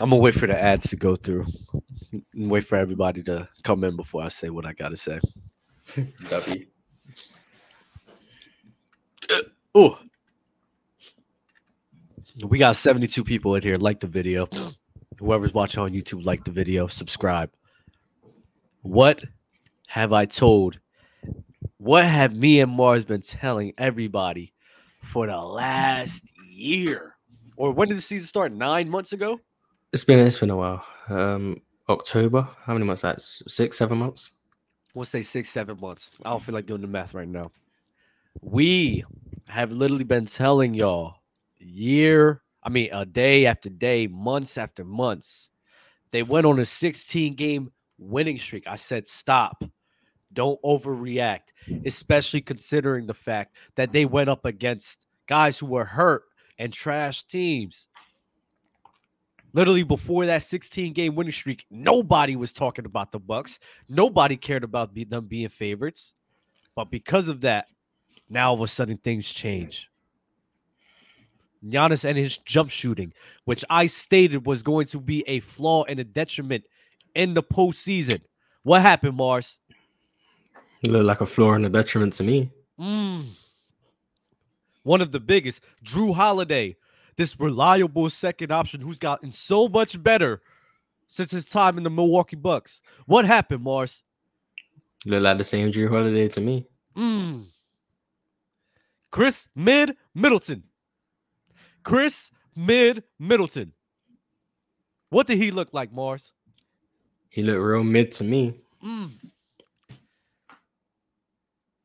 I'm gonna wait for the ads to go through. And wait for everybody to come in before I say what I gotta say. Oh, we got 72 people in here. Like the video. Whoever's watching on YouTube, like the video, subscribe. What have I told? What have me and Mars been telling everybody for the last year? Or when did the season start? Nine months ago? It's been it's been a while. Um, October. How many months? That's six, seven months. We'll say six, seven months. I don't feel like doing the math right now. We have literally been telling y'all year, I mean, a day after day, months after months. They went on a 16 game winning streak. I said, stop. Don't overreact, especially considering the fact that they went up against guys who were hurt and trash teams. Literally before that 16 game winning streak, nobody was talking about the Bucks. Nobody cared about them being favorites. But because of that, now all of a sudden things change. Giannis and his jump shooting, which I stated was going to be a flaw and a detriment in the postseason. What happened, Mars? It looked like a flaw and a detriment to me. Mm. One of the biggest, Jrue Holiday, this reliable second option who's gotten so much better since his time in the Milwaukee Bucks. What happened, Mars? Look like the same Jrue Holiday to me. Mm. Chris Mid Middleton. Chris Mid Middleton. What did he look like, Mars? He looked real mid to me. Mm.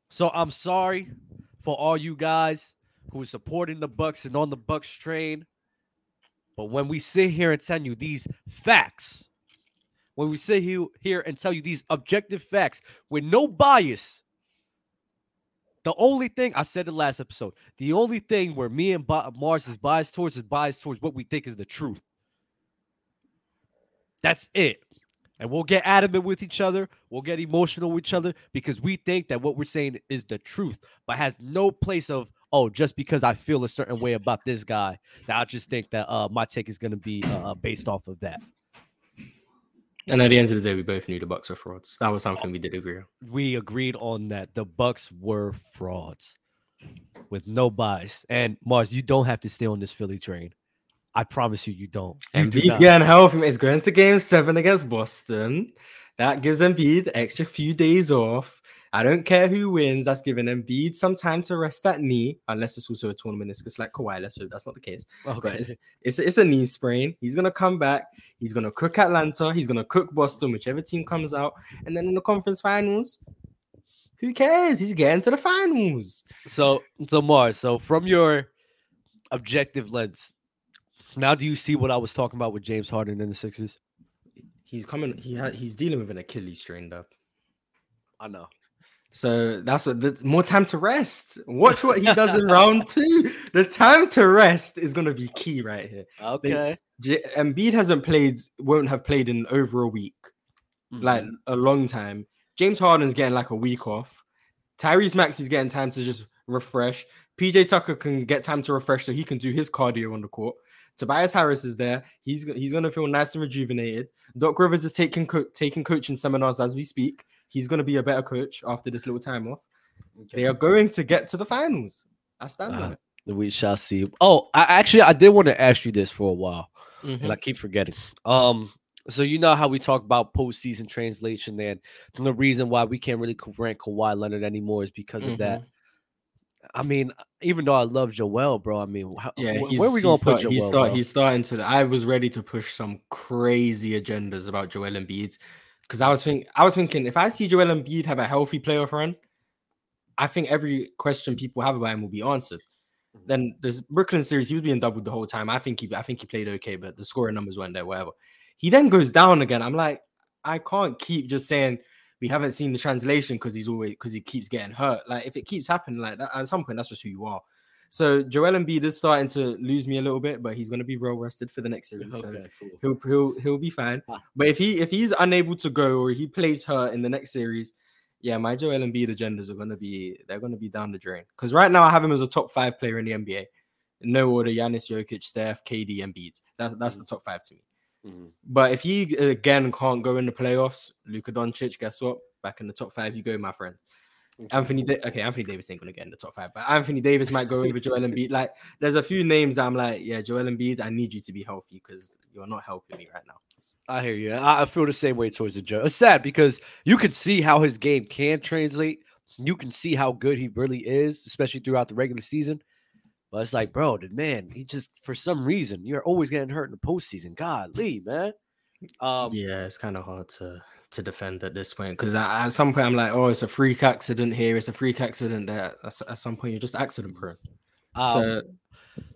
So I'm sorry for all you guys who are supporting the Bucks and on the Bucks train. But when we sit here and tell you these facts, when we sit here, and tell you these objective facts with no bias, the only thing I said the last episode, the only thing where me and Mars is biased towards is biased towards what we think is the truth. That's it. And we'll get adamant with each other. We'll get emotional with each other because we think that what we're saying is the truth, but has no place of, oh, just because I feel a certain way about this guy, that I just think that uh, my take is going to be uh, based off of that. And at the end of the day, we both knew the Bucks were frauds. That was something we did agree on. We agreed on that. The Bucks were frauds with no bias. And Mars, you don't have to stay on this Philly train. I promise you, you don't. You do Embiid's not. getting healthy. He's going to game seven against Boston. That gives Embiid extra few days off. I don't care who wins. That's giving Embiid some time to rest that knee, unless it's also a tournament meniscus like Kawhi. Let's hope that's not the case. But Okay. it's, it's, it's a knee sprain. He's going to come back. He's going to cook Atlanta. He's going to cook Boston, whichever team comes out. And then in the conference finals, who cares? He's getting to the finals. So, so Mars, so from your objective lens, now do you see what I was talking about with James Harden and the Sixers? He's coming. He ha- he's dealing with an Achilles strain, though. I know. So that's what that's more time to rest. Watch what he does in round two. The time to rest is going to be key right here. Okay. J- Embiid hasn't played, won't have played in over a week, like Mhm. a long time. James Harden's getting like a week off. Tyrese Maxey's getting time to just refresh. PJ Tucker can get time to refresh so he can do his cardio on the court. Tobias Harris is there. He's he's gonna feel nice and rejuvenated. Doc Rivers is taking co- taking coaching seminars as we speak. He's gonna be a better coach after this little time off. They are going to get to the finals. I stand on Uh, it. we shall see. Oh, I actually I did want to ask you this for a while, Mhm. and I keep forgetting. Um, so you know how we talk about postseason translation, and the reason why we can't really rank Kawhi Leonard anymore is because of that. I mean, even though I love Joel, bro, I mean, how, yeah, wh- where are we gonna he's put start, Joel? he's, start, he's starting to. I was ready to push some crazy agendas about Joel Embiid because I was thinking, I was thinking, if I see Joel Embiid have a healthy playoff run, I think every question people have about him will be answered. Mhm. Then this Brooklyn series, he was being doubled the whole time. I think he, I think he played okay, but the scoring numbers weren't there. Whatever. He then goes down again. I'm like, I can't keep just saying we haven't seen the translation because he's always because he keeps getting hurt. Like if it keeps happening like that, at some point, that's just who you are. So Joel Embiid is starting to lose me a little bit, but he's going to be well rested for the next series. So Okay, cool. he'll he'll he'll be fine. Ah. But if he if he's unable to go or he plays hurt in the next series, yeah, my Joel Embiid agendas are going to be they're going to be down the drain. Because right now I have him as a top five player in the NBA. no order: Giannis, Jokic, Steph, KD, Embiid. That's that's Mm. the top five to me. Mhm. But if he again can't go in the playoffs, Luka Doncic, guess what? Back in the top five, you go, my friend. Anthony, da- okay, Anthony Davis ain't gonna get in the top five, but Anthony Davis might go over Joel Embiid. Like, there's a few names that I'm like, yeah, Joel Embiid, I need you to be healthy because you're not helping me right now. I hear you. I, feel the same way towards the Joe. It's sad because you can see how his game can translate. You can see how good he really is, especially throughout the regular season. But it's like, bro, the man, he just for some reason you're always getting hurt in the postseason. Golly, man. Um, yeah, it's kind of hard to to defend at this point because at some point I'm like, oh, it's a freak accident here, it's a freak accident there. At, at some point, you're just accident prone. um, so,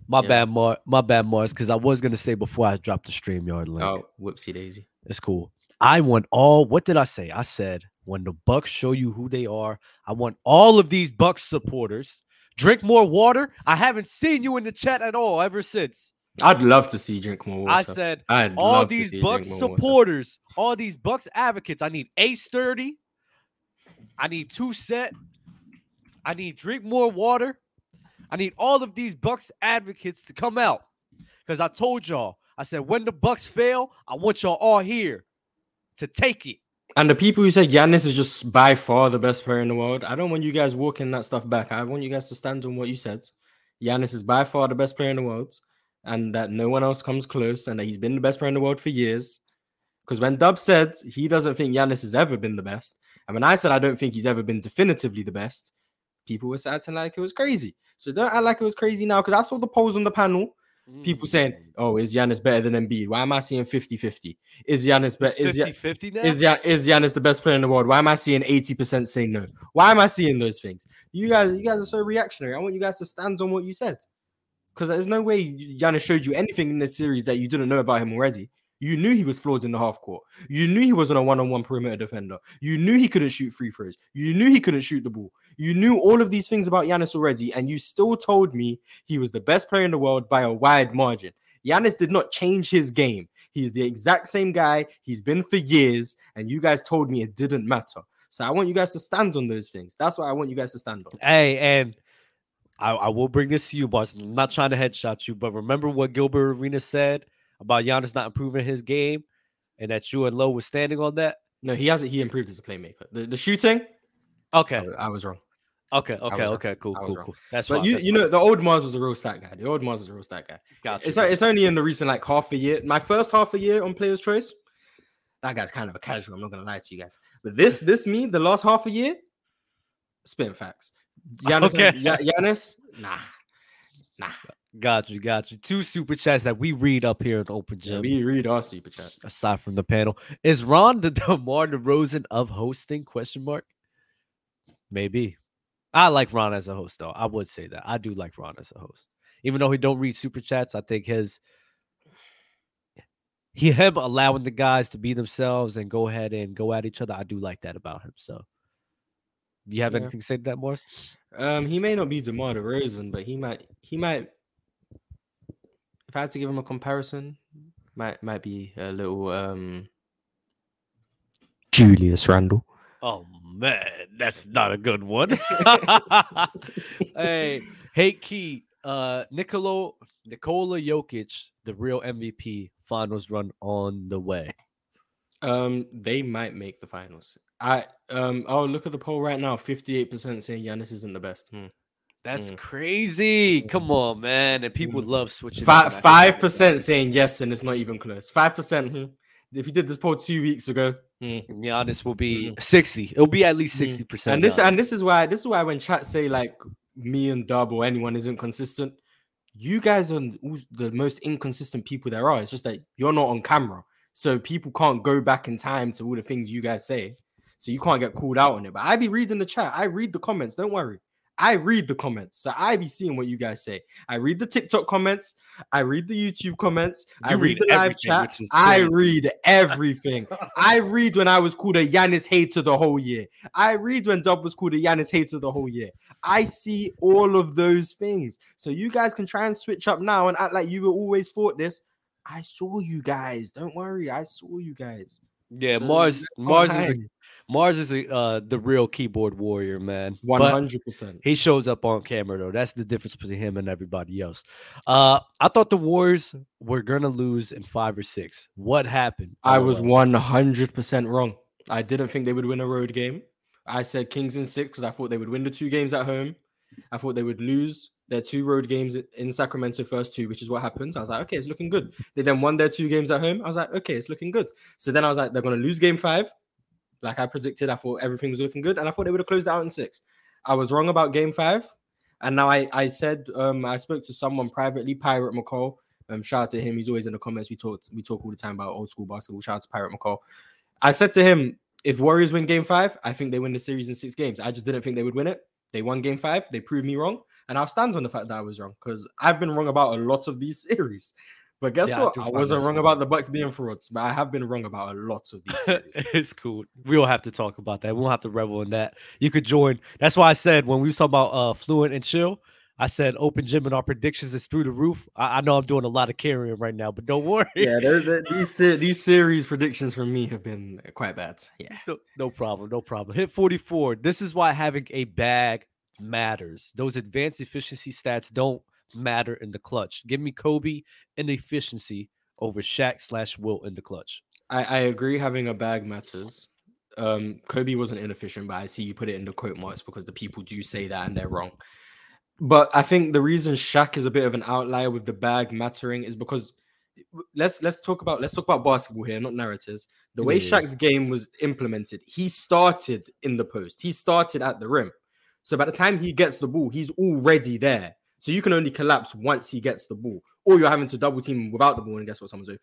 my yeah. bad, Mar. My bad, Mars. Because I was gonna say before I dropped the Streamyard link. oh, whoopsie daisy. It's cool. I want all. What did I say? I said when the Bucks show you who they are, I want all of these Bucks supporters drink more water. I haven't seen you in the chat at all ever since. I'd love to see drink more water. I said I'd all these see you drink Bucks supporters, all these Bucks advocates. I need a sturdy. I need two set. I need drink more water. I need all of these Bucks advocates to come out because I told y'all. I said when the Bucks fail, I want y'all all here to take it. And the people who say Giannis is just by far the best player in the world, I don't want you guys walking that stuff back. I want you guys to stand on what you said. Giannis is by far the best player in the world, and that no one else comes close, and that he's been the best player in the world for years. Because when Dub said he doesn't think Giannis has ever been the best, and when I said I don't think he's ever been definitively the best, people were acting like it was crazy. So don't act like it was crazy now, because I saw the polls on the panel. People saying, Mm. "Oh, is Giannis better than Embiid?" Why am I seeing 50-50? Is Giannis better? Is, Gian- 50 now? is, Gian- is Giannis the best player in the world? Why am I seeing 80% say no? Why am I seeing those things? You guys, you guys are so reactionary. I want you guys to stand on what you said. Because there's no way Giannis showed you anything in this series that you didn't know about him already. You knew he was flawed in the half court. You knew he wasn't a one-on-one perimeter defender. You knew he couldn't shoot free throws. You knew he couldn't shoot the ball. You knew all of these things about Giannis already, and you still told me he was the best player in the world by a wide margin. Giannis did not change his game. He's the exact same guy he's been for years, and you guys told me it didn't matter. So I want you guys to stand on those things. That's what I want you guys to stand on. Hey, and I, I will bring this to you, boss. I'm not trying to headshot you, but remember what Gilbert Arenas said about Giannis not improving his game and that you and Lowe was standing on that? No, he hasn't. He improved as a playmaker. The, the shooting, Okay. I, I was wrong. Okay. Okay. Okay. Cool. Cool. wrong. Cool. That's But fine. you, that's you fine. know, the old Mars was a real stat guy. The old Mars was a real stat guy. Got you, It's it's only in the recent like half a year. My first half a year on Players Choice, that guy's kind of a casual. I'm not gonna lie to you guys. But this this me the last half a year, spin facts. Giannis, Okay. Giannis, nah, nah. Got you, got you. Two super chats that we read up here in Open Yeah, Gym. we read our super chats. aside from the panel, is Ron the DeMar DeRozan of hosting? Question mark. Maybe. I like Ron as a host, though. I would say that I do like Ron as a host, even though he don't read super chats. I think his he him allowing the guys to be themselves and go ahead and go at each other. I do like that about him. So, you have Yeah. anything to say to that, Morris? Um, he may not be DeMar DeRozan, but he might he might. If I had to give him a comparison, might might be a little um. Julius Randle. Oh man, that's not a good one. hey, hey, Key, uh, Nicolo, Nikola Jokic, the real MVP, finals run on the way. Um, they might make the finals. I um. Oh, look at the poll right now. Fifty-eight percent saying Giannis isn't the best. Hmm. That's Mm. crazy. Come on, man, and people Mm. love switching. Five and I think five that's percent saying yes, and it's not even close. Five percent. Hmm. If you did this poll two weeks ago, hmm. Giannis will be sixty. It'll be at least Mhm. sixty percent. and this and this is why this is why when chat say like me and Dub or anyone isn't consistent, you guys are the most inconsistent people there are. It's just that you're not on camera, so people can't go back in time to all the things you guys say, so you can't get called out on it. But I be reading the chat, I read the comments. Don't worry. I read the comments, so I be seeing what you guys say. I read the TikTok comments, I read the YouTube comments, I read read the live chat, I read everything. I read when I was called a Giannis hater the whole year. I read when Dub was called a Giannis hater the whole year. I see all of those things. So you guys can try and switch up now and act like you were always thought this. I saw you guys. Don't worry. I saw you guys. Yeah, So, Mars. Mars is a. Mars is a, uh, the real keyboard warrior, man. Hundred percent. he shows up on camera though. That's the difference between him and everybody else. Uh, I thought the Warriors were gonna lose in five or six. What happened? I was one hundred percent wrong. I didn't think they would win a road game. I said Kings in six because I thought they would win the two games at home. I thought they would lose their two road games in Sacramento first two, which is what happened. I was like, okay, it's looking good. They then won their two games at home. I was like, okay, it's looking good. So then I was like, they're gonna lose game five, like I predicted. I thought everything was looking good, and I thought they would have closed out in six. I was wrong about game five, and now I I said um I spoke to someone privately, Pirate McCall. Um, shout out to him. He's always in the comments. We talk we talk all the time about old school basketball. Shout out to Pirate McCall. I said to him, if Warriors win game five, I think they win the series in six games. I just didn't think they would win it. They won game five. They proved me wrong. And I'll stand on the fact that I was wrong because I've been wrong about a lot of these series. But guess Yeah, what? do I, wasn't wrong about the Bucks being frauds, but I have been wrong about a lot of these series. it's cool. We don't have to talk about that. We don't have to revel in that. You could join. That's why I said when we was talking about uh fluent and chill, I said open gym and our predictions is through the roof. I, I know I'm doing a lot of carrying right now, but don't worry. yeah, these these series predictions from me have been quite bad. Yeah, No, no problem. No problem. Hit 44. This is why having a bag matters. Those advanced efficiency stats don't matter in the clutch. Give me Kobe and efficiency over Shaq slash Wilt in the clutch. I, I agree. Having a bag matters. Um, Kobe wasn't inefficient, but I see you put it in the quote marks because the people do say that and they're wrong. But I think the reason Shaq is a bit of an outlier with the bag mattering is because let's let's talk about let's talk about basketball here, not narratives. The way Yeah. Shaq's game was implemented, he started in the post. He started at the rim. So by the time he gets the ball, he's already there. So you can only collapse once he gets the ball, or you're having to double team without the ball, and guess what? Someone's open.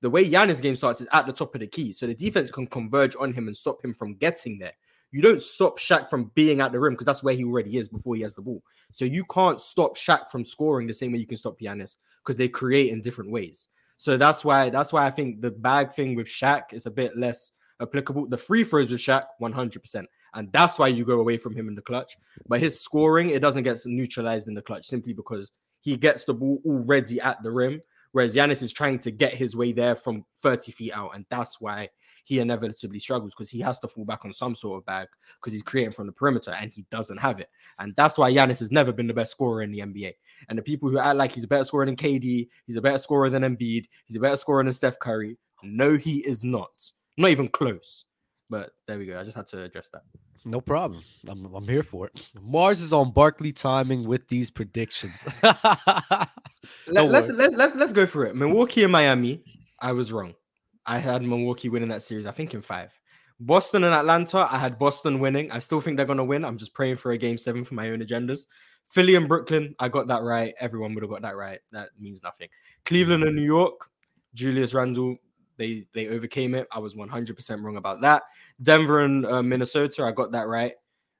The way Giannis' game starts is at the top of the key, so the defense can converge on him and stop him from getting there. You don't stop Shaq from being at the rim because that's where he already is before he has the ball. So you can't stop Shaq from scoring the same way you can stop Giannis because they create in different ways. So that's why that's why I think the bag thing with Shaq is a bit less applicable. The free throws with Shaq, 100%. And that's why you go away from him in the clutch. But his scoring, it doesn't get neutralized in the clutch simply because he gets the ball already at the rim. Whereas Giannis is trying to get his way there from 30 feet out. And that's why he inevitably struggles because he has to fall back on some sort of bag because he's creating from the perimeter and he doesn't have it. And that's why Giannis has never been the best scorer in the NBA. And the people who act like he's a better scorer than KD, he's a better scorer than Embiid, he's a better scorer than Steph Curry. No, he is not. Not even close. But there we go. I just had to address that. No problem. I'm, I'm here for it. Mars is on Barkley timing with these predictions. Let, Don't let's let's let's let's go for it. Milwaukee and Miami. I was wrong. I had Milwaukee winning that series. I think in five. Boston and Atlanta. I had Boston winning. I still think they're gonna win. I'm just praying for a game seven for my own agendas. Philly and Brooklyn. I got that right. Everyone would have got that right. That means nothing. Cleveland and New York. Julius Randle. They they overcame it. I was 100% wrong about that. Denver and uh, Minnesota. I got that right.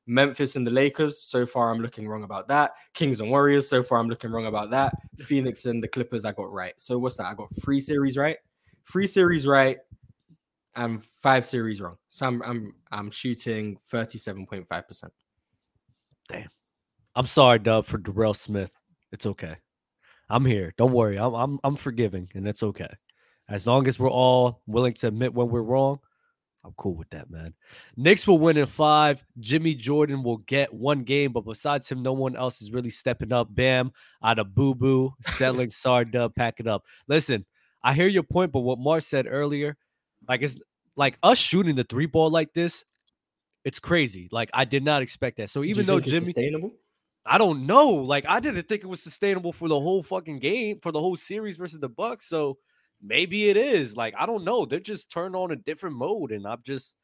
Memphis and the Lakers. So far, I'm looking wrong about that. Kings and Warriors. So far, I'm looking wrong about that. Phoenix and the Clippers. I got right. So what's that? I got three series right. Three series right. And five series wrong. So I'm I'm I'm shooting 37.5%. Damn. I'm sorry, Dub, for Darrell Smith. It's okay. I'm here. Don't worry. I'm I'm I'm forgiving, and it's okay. As long as we're all willing to admit when we're wrong, I'm cool with that, man. Knicks will win in five. Jimmy Jordan will get one game, but besides him, no one else is really stepping up. Bam, out of boo boo, selling Sardub, pack it up. Listen, I hear your point, but what Mark said earlier, like it's like us shooting the three ball like this, it's crazy. Like I did not expect that. So even though Jimmy, sustainable? I don't know. Like I didn't think it was sustainable for the whole fucking game, for the whole series versus the Bucks. So maybe it is. Like I don't know. They're just turned on a different mode, and I'm just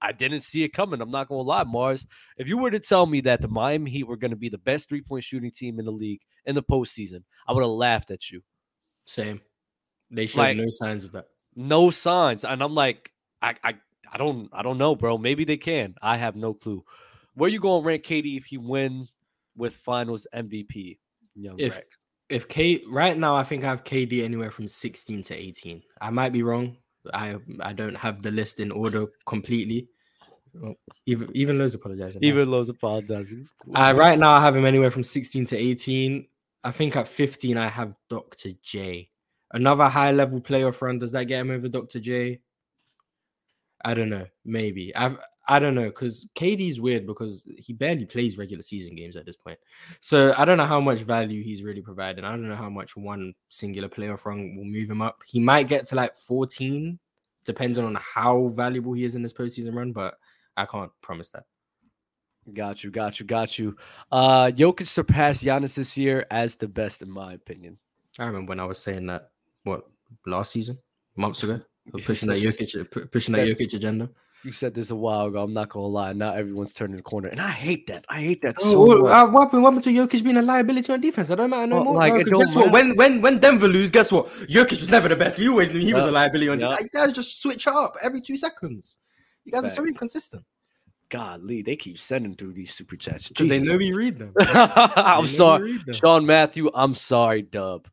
I didn't see it coming. I'm not gonna lie, Mars. If you were to tell me that the Miami Heat were gonna be the best three point shooting team in the league in the postseason, I would have laughed at you. Same. They showed Like- no signs of that. No signs, and I'm like, I I I don't I don't know, bro. Maybe they can. I have no clue. Where you gonna rank KD if he win with Finals MVP? Young If- Rex. If K right now, I think I have KD anywhere from 16 to 18. I might be wrong. I I don't have the list in order completely. Well, even even Lowe's apologizing. Even. Lowe's apologizing. Cool. Uh, right now, I have him anywhere from 16 to 18. I think at 15, I have Dr. J. Another high level playoff run. Does that get him over Dr. J? I don't know. Maybe I've I don't know because KD's weird because he barely plays regular season games at this point. So I don't know how much value he's really providing. I don't know how much one singular player from will move him up. He might get to like 14, depending on how valuable he is in this postseason run, but I can't promise that. Got you, got you, got you. Uh Jokic surpassed Giannis this year as the best, in my opinion. I remember when I was saying that what last season, months ago, pushing that Jokic, pushing that Jokic agenda. You said this a while ago. I'm not gonna lie. Now everyone's turning the corner, and I hate that. I hate that Oh, so what, much. uh, what happened? What happened to Jokic being a liability on defense? I don't matter no Well, more. like, no, it 'cause don't guess what? When when when Denver lose, guess what? Jokic was never the best. We always knew he was a liability on Yeah. defense. You guys just switch up every two seconds. You guys are so inconsistent God, Lee, they keep sending through these super chats because they know we read them. I'm sorry, them. Sean Matthew. I'm sorry, Dub.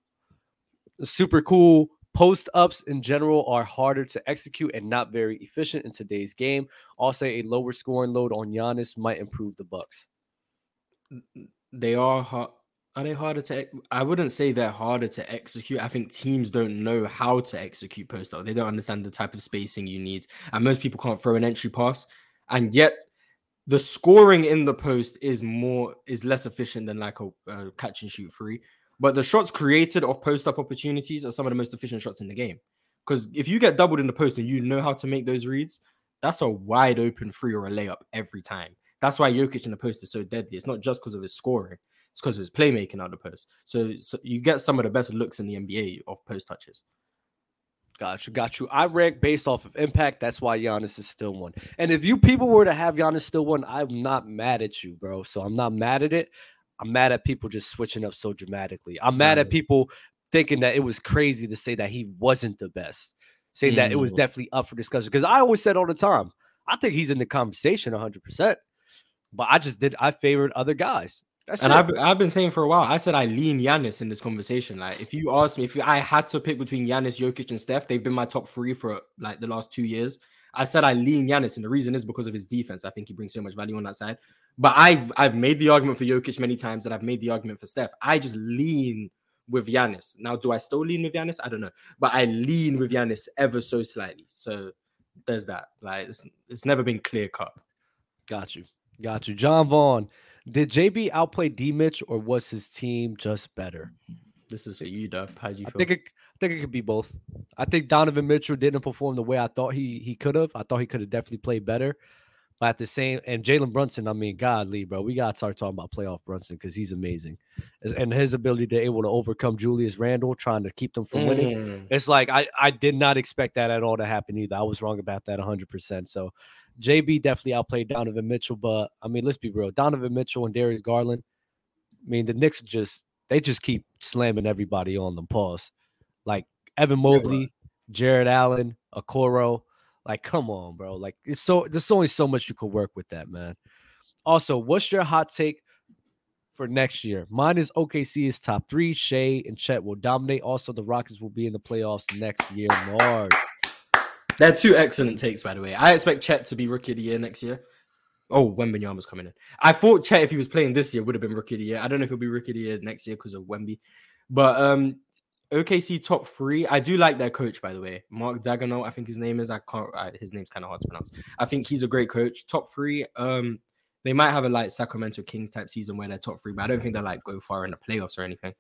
Super cool. Post ups in general are harder to execute and not very efficient in today's game. Also, a lower scoring load on Giannis might improve the Bucks. They are hard. Are they harder to? I wouldn't say they're harder to execute. I think teams don't know how to execute post up. They don't understand the type of spacing you need, and most people can't throw an entry pass. And yet, the scoring in the post is more is less efficient than like a, a catch and shoot free. But the shots created off post up opportunities are some of the most efficient shots in the game. Because if you get doubled in the post and you know how to make those reads, that's a wide open free or a layup every time. That's why Jokic in the post is so deadly. It's not just because of his scoring; it's because of his playmaking out the post. So, so you get some of the best looks in the NBA off post touches. Got you, got you. I rank based off of impact. That's why Giannis is still one. And if you people were to have Giannis still one, I'm not mad at you, bro. So I'm not mad at it. I'm mad at people just switching up so dramatically. I'm mad at people thinking that it was crazy to say that he wasn't the best, saying that it was Mm. definitely up for discussion. Because I always said all the time, I think he's in the conversation 100%. But I just did, I favored other guys. That's And it. I've, I've been saying for a while, I said I lean Giannis in this conversation. Like, if you ask me, if I had to pick between Giannis, Jokic, and Steph, they've been my top three for like the last two years. I said I lean Giannis, and the reason is because of his defense. I think he brings so much value on that side. But I've I've made the argument for Jokic many times, and I've made the argument for Steph. I just lean with Giannis. Now, do I still lean with Giannis? I don't know, but I lean with Giannis ever so slightly. So there's that. Like, it's, it's never been clear cut. Got you. Got you. John Vaughn. Did JB outplay D Mitch or was his team just better? This is for you, Dub. How do you I feel? think it, I think it could be both. I think Donovan Mitchell didn't perform the way I thought he he could have. I thought he could have definitely played better. But at the same and Jalen Brunson, I mean, godly, bro, we gotta start talking about playoff Brunson because he's amazing, and his ability to able to overcome Julius Randle, trying to keep them from winning. Mm. It's like I I did not expect that at all to happen either. I was wrong about that 100. percent So JB definitely outplayed Donovan Mitchell, but I mean, let's be real, Donovan Mitchell and Darius Garland. I mean, the Knicks just they just keep slamming everybody on them. Pause. Like Evan Mobley, Jarrett Allen, Okoro. Like, come on, bro. Like, it's so there's only so much you could work with that, man. Also, what's your hot take for next year? Mine is OKC is top three. Shai and Chet will dominate. Also, the Rockets will be in the playoffs next year. Mark. They're two excellent takes, by the way. I expect Chet to be rookie of the year next year. Oh, Wembanyama's coming in. I thought Chet, if he was playing this year, would have been rookie of the year. I don't know if he'll be rookie of the year next year because of Wemby. But um OKC top three. I do like their coach, by the way. Mark Daigneault, I think his name is. I can't I, his name's kind of hard to pronounce. I think he's a great coach. Top three. Um, they might have a like Sacramento Kings type season where they're top three, but I don't think they'll like go far in the playoffs or anything.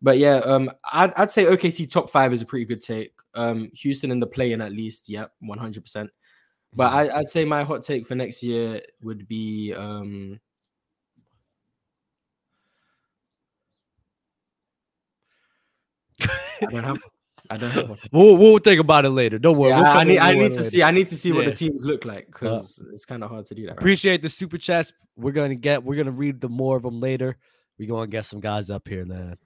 But yeah, um, I'd, I'd say OKC top five is a pretty good take. Um, Houston in the play-in at least, yep, one hundred percent. But I, I'd say my hot take for next year would be um. I don't have. I don't have one. We'll we'll think about it later. Don't worry. Yeah, We'll I need. I need to later. see. I need to see what the teams look like because it's kind of hard to do that. Right? Appreciate the super chats. We're gonna get. We're gonna read the more of them later. We're gonna get some guys up here, man.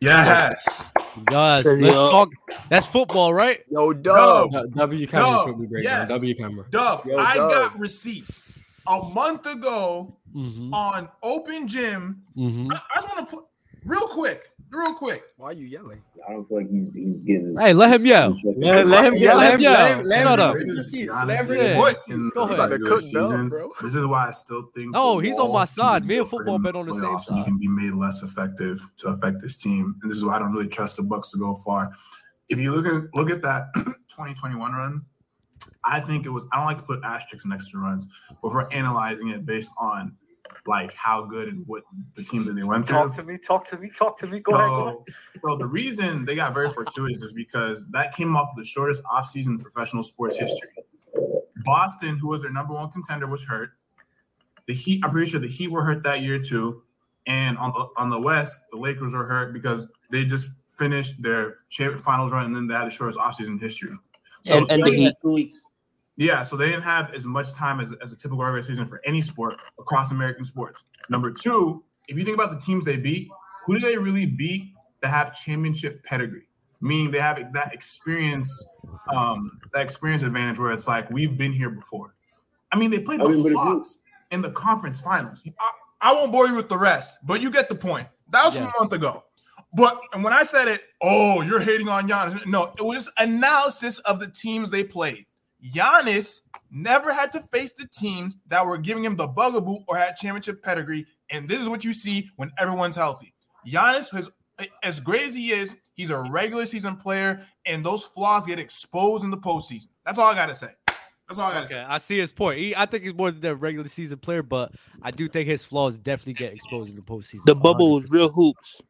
Yes. Guys, let's it up. talk. That's football, right? Yo, Dub. dub. W- W camera No, football breakdown. yes. W camera. Dub, Yo, I Dub. got receipts a month ago Mm-hmm. on Open Gym. Mm-hmm. I, I just want to put real quick, real quick. Why are you yelling? I don't feel like he's, he's getting. Hey, let him yell. Let, let him Yeah, get. let Let him him. yell. Let him. Let Shut him up. read his receipts. Let him read Yeah. his boy, Go ahead. About to regular cook season, bro. This is why I still think. Oh, he's on my side. Me and football him bet in on the same playoffs, and He side. can be made less effective to affect his team, and this is why I don't really trust the Bucks to go far. If you look at look at that 2021 run, I think it was. I don't like to put asterisks next to runs, but we're analyzing it based on like how good and what the team that they went through. Talk to me, talk to me, talk to me. Go ahead, go ahead. So, so the reason they got very fortuitous is because that came off the shortest offseason in professional sports history. Boston, who was their number one contender, was hurt. The Heat, I'm pretty sure the Heat were hurt that year too. And on the on the West, the Lakers were hurt because they just finished their champ- finals run and then they had the shortest offseason in history. So And, and the Heat. Two weeks. yeah, so they didn't have as much time as, as a typical regular season for any sport across American sports. Number two, if you think about the teams they beat, who do they really beat that have championship pedigree? Meaning they have that experience, um, that experience advantage where it's like we've been here before. I mean, they played I mean, the but Hawks in the conference finals. I won't bore you with the rest, but you get the point. That was Yeah. a month ago. But and when I said it, oh, you're hating on Giannis. No, it was analysis of the teams they played. Giannis never had to face the teams that were giving him the bugaboo or had championship pedigree. And this is what you see when everyone's healthy. Giannis has as great as he is, he's a regular season player, and those flaws get exposed in the postseason. That's all I gotta say. That's all I gotta Okay, say. I see his point. He, I think he's more than a regular season player, but I do think his flaws definitely get exposed in the postseason. The bubble was 100%. real hoops.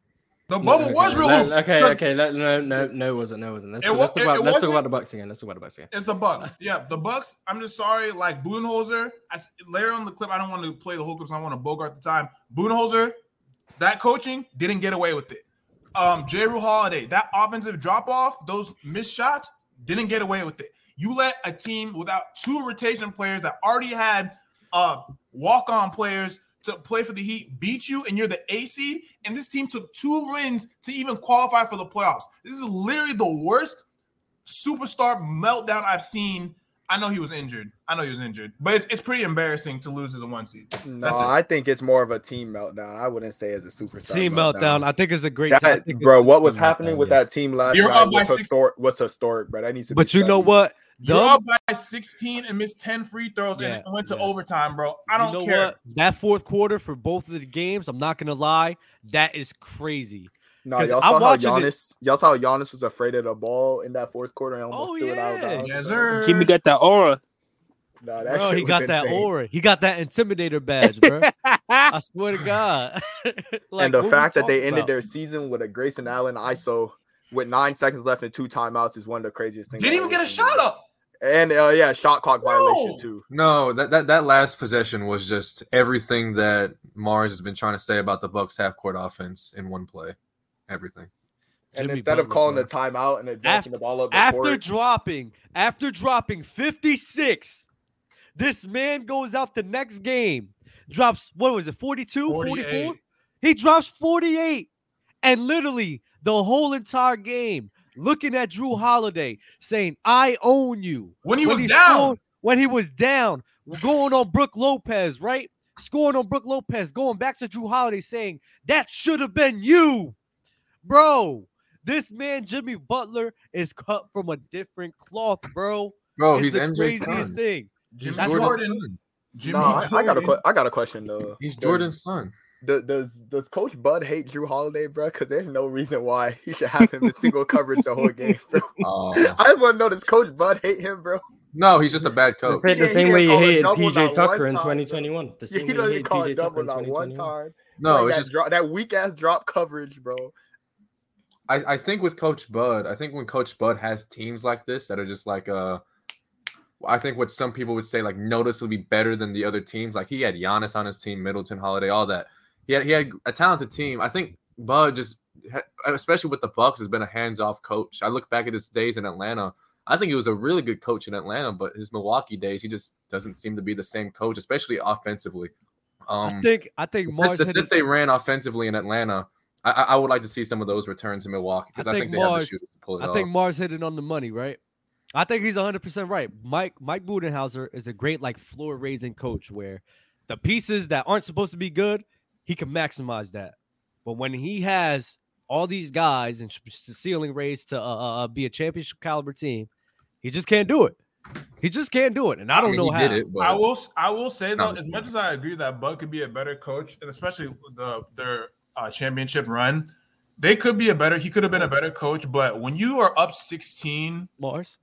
The bubble Okay, was real. loose. Okay, okay. Let, no, no, no, wasn't. No, it wasn't. Let's, It let's, talk about, it let's talk about the Bucks again. Let's talk about the Bucks again. It's the Bucks. Yeah, the Bucks. I'm just sorry. Like I, s- later on the clip, I don't want to play the whole clip, so I want to bogart the time. Budenholzer, that coaching didn't get away with it. Um, Jrue Holiday, that offensive drop off, those missed shots, didn't get away with it. You let a team without two rotation players that already had uh walk on players to play for the Heat beat you, and you're the A seed, and this team took two wins to even qualify for the playoffs. This is literally the worst superstar meltdown I've seen. I know he was injured. I know he was injured, but it's, it's pretty embarrassing to lose as a one seed. No, I think it's more of a team meltdown. I wouldn't say as a superstar Team meltdown. I think it's a great. I That, bro, what was happening meltdown, with yes. that team last You're night up by was six- historic. Was historic, bro. That needs to. But be you know studied. what? You're Them- up by 16 and missed 10 free throws Yeah, and went to yes. overtime, bro. I don't you know care. What? That fourth quarter for both of the games, I'm not gonna lie, that is crazy. No, 'Cause y'all I'm saw how watching it- Giannis. Y'all saw how Giannis was afraid of the ball in that fourth quarter and almost Oh, threw it out of yeah. bounds. Yes, bro. sir. Jimmy got that aura. No, that Bro, shit he was got that aura. He got that intimidator badge, bro. I swear to God. Like, and the fact that they talking ended their season with a Grayson Allen ISO with nine seconds left and two timeouts is one of the craziest things. Didn't even get a shot up. And uh, yeah, shot clock violation No. too. No, that, that that last possession was just everything that Mars has been trying to say about the Bucks half court offense in one play. Everything. And Jimmy instead of calling bro. the timeout and advancing the ball up the after court, dropping after dropping 56 this man goes out the next game drops what was it 42 44 he drops 48 and literally the whole entire game looking at Jrue Holiday saying i own you When he was he down. scored- when he was down going on Brook Lopez right scoring on Brook Lopez going back to Jrue Holiday saying that should have been you bro this man Jimmy Butler is cut from a different cloth, bro. Bro, it's he's the MJ's craziest son. thing. Jimmy That's Jordan's Jordan. son. Jimmy no, I, I got a Jordan. que- I got a question though. He's Jordan's son. Does, does does Coach Bud hate Jrue Holiday, bro? Because there's no reason why he should have him in single coverage the whole game, bro. Oh. I just want to know does Coach Bud hate him, bro? no, he's just a bad coach. Paid Yeah, the same he way didn't you call hated PJ Tucker in 2021. The same he way you doesn't hated call PJ it Tucker double in not one time. No, Playing it's that just drop, that weak ass drop coverage, bro. I, I think with Coach Bud, I think when Coach Bud has teams like this that are just like uh I think what some people would say like noticeably better than the other teams. Like he had Giannis on his team, Middleton, Holiday, all that. He had he had a talented team. I think Bud just, especially with the Bucks, has been a hands-off coach. I look back at his days in Atlanta. I think he was a really good coach in Atlanta, but his Milwaukee days, he just doesn't seem to be the same coach, especially offensively. I Um, think I think since, Mars the, since they ran offensively in Atlanta, I, I I would like to see some of those returns in Milwaukee because I, think think, they have the Mars- to pull it I off. think Mars hit it on the money, right? I think he's 100% right. Mike Mike Budenholzer is a great like floor raising coach where the pieces that aren't supposed to be good, he can maximize that. But when he has all these guys and sh- ceiling raised to uh, uh, be a championship caliber team, he just can't do it. He just can't do it, and I don't mean, know how. it, I will. s- I will say though, as much as I agree that Bud could be a better coach, and especially the their uh, championship run, they could be a better. He could have been a better coach, but when you are up sixteen, Mars.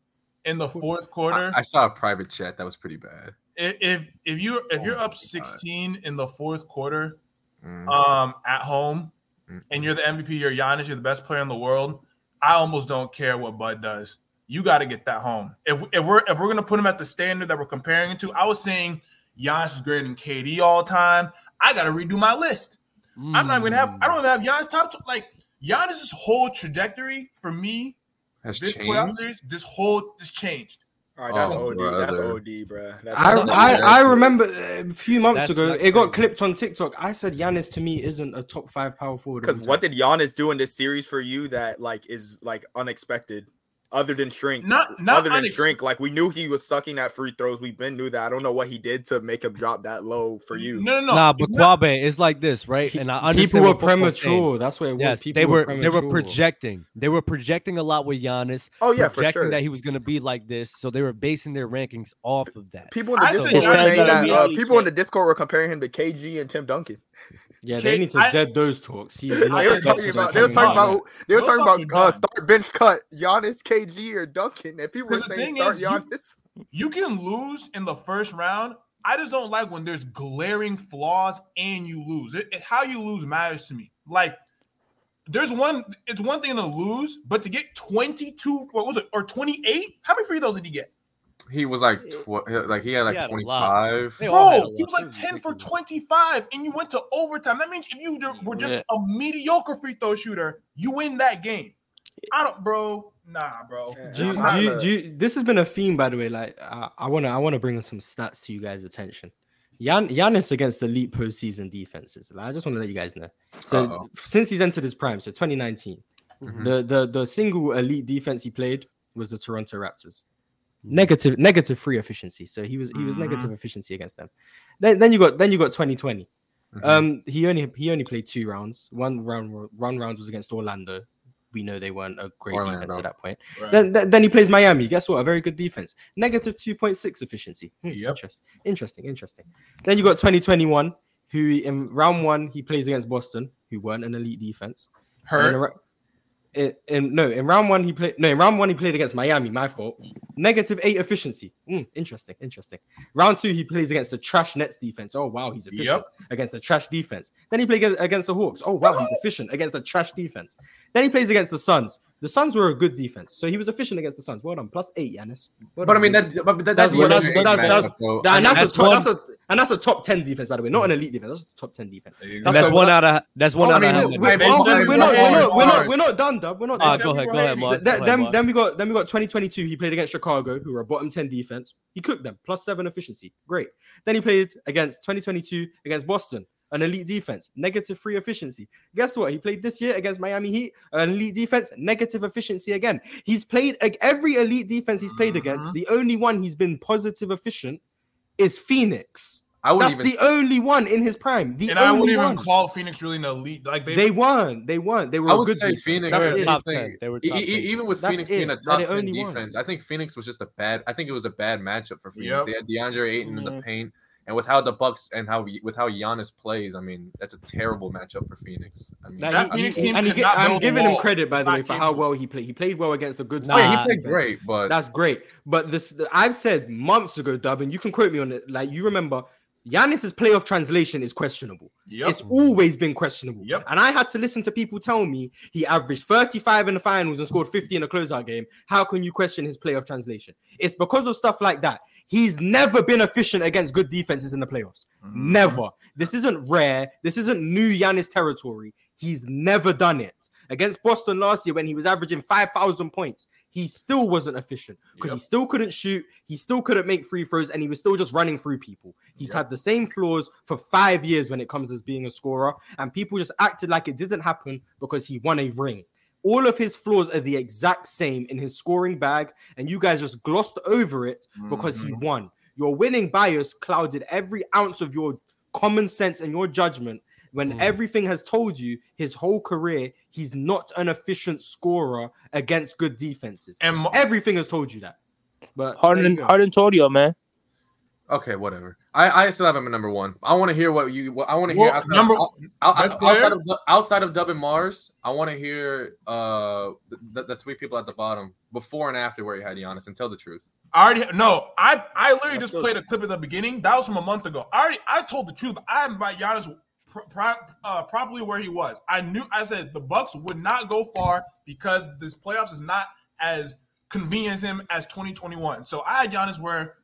in the fourth quarter. I, I saw a private chat that was pretty bad. if if you if you're Oh up my God. 16 in the fourth quarter, Mm. um, at home, Mm. and you're the MVP, you're Giannis, you're the best player in the world. I almost don't care what Bud does. You got to get that home. If, if we're if we're gonna put him at the standard that we're comparing it to, I was saying Giannis is greater than KD all time. I got to redo my list. I'm not gonna have. I don't even have Giannis top. Two, like Giannis's whole trajectory for me Has this playoff changed. series, this whole just changed. All right, that's Oh, OD. That's brother. OD, bro. That's I, OD. I, I remember a few months That's ago it got crazy. clipped on TikTok. I said Giannis to me isn't a top five power forward. Because what did Giannis do in this series for you that like is like unexpected, other than shrink? Not not other than unex- shrink, like we knew he was sucking at free throws. We've been knew that. I don't know what he did to make him drop that low for you. No, no, no. Nah, but it's not- Quabe, it's like this, right? He- And I understand people were what Popo's saying. premature. That's what it was. Yes, people they were they were projecting. They were projecting a lot with Giannis. Oh yeah, for projecting sure. that he was going to be like this, so they were basing their rankings off of that. People in the I Discord were saying that. Uh, people in the Discord were comparing him to KG and Tim Duncan. Yeah, Okay, they need to I- dead those talks. He's They were talking about. They were talking about. They were talking about uh, start bench cut Giannis, KG, or Duncan, and people were saying thing start is, you- Giannis. you can lose in the first round. I just don't like when there's glaring flaws and you lose. It, it- how you lose matters to me. Like, there's one. It's one thing to lose, but to get 22, what was it, or 28? How many free throws did he get? He was like, tw- like he had like had a twenty lot. five. They all had a Bro, he was like 10 for 25, and you went to overtime. That means if you were just Yeah. a mediocre free throw shooter, you win that game. I don't, bro. Nah, bro. Yeah. Do you, do you, do you, this has been a theme, by the way. Like, uh, I want to, I want to bring some stats to you guys' attention. Yan, Giannis against elite postseason defenses. Like, I just want to let you guys know. So, Uh-oh. since he's entered his prime, so 2019, Mhm. the the the single elite defense he played was the Toronto Raptors. Negative, negative free efficiency. So he was he was Mhm. negative efficiency against them. Then, then you got then you got 2020. Mhm. Um, he only he only played two rounds. One round one round was against Orlando. We know they weren't a great defense at that point. Right. Then, then then he plays Miami. Guess what? A very good defense. Negative two point six efficiency. Hmm, Yep. Interesting. Interesting. Interesting. Then you got twenty twenty one, who in round one he plays against Boston, who weren't an elite defense. Hurt. In, in- no, in round one he played. No, in round one he played against Miami. My fault. Negative eight efficiency. Hmm, interesting, interesting. Round two he plays against the trash Nets defense. Oh wow, he's efficient against the trash defense. Then he plays against the Hawks. Oh wow, he's efficient against the trash defense. Then he plays against the Suns. The Suns were a good defense, so he was efficient against the Suns. Well done, plus eight, Giannis. Well But I mean that, but that That's that's, what- the that's- that's- that's- matchup, and that's, that's a top, that's a and that's a top ten defense, by the way, not an elite defense. That's a top ten defense. There you And go. that's one out of that's one Oh, I out mean, of. how wait, many? wait, They said we're, not, were we're, not, we're, not, we're not done, Dub. We're not Ah, done. go ahead, go ahead, heavy. Mars. Th- Go ahead, then, then we got then we got 2022. He played against Chicago, who were a bottom 10 defense. He cooked them, plus seven efficiency. Great. Then he played against 2022 against Boston, an elite defense, negative three efficiency. Guess what? He played this year against Miami Heat, an elite defense, negative efficiency again. He's played ag- every elite defense he's played against. Mhm. The only one he's been positive efficient is Phoenix. I wouldn't That's even. the only one in his prime. The And I only wouldn't even one. call Phoenix really an elite. Like they, They weren't. They weren't. They were I a would good say defense. Phoenix. That's They were it. top anything- 10. They were E- top e- 10. even with That's Phoenix it. being a top 10 only one. defense, I think Phoenix was just a bad. I think it was a bad matchup for Phoenix. Yep. They had DeAndre Ayton in the paint, and with how the Bucks and how with how Giannis plays, I mean, that's a terrible matchup for Phoenix. I mean, Like, That he- Phoenix he- team and he could get- not I'm giving him credit by the way for how well he played. He played well against the good. oh, yeah, he played great, but That's great. But this, I've said months ago, Dub, and you can quote me on it. Like you remember, Giannis's playoff translation is questionable. Yep. It's always been questionable. Yep. And I had to listen to people tell me he averaged 35 in the finals and scored 50 in a closeout game. How can you question his playoff translation? It's because of stuff like that. He's never been efficient against good defenses in the playoffs. Mhm. Never. This isn't rare. This isn't new Giannis territory. He's never done it. Against Boston last year, when he was averaging 5,000 points, he still wasn't efficient because he still couldn't shoot. He still couldn't make free throws, and he was still just running through people. He's Yep. had the same flaws for five years when it comes as being a scorer, and people just acted like it didn't happen because he won a ring. All of his flaws are the exact same in his scoring bag, and you guys just glossed over it because he Mhm. won. Your winning bias clouded every ounce of your common sense and your judgment when Mm. everything has told you his whole career he's not an efficient scorer against good defenses. And Mo- Everything has told you that. But there Harden, you. Harden told you, man. Okay, whatever. I, I still have him at number one. I want to hear what you. What, I want to hear Well, outside, number- out, out- outside of Du- outside of Dub and Mars. I want to hear uh the, the three people at the bottom before and after where you had Giannis and tell the truth. I already no. I I literally That's just good. played a clip at the beginning. That was from a month ago. I already I told the truth. I had my Giannis pr- pro- uh, properly where he was. I knew. I said the Bucks would not go far because this playoffs is not as convenient as him as 2021. So I had Giannis where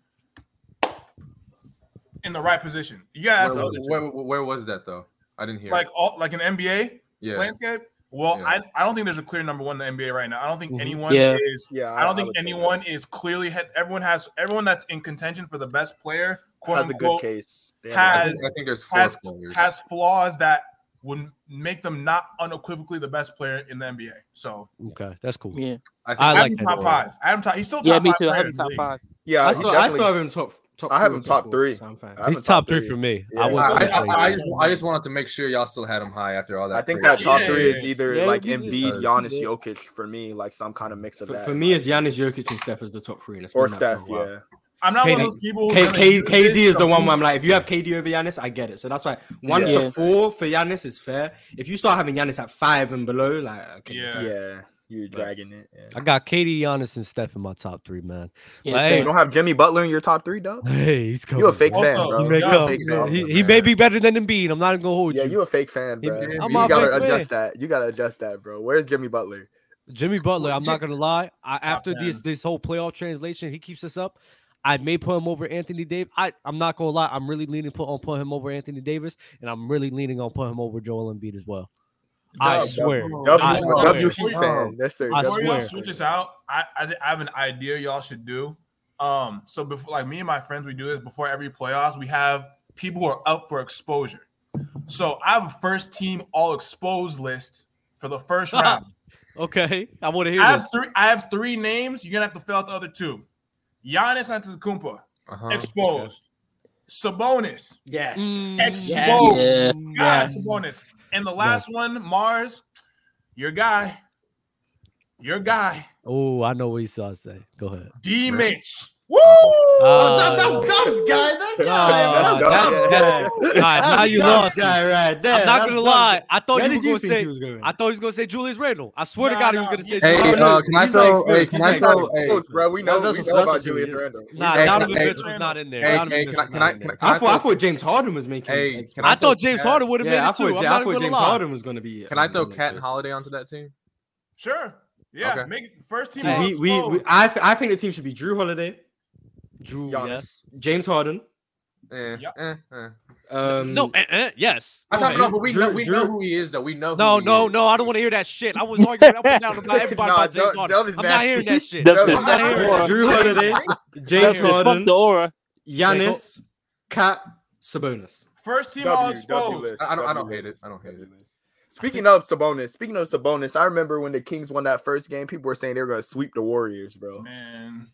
in the right position. Yeah, that's the where, other where, where was that though? I didn't hear. like all like an NBA yeah, landscape. Well, Yeah. I, I don't think there's a clear number one in the NBA right now. I don't think Mhm. anyone Yeah. is Yeah, I don't think would say that. anyone is clearly had everyone has everyone that's in contention for the best player, quote has a good unquote, case. They I think, has- I think there's four has players. has flaws that would make them not unequivocally the best player in the NBA. So Okay, that's cool. Yeah, I think I I, like have him top a five. I have top. He's still top yeah, me five too. I player have him top league. five. Yeah, I still, I still have him top top. I have him top four, three. So I'm fine. He's him top three for me. Yeah. I I, was I- I, I, I just I just wanted to make sure y'all still had him high after all that. I think crazy- that top Yeah. three is either Yeah, like we did. Embiid, Giannis, yeah. Jokic for me, like some kind of mix of For, that. for me, it's Giannis, Jokic, and Steph as the top three. And it's or been that for a Steph. Yeah, I'm not one of those people. who's K, K, KD is the one where I'm like, if you have KD over Giannis, I get it. So that's why one Yeah. to four for Giannis is fair. If you start having Giannis at five and below, like, okay, Yeah. yeah, you're dragging it. I got KD, Giannis, and Steph in my top three, man. Yeah, But same. hey, You don't have Jimmy Butler in your top three, though. Hey, he's coming. You a fake Also, fan, He bro. may You yeah, a come. fake fan. He, he may be better than Embiid. I'm not gonna hold Yeah, you. you a fake fan, He- bro. I'm You a gotta fake adjust that. You gotta adjust that, bro. Where's Jimmy Butler? Jimmy Butler, I'm not gonna lie. I, after this this whole playoff translation, he keeps us up. I may put him over Anthony Davis. I I'm not gonna lie. I'm really leaning put on put him over Anthony Davis, and I'm really leaning on put him over Joel Embiid as well. I swear. W, I W swear. Heat fan. Yes, sir. I Before W y'all switch fan. this out, I, I I have an idea y'all should do. Um, so before like me and my friends, we do this before every playoffs. We have people who are up for exposure. So I have a first team all exposed list for the first round. Okay, I want to hear I this. have three. I have three names. You're gonna have to fill out the other two. Giannis Antetokounmpo Uh-huh. exposed. Sabonis Yes. Mm, exposed. Yeah. God, Yes. Sabonis. And the last one, Mars, your guy, your guy, Oh, I know what you saw. Say, go ahead. D. Mitch. Woo! Uh, that, that's Dub's guy. That guy. Uh, that's that's Dub's guy. All right, now you Dub's lost. guy right there. I'm not That's gonna Dub's lie. I thought Where you were you gonna say. he was going? I thought he was gonna say Julius Randle. I swear to Nah, God, he was gonna say. Hey, Julius uh, can I throw? Hey, can I throw? Hey, Close, bro. We know, That's- we know that's about Julius. Randle. Nah, Hey, Donovan hey, Mitchell was not in there. hey, Donovan hey, can I- can I- can. I- I thought I thought James Harden was making. Hey, can I I thought James Harden would have made it too. I'm Ja- not I even thought James. Harden was going to be. Can I throw. Cat and Holiday onto that team? Sure. Yeah. Okay. Make it first team. See, we, we, we. I, th- I think the team should be Jrue Holiday, Jrue, Giannis. yes. James Harden. Eh, Yep. eh, eh. Um, No, eh, eh, yes. I thought Okay. no, but we Jrue- know we know who he is though. We know. Who No, he no, is. no, I don't want to hear that shit. I was arguing up and down about everybody Nah, James Harden. I'm not hearing that shit. Dub- I'm not hearing that. Jrue Holiday, James That's Harden, the aura. Giannis, Cat, Sabonis. First team all W, W exposed. I don't- I W don't hate it. I don't hate it. Speaking of Sabonis, speaking of Sabonis, I remember when the Kings won that first game, people were saying they were going to sweep the Warriors, bro. Man.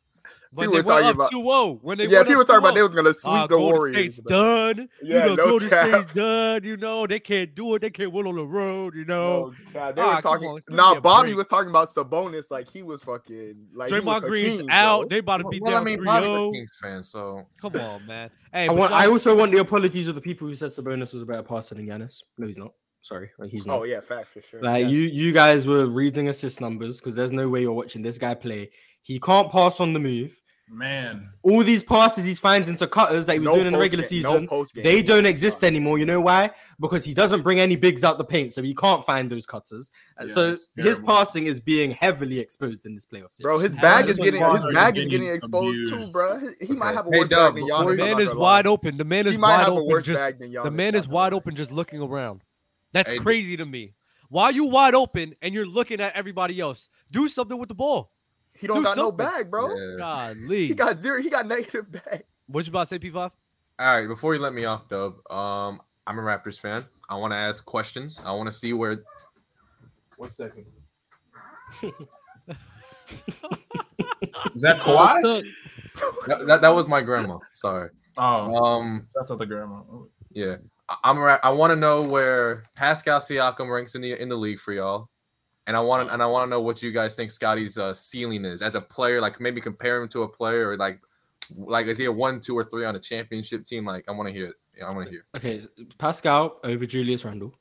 When People they were talking about- 2-0. When they yeah, people were talking about they was going to sweep Uh, the Golden Warriors. State's bro. done. Yeah, you know, no Golden cap. State's done. You know, they can't do it. They can't win on the road. You know, No, God, they Ah, were talking. on, give Nah, Bobby break. was talking about Sabonis like he was fucking like Draymond a Green's king, out. bro. They about to Well, be well, down I mean, 3 Bobby's a Kings fan, so Come on, man. Hey, I, want, y'all- I also want the apologies of the people who said Sabonis was a better passer than Giannis. No, he's not. Sorry, like, he's not. Oh yeah, fact for sure. Like you, you guys were reading assist numbers because there's no way you're watching this guy play. He can't pass on the move. Man. All these passes he finds into cutters that he was No doing in the regular game- no season—they don't exist anymore. You know why? Because he doesn't bring any bigs out the paint, so he can't find those cutters. Uh, yeah, so his passing is being heavily exposed in this playoff series. Bro, his bag is is getting his they're bag is getting getting exposed too, bro. He, he might have a Hey, worse Dub, bag than before Giannis. the you- I'm man is wide open. The man is wide open. Just bag than Giannis. the man is wide open, just looking around. That's Hey, crazy to me. Why are you wide open and you're looking at everybody else? Do something with the ball. He don't do got no something. bag, bro. Yeah. Golly. He got zero. He got negative bag. What you about to say, P5? All right, before you let me off, Dub, um, I'm a Raptors fan. I want to ask questions. I want to see where. One second. Is that Kawhi? Cook. That, that, that was my grandma. Sorry. Oh, Um, that's not the grandma. yeah, I, I'm. a Ra- I want to know where Pascal Siakam ranks in the in the league for y'all, and I want to and I want to know what you guys think Scottie's uh, ceiling is as a player. Like maybe compare him to a player or like Like, is he a one, two, or three on a championship team? Like, I want to hear. Yeah, I want to hear. Okay, s- Pascal over Julius Randle.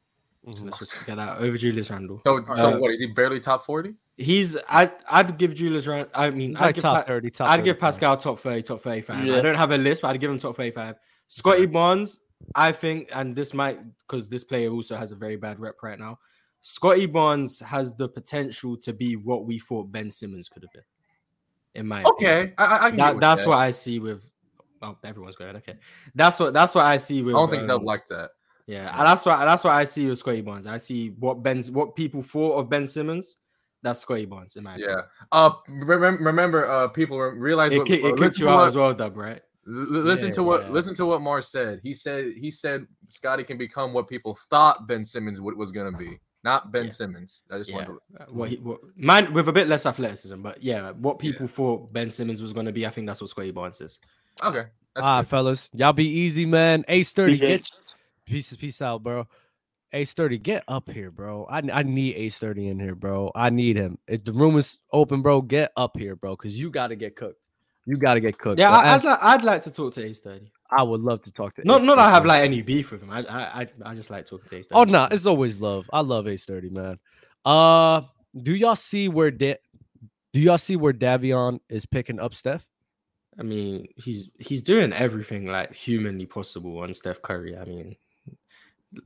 Mhm. Let's just get that over Julius Randle. So, so Uh, what is he barely top forty? He's I'd I'd give Julius Randle. I mean, I'd like give top Pa- thirty. Top I'd give 35. Pascal top 30, top 35. I don't have a list, but I'd give him top 35. Scottie Barnes, I think, and this might because this player also has a very bad rep right now. Scottie Barnes has the potential to be what we thought Ben Simmons could have been. In my. Okay, I, I-. That, that's that. what I see with oh everyone's going okay. That's what that's what I see with. I don't think they'll um, like that. yeah, and that's what that's what I see with Scottie Barnes. I see what Ben's what people thought of Ben Simmons. That's Scottie Barnes in my opinion. Yeah. Uh, remember, remember, uh, people re- realize It, what, ki- uh, it kicked you to out what- as well, Dub, right? L- listen Yeah, to what yeah. listen to what Mars said. He said he said Scottie can become what people thought Ben Simmons would, was gonna be, not Ben Yeah. Simmons. I just Yeah. wanted to, Uh, What he what, man with a bit less athleticism, but yeah, what people thought Ben Simmons was going to be, I think that's what Scottie Barnes is. okay. That's All right, fellas, y'all be easy, man. Ace thirty, get peace, peace out, bro. Ace thirty, get up here, bro. I I need Ace thirty in here, bro. I need him. If the room is open, bro, get up here, bro, because you got to get cooked. You got to get cooked. Yeah, bro. I, I'd And like I'd like to talk to Ace Thirty. I would love to talk to. Not Ace not I have like any beef with him. I I I, just like talking to Ace 30. Oh no, it's always love. I love Ace thirty, man. Uh, do y'all see where da- Do y'all see where Davion is picking up Steph? I mean, he's he's doing everything like humanly possible on Steph Curry. I mean,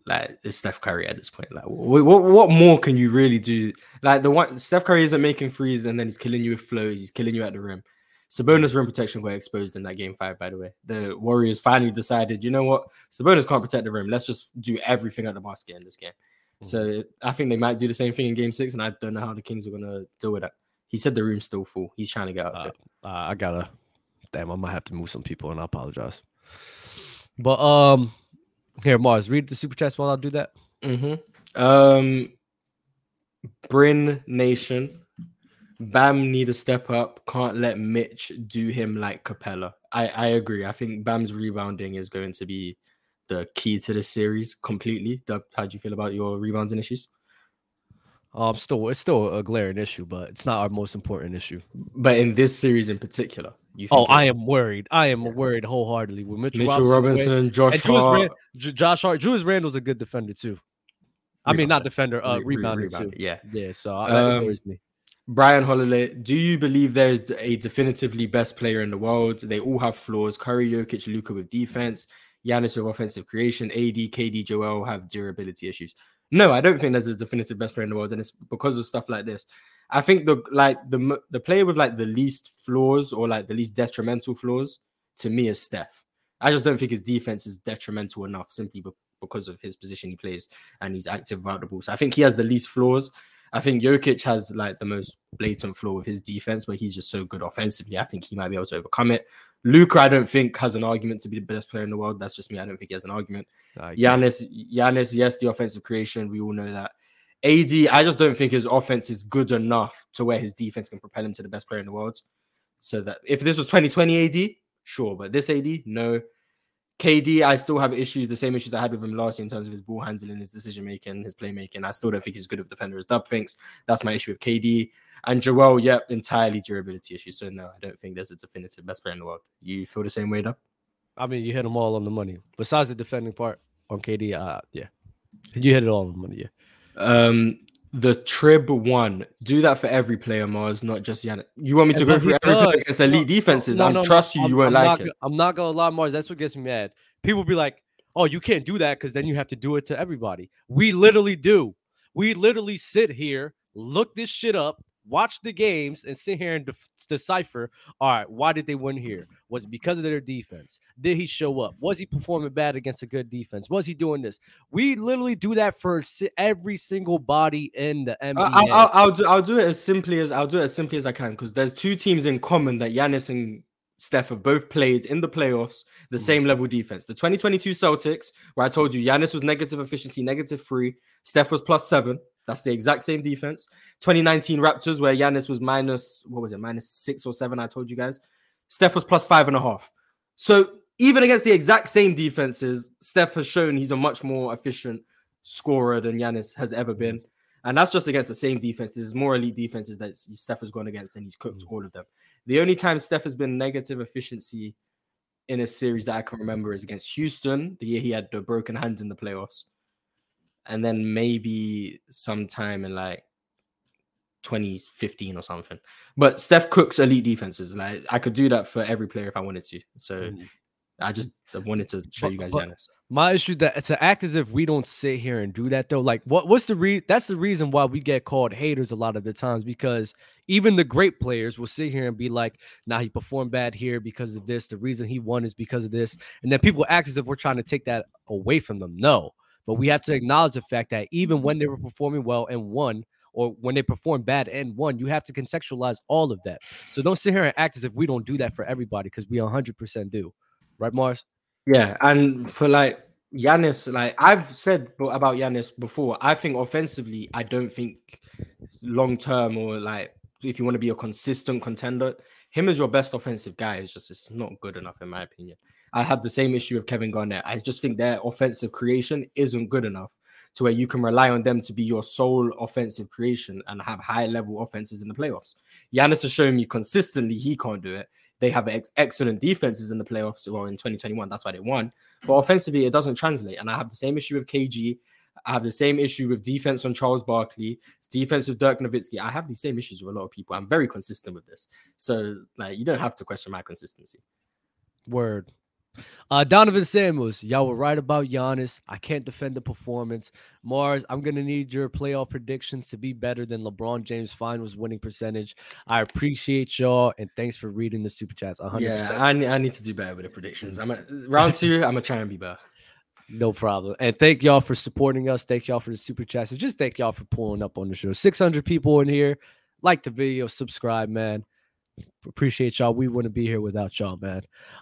like it's Steph Curry at this point. Like, what what, what more can you really do? Like the one Steph Curry isn't making threes, and then he's killing you with flows. He's killing you at the rim. Sabonis rim protection got exposed in that game five. By the way, the Warriors finally decided, you know what, Sabonis can't protect the rim. Let's just do everything at the basket in this game. So I think they might do the same thing in game six, and I don't know how the Kings are gonna deal with that. He said the room's still full. He's trying to get out. of Uh, it. uh, I gotta. Damn, I might have to move some people, and I apologize. But um, here, Mars, read the super chats while I do that. Mm-hmm. Um, Bryn Nation, Bam need to step up. Can't let Mitch do him like Capela. I I agree. I think Bam's rebounding is going to be the key to the series completely. Dub, how do you feel about your rebounding issues? Um, still, it's still a glaring issue, but it's not our most important issue. But in this series in particular, you Oh, I am worried. I am worried wholeheartedly with Mitchell, Mitchell Robinson, Robinson, Josh Hart, Ran- J- Josh Hart. Julius Randle's a good defender too. I mean, not defender, uh, re- re- rebounder rebounder, too. Yeah. Yeah, so I, that Um, worries me. Brian Holiday, do you believe there is a definitively best player in the world? They all have flaws. Curry, Jokic, Luka with defense, Giannis with offensive creation, AD, KD, Joel have durability issues. No, I don't think there's a definitive best player in the world, and it's because of stuff like this. I think the like the the player with like the least flaws or like the least detrimental flaws to me is Steph. I just don't think his defense is detrimental enough simply because of his position he plays and he's active about the ball. So I think he has the least flaws. I think Jokic has like the most blatant flaw with his defense, but he's just so good offensively. I think he might be able to overcome it. Luka, I don't think has an argument to be the best player in the world. That's just me. I don't think he has an argument. Giannis, Giannis, yes, the offensive creation, we all know that. AD, I just don't think his offense is good enough to where his defense can propel him to the best player in the world. So that if this was 2020 AD, sure, but this AD, no. KD, I still have issues, the same issues I had with him last year in terms of his ball handling, his decision making, his playmaking. I still don't think he's good of a defender as Dub thinks. That's my issue with KD. And Joel, yep, entirely durability issue. So no, I don't think there's a definitive best player in the world. You feel the same way, Dub? I mean, you hit them all on the money. Besides the defending part on KD, uh, yeah, you hit it all on the money. Yeah. Um, the Trib one, do that for every player, Mars, not just Yannick. You want me to go through every player against elite defenses? no, I no, no, trust you, I'm- you won't I'm like not it. I'm not gonna lie, Mars. That's what gets me mad. People be like, "Oh, you can't do that because then you have to do it to everybody." We literally do. We literally sit here, look this shit up, watch the games, and sit here and def- decipher. All right, why did they win here? Was it because of their defense? Did he show up? Was he performing bad against a good defense? Was he doing this? We literally do that for every single body in the NBA. I'll, I'll, I'll do I'll do it as simply as I'll do it as simply as I can because there's two teams in common that Giannis and Steph have both played in the playoffs the Mm. same level defense. The 2022 Celtics, where I told you Giannis was negative efficiency, negative three, Steph was plus seven. That's the exact same defense. 2019 Raptors, where Giannis was minus what was it, minus six or seven? I told you guys. Steph was plus five and a half. So even against the exact same defenses, Steph has shown he's a much more efficient scorer than Giannis has ever been. And that's just against the same defense. There's more elite defenses that Steph has gone against, and he's cooked Mm. all of them. The only time Steph has been negative efficiency in a series that I can remember is against Houston, the year he had the broken hands in the playoffs. And then maybe sometime in like 2015 or something. But Steph cooks elite defenses. Like I could do that for every player if I wanted to. So Mhm. I just wanted to show you guys but- Giannis. My issue that to act as if we don't sit here and do that though. Like what what's the reason that's the reason why we get called haters a lot of the times because even the great players will sit here and be like, nah, he performed bad here because of this. The reason he won is because of this. And then people act as if we're trying to take that away from them. No. But we have to acknowledge the fact that even when they were performing well and won, or when they perform bad and won, you have to contextualize all of that. So don't sit here and act as if we don't do that for everybody because we 100% do. Right, Mars? Yeah, and for like Giannis, like I've said about Giannis before, I think offensively, I don't think long term or like if you want to be a consistent contender, him as your best offensive guy is just it's not good enough in my opinion. I have the same issue with Kevin Garnett. I just think their offensive creation isn't good enough to where you can rely on them to be your sole offensive creation and have high level offenses in the playoffs. Giannis has shown me consistently he can't do it. They have ex- excellent defenses in the playoffs. Well, in 2021, that's why they won. But offensively, it doesn't translate. And I have the same issue with KG. I have the same issue with defense on Charles Barkley, defense with Dirk Nowitzki. I have the same issues with a lot of people. I'm very consistent with this. So, like, you don't have to question my consistency. Word. Uh, Donovan Samuels, y'all were right about Giannis. I can't defend the performance. Mars, I'm gonna need your playoff predictions to be better than LeBron James' finals winning percentage. I appreciate y'all and thanks for reading the super chats. 100%. Yeah, I, I need to do better with the predictions. I'm a, round two. I'm gonna try and be better. No problem. And thank y'all for supporting us. Thank y'all for the super chats. And just thank y'all for pulling up on the show. 600 people in here. Like the video, subscribe, man. Appreciate y'all. We wouldn't be here without y'all, man.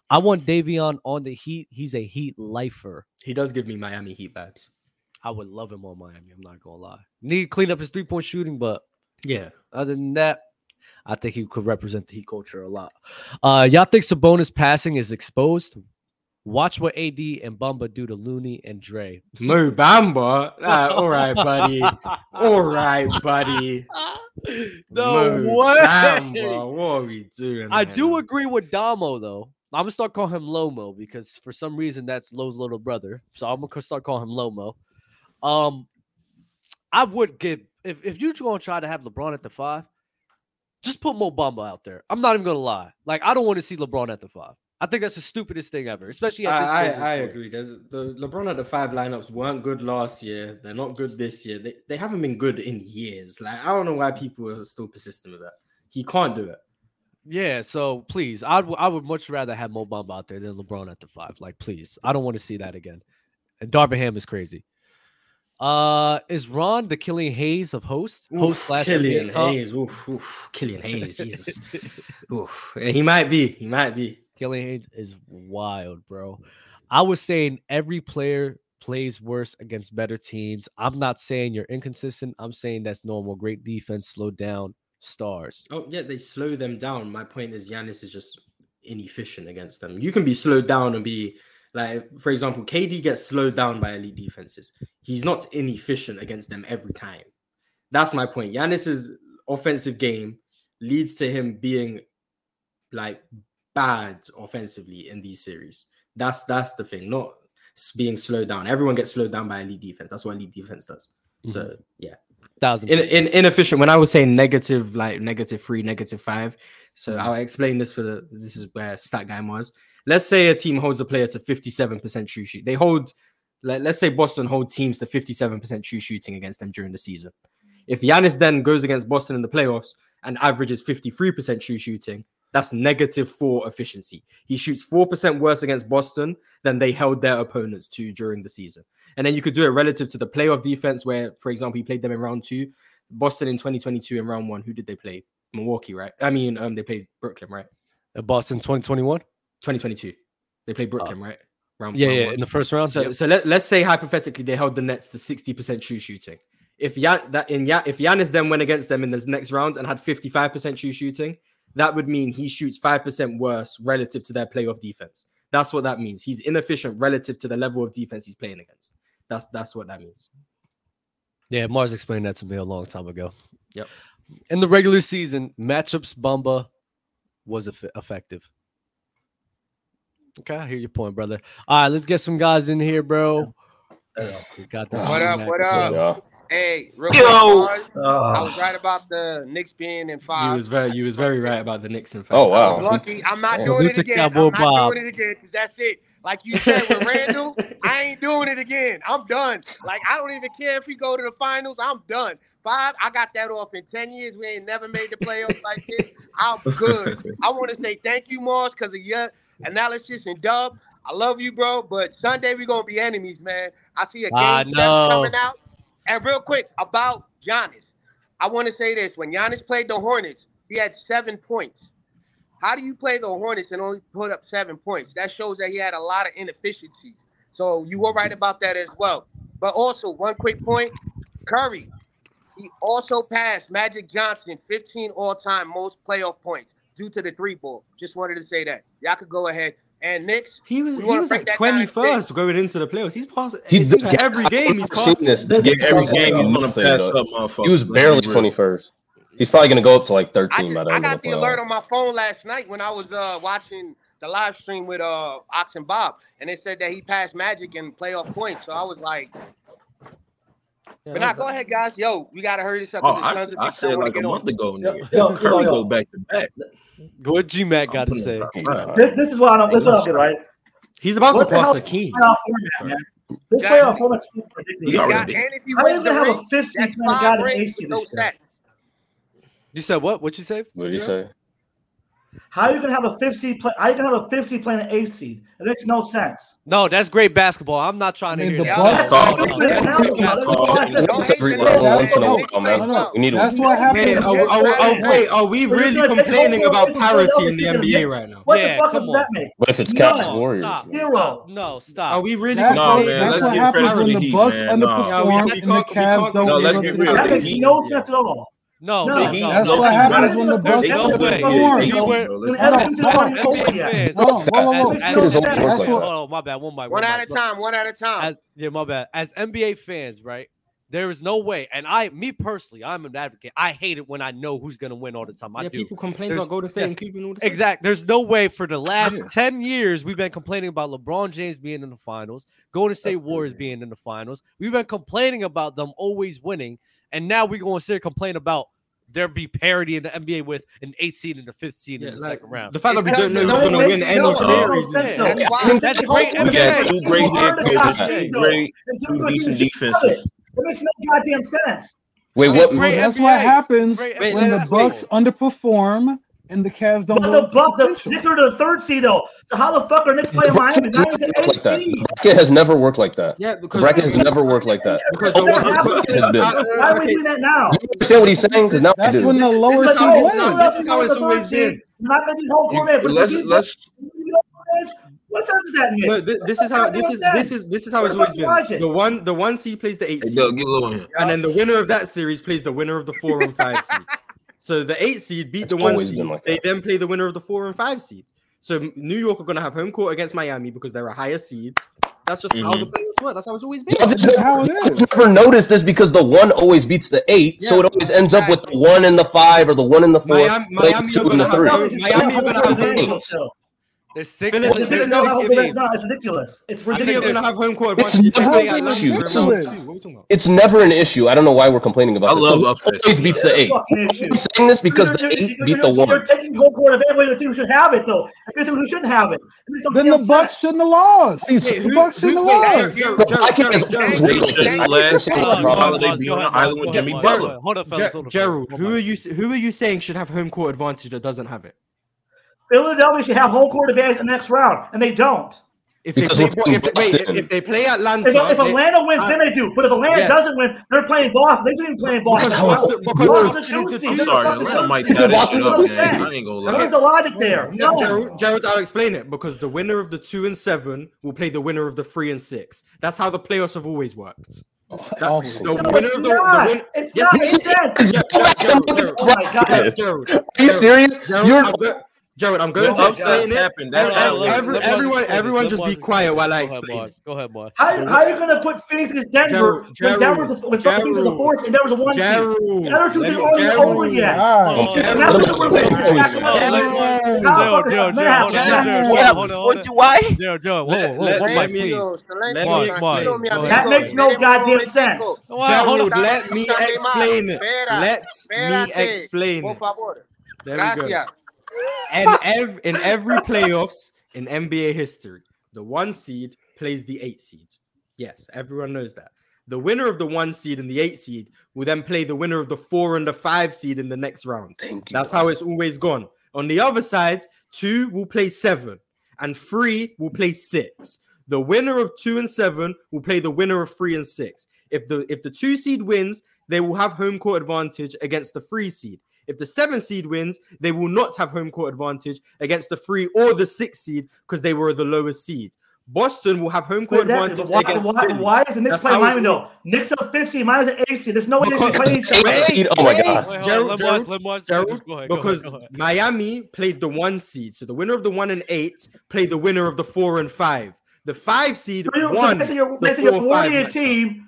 I want Davion on the Heat. He's a Heat lifer. He does give me Miami Heat vibes. I would love him on Miami. I'm not gonna lie. Need to clean up his three point shooting, but Yeah, other than that, I think he could represent the Heat culture a lot. Uh, y'all think Sabonis passing is exposed? Watch what AD and Bamba do to Looney and Dre. Mo Bamba. Ah, all right, buddy. All right, buddy. no way. Bamba. What are we doing? I right do agree with Damo though. I'm gonna start calling him Lomo because for some reason that's Lo's little brother. So I'm gonna start calling him Lomo. Um, I would give if if you're gonna try to have LeBron at the five, just put Mo Bamba out there. I'm not even gonna lie. Like I don't want to see LeBron at the five. I think that's the stupidest thing ever, especially at this I, stage of his I, I agree. There's the LeBron at the five lineups weren't good last year. They're not good this year. They, they haven't been good in years. Like I don't know why people are still persistent with that. He can't do it. Yeah, so please, I would I would much rather have Mo Bamba out there than LeBron at the five. Like, please, I don't want to see that again. And Darvin Ham is crazy. Uh, is Ron the Killian Hayes of host? host Oof, slash Killian? Hayes. Oof, oof, Killian Hayes. Jesus. Oof. Yeah, He might be. He might be. Killian Hayes is wild, bro. I was saying every player plays worse against better teams. I'm not saying you're inconsistent. I'm saying that's normal. Great defense, slow down stars. Oh, yeah, they slow them down. My point is Giannis is just inefficient against them. You can be slowed down and be like, for example, KD gets slowed down by elite defenses. He's not inefficient against them every time. That's my point. Giannis's offensive game leads to him being like bad offensively in these series. That's that's the thing, not being slowed down. Everyone gets slowed down by elite defense. That's what elite defense does. So yeah, Thousand in, in, inefficient. When I was saying negative, like negative three, negative five. So Mm. I'll explain this for the. This is where stat guy was. Let's say a team holds a player to fifty-seven percent true shoot. They hold, like, let's say Boston hold teams to fifty-seven percent true shooting against them during the season. If Giannis then goes against Boston in the playoffs and averages fifty-three percent true shooting, that's negative four efficiency. He shoots four percent worse against Boston than they held their opponents to during the season. And then you could do it relative to the playoff defense, where, for example, he played them in round two. Boston in 2022 in round one. Who did they play? Milwaukee, right? I mean, um, they played Brooklyn, right? Uh, Boston 2021. 2022. They played Brooklyn, right? Round, Yeah, round yeah, one. in the first round. So, Yep. so let, let's say hypothetically they held the Nets to 60% true shooting. If Yan, that in ya, if Giannis then went against them in the next round and had 55% true shooting, that would mean he shoots 5% worse relative to their playoff defense. That's what that means. He's inefficient relative to the level of defense he's playing against. That's that's what that means. Yeah, Mars explained that to me a long time ago. Yep. In the regular season, matchups Bamba was eff- effective. Okay, I hear your point, brother. All right, let's get some guys in here, bro. Yeah. What up? What up? Hey, real quick, Yo. Ah. I was right about the Knicks being in five. You was very, you was very right about the Knicks in five. Oh wow, I was lucky. I'm not doing it again. I'm not doing it again because that's it. Like you said with Randle, I ain't doing it again. I'm done. Like I don't even care if we go to the finals. I'm done. Five, I got that off in ten years. We ain't never made the playoffs like this. I'm good. I want to say thank you, Mars, because of your analysis and dub. I love you, bro. But Sunday we gonna be enemies, man. I see a game seven coming out. And real quick about Giannis, I want to say this: when Giannis played the Hornets, he had seven points. How do you play the Hornets and only put up seven points? That shows that he had a lot of inefficiencies. So you were right about that as well. But also, one quick point: Curry, he also passed Magic Johnson 15 all-time most playoff points due to the three ball. Just wanted to say that. Y'all could go ahead and Knicks. He was he was like twenty first going into the playoffs. He's passing yeah, every game. He's passing this. Yeah, every game he's gonna pass up, motherfucker. He was barely twenty first. He's probably gonna go up to like thirteen. I, just, I got the alert on my phone last night when I was uh, watching the live stream with uh, Ox and Bob, and they said that he passed Magic in playoff points. So I was like. But now, go ahead, guys. Yo, we gotta hurry this up. Oh, I, I, said like a month ago, nigga. Yo, yo, yo, Curry go back to back. What G Mac got to say? This, this, is what I don't. This is right. He's about what to pass the, the key. Format, man. This God, playoff format is ridiculous. Got, and if you I win the have ring, a 50 that's five guy to no stats. You said what? What'd you say? What'd you say? How are you gonna have a fifth seed play? How are you gonna have a fifth seed playing an eighth seed? It makes no sense. No, that's great basketball. I'm not trying I mean, to hear that. That's why happened. Oh, oh, oh, wait, are we really complaining about parity in the NBA right now? What the fuck does that make? But if it's Caps Warriors, zero. No, stop. Are we really? No, man. Let's get real. the and the No, let's get real. That makes no sense at all. No, no, no, no that's no, what happens when the Bucks no way. Oh, my bad. One by one. At a time. One at a time. As, yeah, my bad. As NBA fans, right? There is no way, and I, me personally, I'm an advocate. I hate it when I know who's gonna win all the time. I yeah, do. people complain there's, about Golden State yes, and Cleveland. All the. Exactly. There's no way for the last yeah. ten years we've been complaining about LeBron James being in the finals, Golden State That's Warriors crazy. being in the finals. We've been complaining about them always winning, and now we're going to sit and complain about there be parity in the NBA with an eighth seed and a fifth seed yeah, in the like, second round. The fact that we don't know who's going to win any no, series. No, no. Wow. That's great. NBA. got two great NBA great, two decent defenses. It makes no goddamn sense. Wait, what? That's what happens when the Bucks underperform and the Cavs don't. But the Bucks, the Sixers are the third seed though. So how the fuck are Knicks playing Miami? Miami's the eighth like seed. Bracket has never worked like that. Yeah, because bracket has never worked like that. Because oh, why are we doing that now? You understand what he's saying? Because now that's we do. when the lower oh, seed. This is how it's always been. Not making whole format. Let's let's. What does that mean? No, this, this is how this is this is this is how it's always been. The one the one seed plays the eight seed, and then the winner of that series plays the winner of the four and five seed. So the eight seed beat it's the one seed. Like they then play the winner of the four and five seeds. So New York are going to have home court against Miami because they're a higher seed. That's just mm-hmm. how the playoffs work. That's how it's always been. I just never, noticed this because the one always beats the eight, yeah, so it always ends exactly. up with the one and the five or the one and the four. Miami, Miami are going to have, have home there's six. Villa, Villa know how Villa's not. It's ridiculous. It's ridiculous. Gonna have home court. It's never an issue. It's, it's, never an issue. I don't know why we're complaining about I this. I love so Always beats the eight. I'm saying this because you're, the 8 you're, beat you're, the one. You're taking home court advantage. every team who should have it though. Every team who shouldn't have it. Then the Bucks shouldn't have lost. The Bucks shouldn't have lost. Gerald, who are you? Who are you saying should have home court advantage that doesn't have it? Philadelphia should have home court advantage in the next round, and they don't. If they, play, if, they, wait, if they, play, Atlanta, if, if Atlanta wins, uh, then they do. But if Atlanta yes. doesn't win, they're playing Boston. They didn't play in Boston. Because, because Boston, Boston is the team. Sorry, Atlanta might got Boston up, man. I ain't gonna lie. There's the logic there. No. Jared, Jared, I'll explain it because the winner of the two and seven will play the winner of the three and six. That's how the playoffs have always worked. That, oh, the no, winner of the, the win- it's yes, not, it's, it's, it's, Are you serious? You're Jared, I'm going no, to explain it. Happened. That's no, no, every, everyone, everyone, just be quiet while I explain. Go ahead, boy. How, how are you going to put Phoenix against Denver Jared, when Denver was a, when Jared, was a fourth and there was a one Jared, seed? The other two over yet. That makes no goddamn sense. Jared, let me explain it. Let me explain it and ev- in every playoffs in NBA history, the one seed plays the eight seed. Yes, everyone knows that. The winner of the one seed and the eight seed will then play the winner of the four and the five seed in the next round. Thank you. That's how it's always gone. On the other side, two will play seven and three will play six. The winner of two and seven will play the winner of three and six. If the if the two seed wins, they will have home court advantage against the three seed. If the seven seed wins, they will not have home court advantage against the three or the six seed because they were the lowest seed. Boston will have home court advantage. Why, why, why is the Knicks playing Miami though? Knicks are Miami's an 8 seed. There's no way they can play each other. Oh my god. Wait, Gerald, Gerald, Gerald, Gerald, Gerald, because go ahead, go ahead. Miami played the one seed. So the winner of the one and eight played the winner of the four and five. The five seed so won. So basically, you're, basically, your team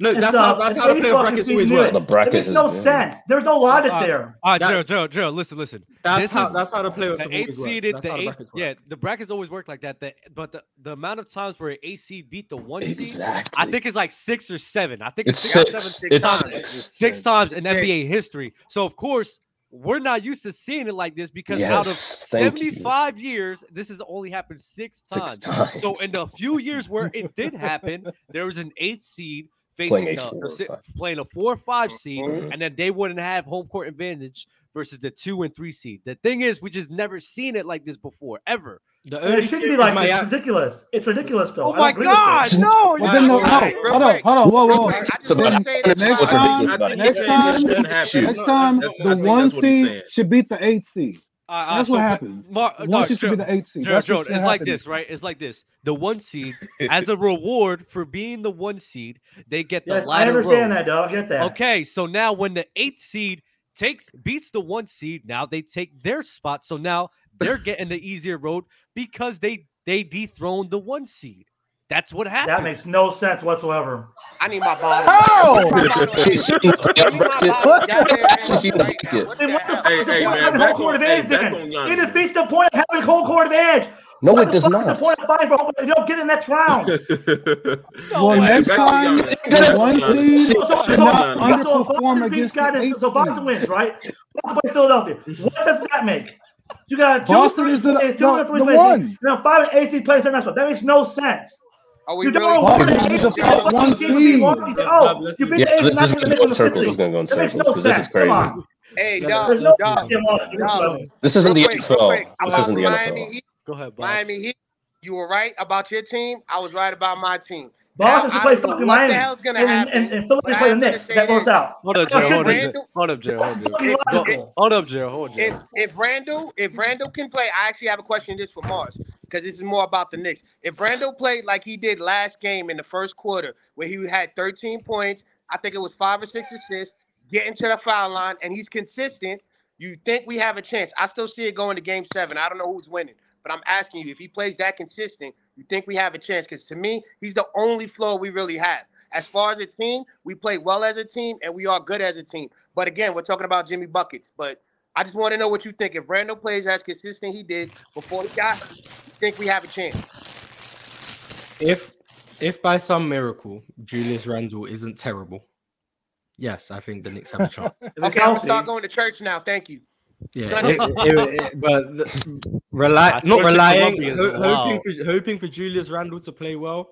no, that's how that's how the playoff brackets always work. The makes no sense. There's no logic uh, there. Ah, Joe, Joe, Joe, listen, listen. That's how that's how the playoffs the eight seeded, the eight, yeah, the brackets always work like that. The, but the, the amount of times where AC beat the one exactly. I think it's like six or seven. I think it's six, times, six times in NBA history. So of course we're not used to seeing it like this because yes, out of 75 you. years, this has only happened six times. six times. So, in the few years where it did happen, there was an eight seed facing playing a, a si- playing a four or five seed, mm-hmm. and then they wouldn't have home court advantage versus the two and three seed. The thing is, we just never seen it like this before, ever. it shouldn't be like this. It's ridiculous. It's ridiculous, though. Oh my god, no! Well, then, no, right, no. hold on, hold on, whoa, whoa. So next time, next time, the one seed should beat the eight seed. Uh, uh, that's uh, what so, happens. Mar- Once no, the eight seed. It's happen. like this, right? It's like this. The one seed, as a reward for being the one seed, they get the yes, ladder. I understand road. that, dog. Get that. Okay, so now when the eight seed takes beats the one seed, now they take their spot. So now they're getting the easier road because they they dethroned the one seed. That's what happened. That makes no sense whatsoever. I need my bottle. How? She's sitting there. She's sitting. What the hey, hey, man, court advantage. It defeats the point of having whole court advantage. No, what it does not. The point of fighting for open, you don't get in next round. well, next time, one seed so, so, so, not underperform so against So Boston wins, right? Boston plays Philadelphia. What does that make? You got two, no, five and eight. That makes no sense. Are we you don't want to use a one team. Oh, you've been yeah, this is going to go in circles. This is going to go in circles because this is crazy. Hey, Dom, no Dom, Dom. This isn't the NFL. This isn't the NFL. Go ahead, boss. Miami Heat. You were right about your team. I was right about my team. Boston should play fucking Miami. What the hell's gonna happen? And, and Philly play the Knicks. That goes out. Hold up, Jared. Hold up, Jared. Hold up, Jared. Hold up, Jared. If Randle, if Randle can play, I actually have a question. This for Mars because this is more about the Knicks. If Randle played like he did last game in the first quarter, where he had 13 points, I think it was five or six assists, getting to the foul line, and he's consistent, you think we have a chance. I still see it going to game seven. I don't know who's winning, but I'm asking you if he plays that consistent, you think we have a chance? Because to me, he's the only floor we really have. As far as a team, we play well as a team and we are good as a team. But again, we're talking about Jimmy Buckets. But I just want to know what you think. If Randle plays as consistent he did before he got, think we have a chance? If if by some miracle Julius Randle isn't terrible, yes, I think the Knicks have a chance. okay, I'm gonna start going to church now. Thank you. Yeah, it, it, it, but rely not relying, ho- hoping for hoping for Julius Randle to play well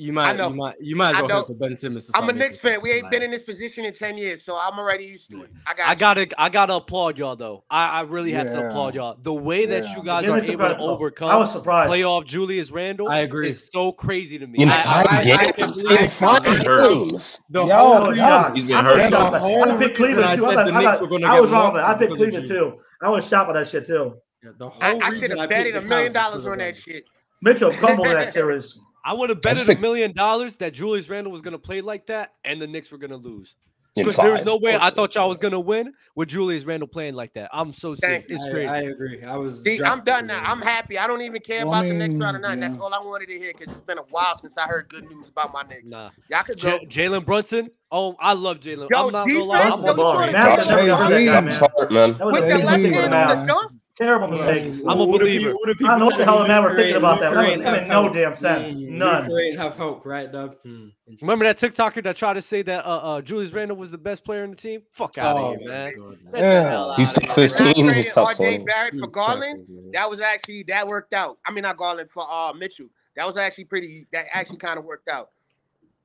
you might, you might, you might as well hope for Ben Simmons. I'm a Knicks fan. We ain't been in this position in ten years, so I'm already used to it. I got. I gotta, I gotta applaud y'all though. I, I really yeah. have to applaud y'all. The way yeah. that you guys are able to overcome. I was surprised. Playoff Julius Randle. I agree. It's so crazy to me. In I, I, games. I, I, I, I, five games. The Yo, whole reason, he's been hurt. I picked Cleveland. I said the Knicks were going to get. I was wrong. I picked Cleveland too. I was shocked by that shit too. The whole I should have betted a million dollars on that shit. Mitchell, come on that series. I would have betted a million dollars that Julius Randle was going to play like that, and the Knicks were going to lose. Because there was no way I thought y'all was going to win with Julius Randle playing like that. I'm so sick. It's I, crazy. I, agree. I was. See, I'm done now. I'm happy. I don't even care well, about I mean, the next round or not. Yeah. That's all I wanted to hear because it's been a while since I heard good news about my Knicks. Nah. Y'all could go. J- Jalen Brunson. Oh, I love Jalen. Yo, I'm not defense, gonna lie. I'm man. That was With the left hand on the dunk. Terrible mistake. Yeah. I'm a believer. People, people I don't know what the hell man we're thinking about that. That makes no hope. damn sense. None. Ukraine have hope, right, Doug? Hmm. Remember that TikToker that tried to say that uh, uh, Julius Randle was the best player in the team? Fuck out oh, of here, man. Yeah. He's top 15. He's top 20. Barrett for Garland, that was actually, that worked out. I mean, not Garland, for uh, Mitchell. That was actually pretty, that actually kind of worked out.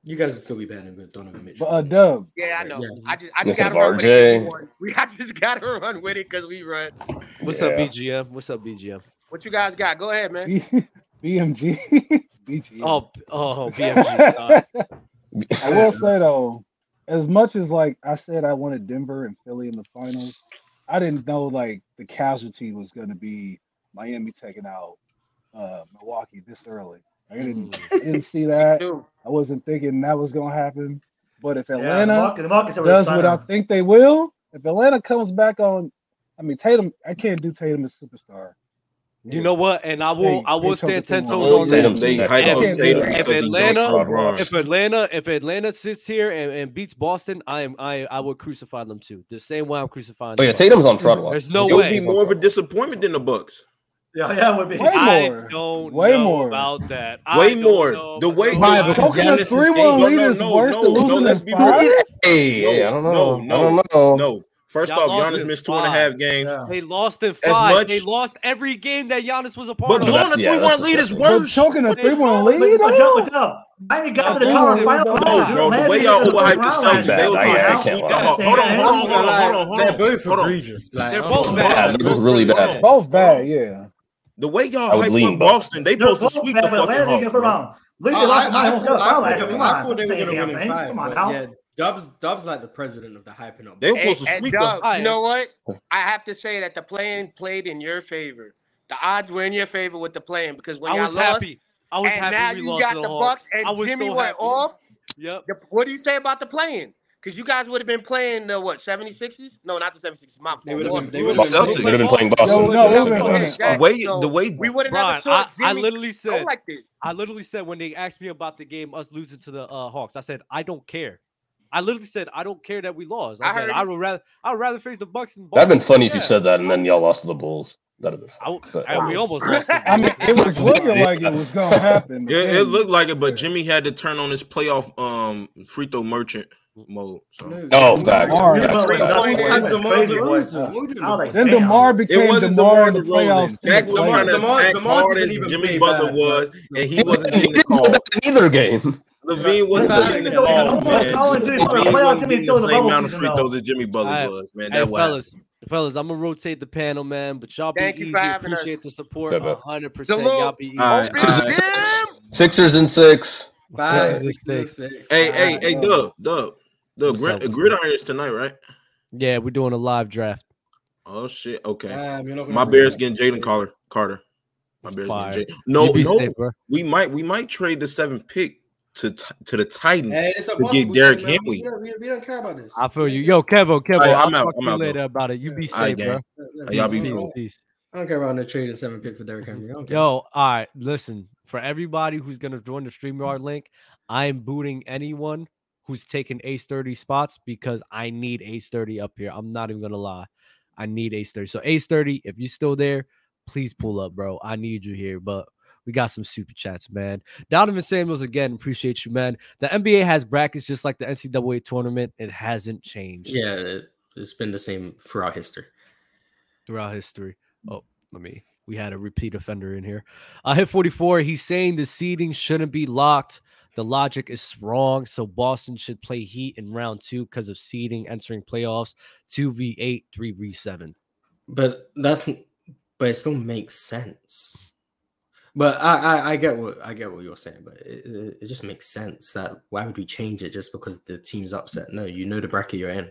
You guys would still be banning with Donovan Mitchell. But, uh, Dub. Yeah, I know. Yeah. I just, I just gotta run with it. We, I just gotta run with it because we run. What's yeah. up, BGM? What's up, BGM? What you guys got? Go ahead, man. B- BMG. BGM. Oh, oh, BMG. I will say though, as much as like I said, I wanted Denver and Philly in the finals. I didn't know like the casualty was going to be Miami taking out uh, Milwaukee this early. I didn't, didn't see that. I wasn't thinking that was going to happen. But if Atlanta yeah, the market, the does what I think they will, if Atlanta comes back on, I mean Tatum, I can't do Tatum as superstar. You know what? And I will, they, I will stand ten toes on Tatum. If, if Atlanta, if Atlanta, if Atlanta sits here and, and beats Boston, I am, I, I would crucify them too. The same way I'm crucifying. Oh yeah, Tatum's on fraud. There's no it way. It would be more of a disappointment than the Bucks. Yeah, yeah, would be. Way I more. don't way know more. about that. Way more. Know. The way Because Giannis three one lead is worse than losing no, be five. Hey, no, hey, I don't know. No, no, no. no. 1st off, Giannis missed two and a half games. Yeah. They lost in five. Much, they lost every game that Giannis was a part but of. But blowing a three-one lead is worse. Choking a three-one lead. But, but, Miami got to the conference final. No, bro, the way y'all overhyped the Celtics, they was like, hold on, hold on, hold on, hold on, hold on. They're both egregious. They're both bad. They're both really bad. Both bad, yeah. The way y'all hype up Boston, they supposed to sweep the fucking Hawks. Bro. Leave it like I thought they were going to win. Come on, now. Dub's Dub's not the president of the hyping up. They were supposed to sweep Dub, You know what? I have to say that the play-in played in your favor. The odds were in your favor with the play-in because when I y'all was lost, happy. I was and happy now you got the, Bucks and Jimmy so went off. Yep. What do you say about the play-in? Because you guys would have been playing the what 76s? No, not the 76s. My they would have been, been, been, been, playing Boston. No, no, no, no, the way the way we would have never saw I, I, literally said I literally said when they asked me about the game, us losing to the uh, Hawks, I said I don't care. I literally said I don't care that we lost. I, I said I would rather I would rather face the Bucks than Boston. That'd been funny yeah. if you said that and then y'all lost to the Bulls. That'd have been. I, I, we almost lost. I mean, it was looking like it was gonna happen. Yeah, it looked like it, but Jimmy had to turn on his playoff um free throw merchant mode. So. No, no God. DeMar, yeah, DeMar, DeMar, then DeMar became DeMar in the playoffs. Zach DeMar, DeMar, DeMar didn't even Jimmy Butler was, and he wasn't getting the call. Either game. LaVine wasn't getting the ball, man. LaVine wasn't getting the same amount of free throws as Jimmy Butler was, man. That was. Fellas, I'm gonna rotate the panel, man. But y'all Thank be easy. Appreciate us. the support, 100. percent Y'all be easy. All right. Sixers and six. Five, six, six, six. Hey, hey, hey, Dub, Dub. The grid, gridiron is tonight, right? Yeah, we're doing a live draft. Oh shit! Okay, my Bears getting Jalen Carter. Carter. My Bears Fire. getting Jalen. No, no, safe, we might we might trade the seventh pick to to the Titans hey, to get Derrick Henry. We, we, don't care about this. I feel you, yo, Kevo, Kevo. Right, I'm out. I'm out, later though. about it. You be safe, right, bro. Peace, be peace, cool. peace. I don't care about the trade of seven pick for Derrick mm-hmm. Henry. Yo, all right, listen. For everybody who's gonna join the StreamYard link, I am booting anyone who's taking ace 30 spots because I need ace 30 up here. I'm not even going to lie. I need ace 30. So, ace 30, if you're still there, please pull up, bro. I need you here. But we got some super chats, man. Donovan Samuels, again, appreciate you, man. The NBA has brackets just like the NCAA tournament. It hasn't changed. Yeah, it's been the same throughout history. Throughout history. Oh, let me. We had a repeat offender in here. I uh, hit 44. He's saying the seeding shouldn't be locked the logic is wrong. So Boston should play Heat in round two because of seeding entering playoffs 2v8, 3v7. But that's but it still makes sense. But I, I, I get what I get what you're saying, but it, it, just makes sense that why would we change it just because the team's upset? No, you know the bracket you're in.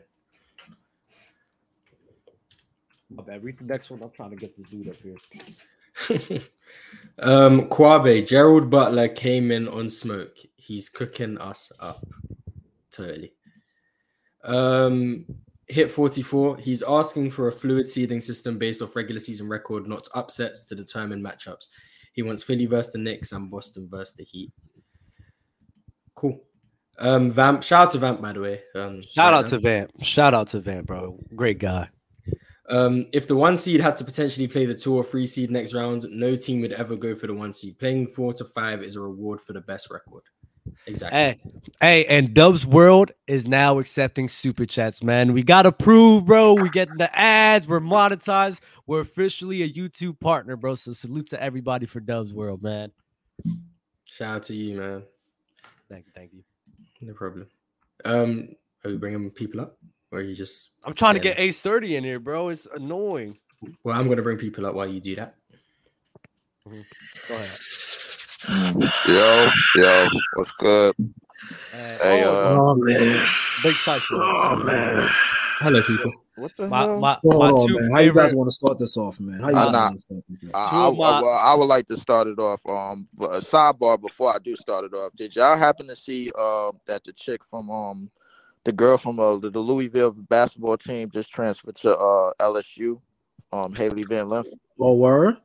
My bad. Read the next one. I'm trying to get this dude up here. um, Kwabe, Gerald Butler came in on smoke. He's cooking us up. Totally. Um, hit 44. He's asking for a fluid seeding system based off regular season record, not upsets to determine matchups. He wants Philly versus the Knicks and Boston versus the Heat. Cool. Um, Vamp. Shout out to Vamp, by the way. Um, Shout right out now. to Vamp. Shout out to Vamp, bro. Great guy. Um, if the one seed had to potentially play the two or three seed next round, no team would ever go for the one seed. Playing four to five is a reward for the best record. Exactly. Hey, hey, and Dubs World is now accepting super chats, man. We got approved, bro. We getting the ads. We're monetized. We're officially a YouTube partner, bro. So salute to everybody for Dubs World, man. Shout out to you, man. Thank you, thank you. No problem. Um, are we bringing people up, or are you just? I'm trying to get Ace 30 in here, bro. It's annoying. Well, I'm gonna bring people up while you do that. Go ahead. Yo, yo, what's good? Hey, uh, Oh man. Big Tyson. Oh man. Hello, people. What the My, hell? my, my going on, man? How you guys want to start this off, man? How you guys want to start this, man? I, I, I, well, I would like to start it off. Um, but a sidebar before I do start it off. Did y'all happen to see uh that the chick from um the girl from uh, the, the Louisville basketball team just transferred to uh LSU? Um, Hailey Van Lith. Oh, word?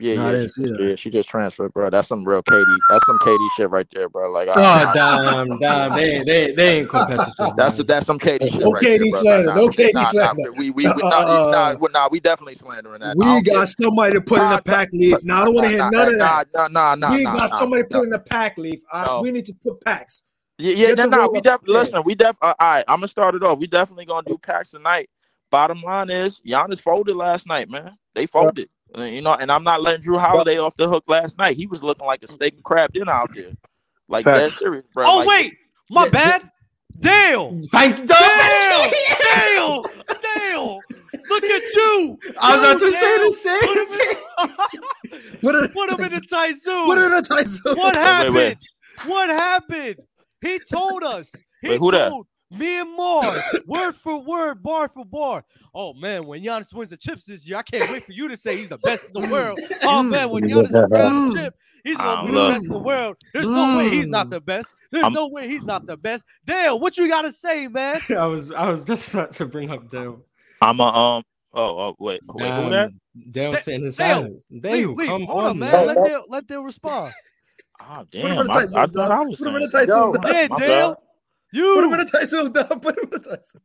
Yeah, Nah, I yeah, didn't she, see that. yeah, she just transferred, bro. That's some real KD. That's some KD shit right there, bro. Like, I, God I- damn, damn, they ain't, they, they ain't competitive. That's man. that's some KD shit No right KD there, bro. slander, Nah, no nah, KD nah, nah, slander. we we, we nah, Uh, nah, we- nah, we definitely slandering that. We got care. somebody to put in the pack leaf. Now I don't want to hear Nah, none of that. Nah, nah, nah, we nah, got nah, somebody nah. put in the pack leaf. Uh, We need to put packs. Yeah, yeah, Get no, the no, roll we definitely listen, we def uh, all right, I'm gonna start it off. We definitely gonna do packs tonight. Bottom line is Giannis folded last night, man. They folded. You know, and I'm not letting Jrue Holiday off the hook last night. He was looking like a steak and crab dinner out there. Like Facts. dead serious, bro. Oh, Like, wait. My bad. Dale. Thank you, Dale. Dale. Dale. Look at you. I was about to You, say the same thing. What a, Put him in the tight zoom. Put him in the tight zone. What happened? wait. What happened? He told us. He Wait, who that? told me and Marz, word for word, bar for bar. Oh man, when Giannis wins the chips this year, I can't wait for you to say he's the best in the world. Oh man, when Giannis grabs the chip, he's gonna be the Um, best in the world. There's no way he's not the best. There's I'm- no way he's not the best. Dale, what you gotta say, man? I was, I was just about to bring up Dale. I'm a um oh, oh wait, wait, who that? Um, Dale Da- sitting in Dale, silence. Leave, Dale, leave. come Hold on, on, man. man. Let Dale, let Dale respond. Oh Put him in damn, the I, I thought I was Put him in the saying tight zone, something. dog. Yeah, My Dale. Bad. Put him in You the tight zone, dog. Put him in a tight zone.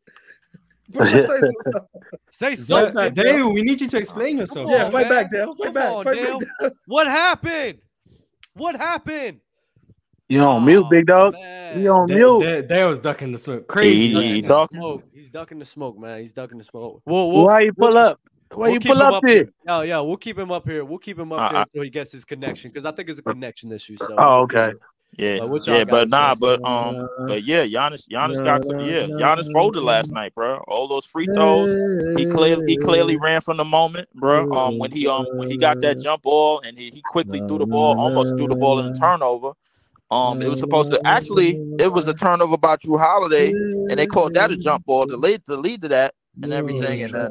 Put him in the tight zone, dog. say Dale, something. Dale, we need you to explain yourself. Come Yeah, on, fight man. back, Dale. Fight Come back. on, Fight Dale. back, Dale. What happened? What happened? You on mute, big dog? You on Dale, mute? Dale, Dale was ducking the smoke. Crazy. He- ducking he the talking? Smoke. He's ducking the smoke, man. He's ducking the smoke. We'll, we'll, Why you pull we'll- up? Why we'll you pull him up here? Yeah, yeah. We'll keep him up here. We'll keep him up Uh, here I- until he gets his connection because I think it's a connection issue. So. Oh, okay. Yeah, But yeah, but nah, but um, but yeah, Giannis, Giannis got yeah, Giannis folded last night, bro. All those free throws, he clearly he clearly ran from the moment, bro. Um, when he um when he got that jump ball and he, he quickly threw the ball, almost threw the ball in the turnover. Um, it was supposed to actually it was the turnover by Jrue Holiday, and they called that a jump ball to lead to lead to that and everything. And then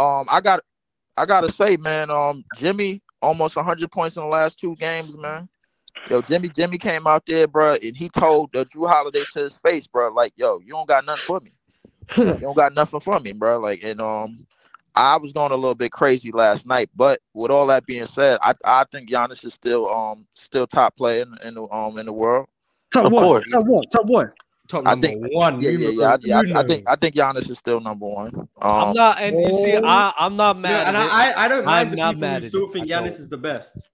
um, I got I gotta say, man, um, Jimmy almost 100 points in the last two games, man. Yo, Jimmy, Jimmy came out there, bro, and he told uh, Jrue Holiday to his face, bro, like, yo, you don't got nothing for me. you don't got nothing for me, bro. Like, and um, I was going a little bit crazy last night, but with all that being said, I I think Giannis is still um still top player in, in the um in the world. Top Of one. course. Top one. Top one. Top I think one. Yeah, yeah, yeah. I, yeah, I, I think I think Giannis is still number one. Um, I'm not, and you see, I, I'm not No, mad. and at it. I, I- I don't mind I'm the not people mad who still it. think I Giannis is the best.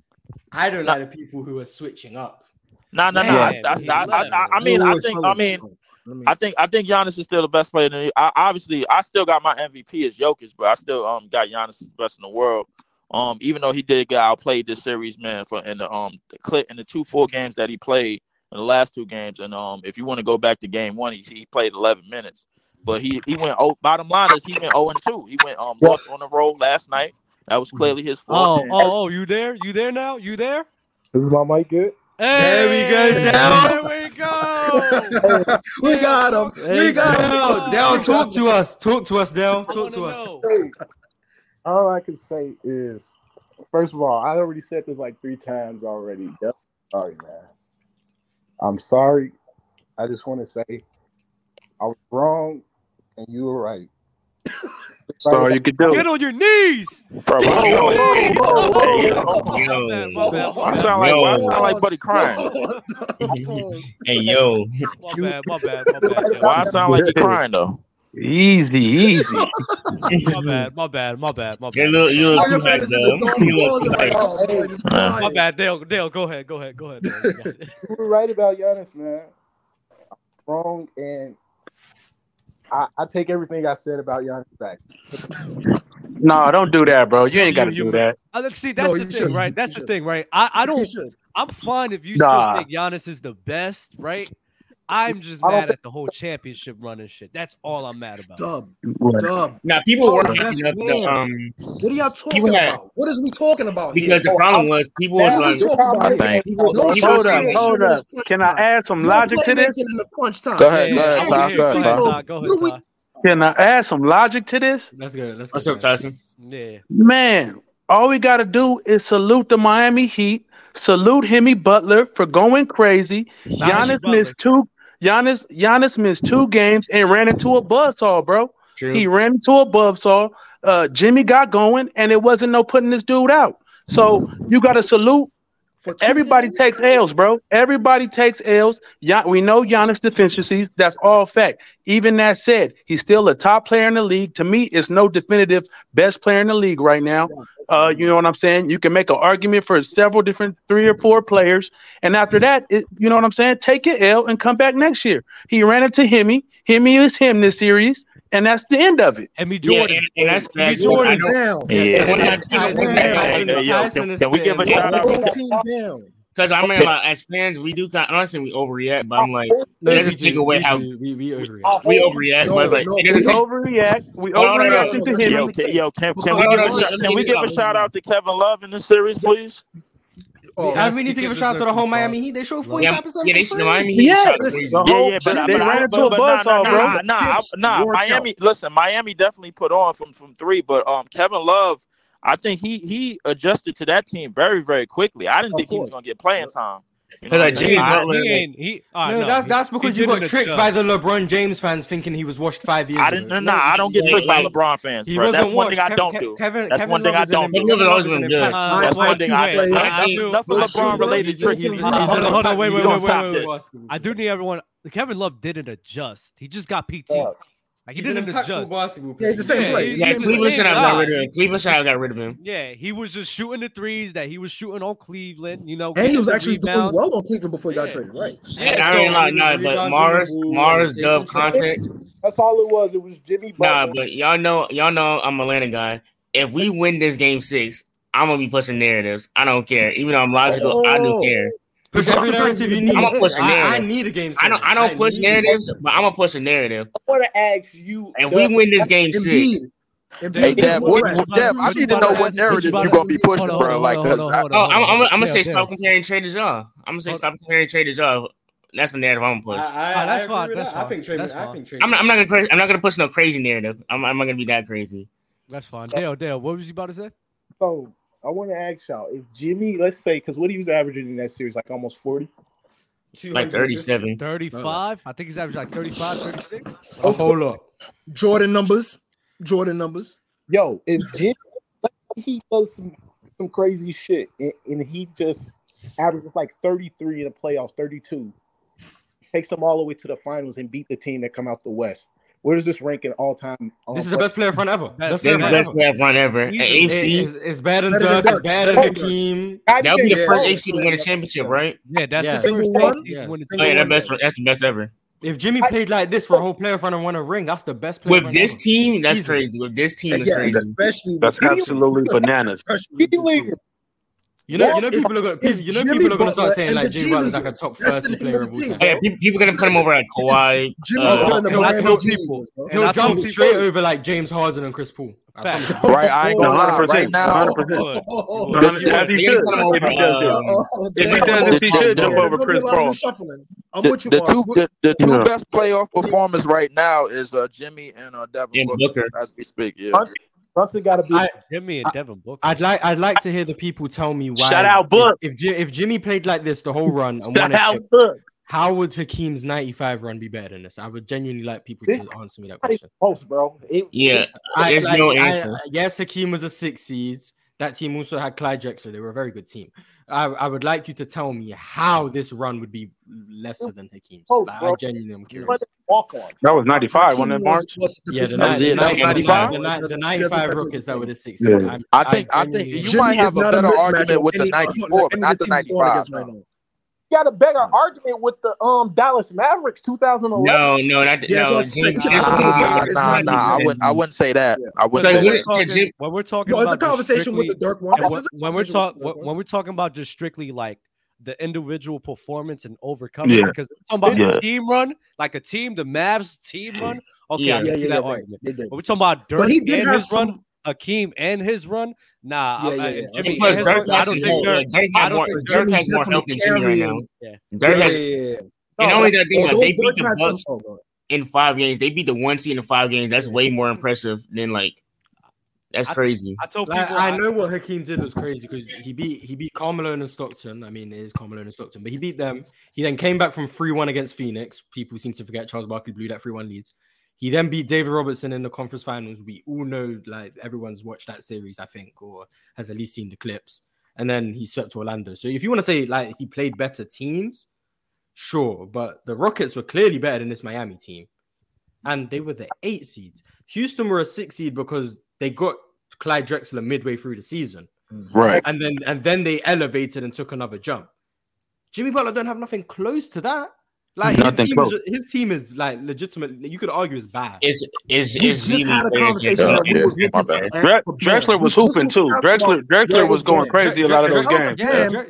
I don't Nah. like the people who are switching up. No, no, no. I, I, he I, let I, I him. mean, I think, I mean, hold on. Let me- I think, I think Giannis is still the best player. In the, I, obviously, I still got my MVP as Jokic, but I still um got Giannis the best in the world. Um, even though he did get outplayed this series, man, for in the um the clip in the two four games that he played in the last two games, and um if you want to go back to game one, he he played 11 minutes, but he he went. Oh, bottom line is he went 0 and two. He went um lost on the road last night. That was clearly his fault. Oh, oh, oh, you there? You there now? You there? This is my mic good? Hey, there we go, down. There we go. we got him. We got him. Dale, talk to us. Talk to us, Dale. Talk to us. All I can say is, first of all, I already said this like three times already. Sorry, man. I'm sorry. I just want to say I was wrong and you were right. So you could do. Get on your knees. Bro, whoa, whoa, whoa, whoa. Hey, yo. Yo. My. I sound like yo. I sound like Buddy crying. hey yo. My bad, my bad, my bad. Why I sound like you crying though? Easy, easy. my bad, my bad, my bad, my bad. You're too hyped, though. Look too hyped. Uh, my bad, Dale. Dale, go ahead, go ahead, go ahead. You're right about Giannis, man. Wrong and I, I take everything I said about Giannis back. no, don't do that, bro. You ain't got to do that. Uh, let's see. That's no, the thing, should. right? That's you the should. thing, right? I, I don't. I'm fine if you nah. still think Giannis is the best, right? I'm just mad at the whole championship running shit. That's all I'm mad about. Dub, dub. Now people oh, were hyping up the, um. What are y'all talking had, about? What is we talking about? Because here? the problem was people was like, hold up, hold up. Can I add some logic to this? Punch time. Go ahead, go ahead, Can I add some logic to this? That's good. That's good. What's up, Tyson? Yeah, man. All we gotta do is salute the Miami Heat. Salute Himmy Butler for going crazy. Giannis missed two Giannis Giannis missed two games and ran into a buzzsaw, bro. True. He ran into a buzzsaw. Uh, Jimmy got going, and it wasn't no putting this dude out. So you got to salute Everybody games. takes L's, bro. Everybody takes L's. Yeah, we know Giannis deficiencies. That's all fact. Even that said, he's still a top player in the league. To me, it's no definitive best player in the league right now. Uh, you know what I'm saying? You can make an argument for several different three or four players, and after that, it, you know what I'm saying? Take it L and come back next year. He ran into Himmy. Himmy is him this series and that's the end of it. Jordan. Yeah, and, and that's Jordan. Down. Yeah. Can we give a shout out? Because I mean, like, as fans, we do kind. Of, honestly, we overreact, but I'm like, no, it doesn't take away we, how we, we, we overreact. We overreact, no, but like, no, it doesn't take, overreact. We overreact to him. no, no, no, no, no, no, no, no, no, no, no, no, no, Oh, I mean, need to give a shout out to the whole Miami Heat. They show 45 percent. Yeah, they the Miami Heat. Yeah, yeah, yeah, but they ran into a buzzsaw, bro. Nah, nah, Miami. Listen, Miami definitely put on from from three, but um, Kevin Love. I think he he adjusted to that team very very quickly. I didn't of think course. he was going to get playing time. Because Jimmy Butler, he, uh, no, no, that's that's because you got tricked by the LeBron James fans thinking he was washed five years. I didn't. Ago. No, no, I don't get tricked by LeBron fans. He bro. That's one thing I don't Kev, do. Kevin, that's Kevin one thing I don't do. That's one thing I don't. Nothing LeBron related tricky. Hold on, wait, wait, wait, wait, wait. I do need everyone. Kevin Love didn't adjust. He just got PT. Like he's he didn't an adjust. basketball player. Yeah, it's the same yeah. Yeah, Cleveland should have got rid of him. Cleveland should have got rid of him. Yeah, he was just shooting the threes that he was shooting on Cleveland. You know, and he was actually rebounds. doing well on Cleveland before he got traded. Right. Yeah, yeah I don't like none, but Marz, Marz, Dub content. That's all it was. It was Jimmy. Butler. Nah, but y'all know, y'all know, I'm a Atlanta guy. If we win this game six, I'm gonna be pushing narratives. I don't care, even though I'm logical. Oh. I don't care. Push every narrative you need. I'm gonna push a narrative. I, I need a game. Seven. I don't. I don't I push narratives, them. but I'm gonna push a narrative. I want to ask you, and we win this game six. Hey, Deb, Deb, I need to know what narrative you're gonna be pushing, bro. Like, oh, I'm, gonna say stop comparing traders y'all. I'm gonna say stop comparing traders y'all. That's the narrative I'm gonna push. I, I, oh, that's I fine. That's fine. I think traders. I think Trae. I'm not, I'm not gonna. I'm not gonna push no crazy narrative. I'm, I'm not gonna be that crazy. That's fine. Dale, Dale, what was you about to say? Oh. I want to ask y'all if Jimmy, let's say, because what he was averaging in that series, like almost 40. Like 37. 35. I think he's averaging like 35, 36. Oh, hold up. Jordan numbers. Jordan numbers. Yo, if Jimmy, he does some, some crazy shit and, and he just averages like 33 in the playoffs, 32, takes them all the way to the finals and beat the team that come out the West where does this rank in all time? All this is the best player front ever. Best, this is the best player front ever. At AC, it's, it's bad as Doug. It's bad as Hakeem. That would be the first AC to win a championship, right? Yeah, that's yeah. the single one. Yeah. Oh, yeah, that best, that's the best ever. If Jimmy played like this for a whole player front and won a ring, that's the best player. With this ever. team, that's Easy. crazy. With this team, that's yeah, crazy. Especially that's absolutely bananas. Especially you know, what you know, people are gonna. You know, oh, people are going to start saying like Jimmy is like a top thirty player of all time. Yeah, people, are going to put him over like Kawhi. Jimmy uh, Butler he'll, he'll, he'll, people, jump straight over like James Harden and Chris Paul. Right, I ain't gonna lie. Right now, 100. Uh, if he does, if he should jump over Chris Paul. The, two, the, two best playoff performers right now is uh, Jimmy and uh, Devin Booker as we speak. Yeah. Brunson got to be I, Jimmy and Devin Booker. I'd like I'd like to hear the people tell me why. Shout out Book. If, if, if Jimmy played like this the whole run and Shout won it, Book. how would Hakeem's 95 run be better than this? I would genuinely like people this to answer me that question. Post, bro. It, yeah, I, there's no answer. I, yes, Hakeem was a six seeds. That team also had Clyde Drexler. They were a very good team. I, I would like you to tell me how this run would be lesser than Hakeem's. Oh, I genuinely am curious. Walk on. That was 95, wasn't that March? yeah, the, 95, the, 95 Rockets that were the six. Yeah. I, think I, I think you might have a better argument with the 94, but not the 95 got a better argument with the um Dallas Mavericks 2011. No, no, no. Nah, nah, I wouldn't. I wouldn't say that. I wouldn't. Like, say when, that. Jim, when we're talking, no, it's a conversation with the Dirk one. When, when we're talking, when, when we're talking about just strictly like the individual performance and overcoming. Yeah. Because we're talking about yeah. a team run, like a team, the Mavs team run. Okay, yeah, I yeah, see yeah, that yeah, argument. But we're talking about Dirk but he did and have his some, run. Hakeem and his run. Nah, yeah, I yeah, yeah. Jimmy plus, Dirk run, I don't think Dirk, Dirk, I don't think Dirk has more help than Jimmy right now. Yeah. Dirk yeah, has, yeah, yeah. And only that being like, they beat the Bucks in five games. They beat the one seed in five games. That's way more impressive than like that's crazy. I, I told people I, I, know what Hakeem did was crazy because he beat he beat Karl Malone and Stockton. I mean, it is Karl Malone and Stockton, but he beat them. He then came back from 3-1 against Phoenix. People seem to forget Charles Barkley blew that 3-1 leads. He then beat David Robinson in the conference finals. We all know, like everyone's watched that series, I think, or has at least seen the clips. And then he swept Orlando. So if you want to say like he played better teams, sure, but the Rockets were clearly better than this Miami team, and they were the eight seeds. Houston were a six seed because they got Clyde Drexler midway through the season, mm-hmm. right? And then and then they elevated and took another jump. Jimmy Butler don't have nothing close to that. Like his team, is, his team is like legitimate. You could argue is bad. Is is is just had a conversation. Yeah, Dre- Drexler was hooping too. Drexler Drexler was going crazy a lot of those games. Yeah,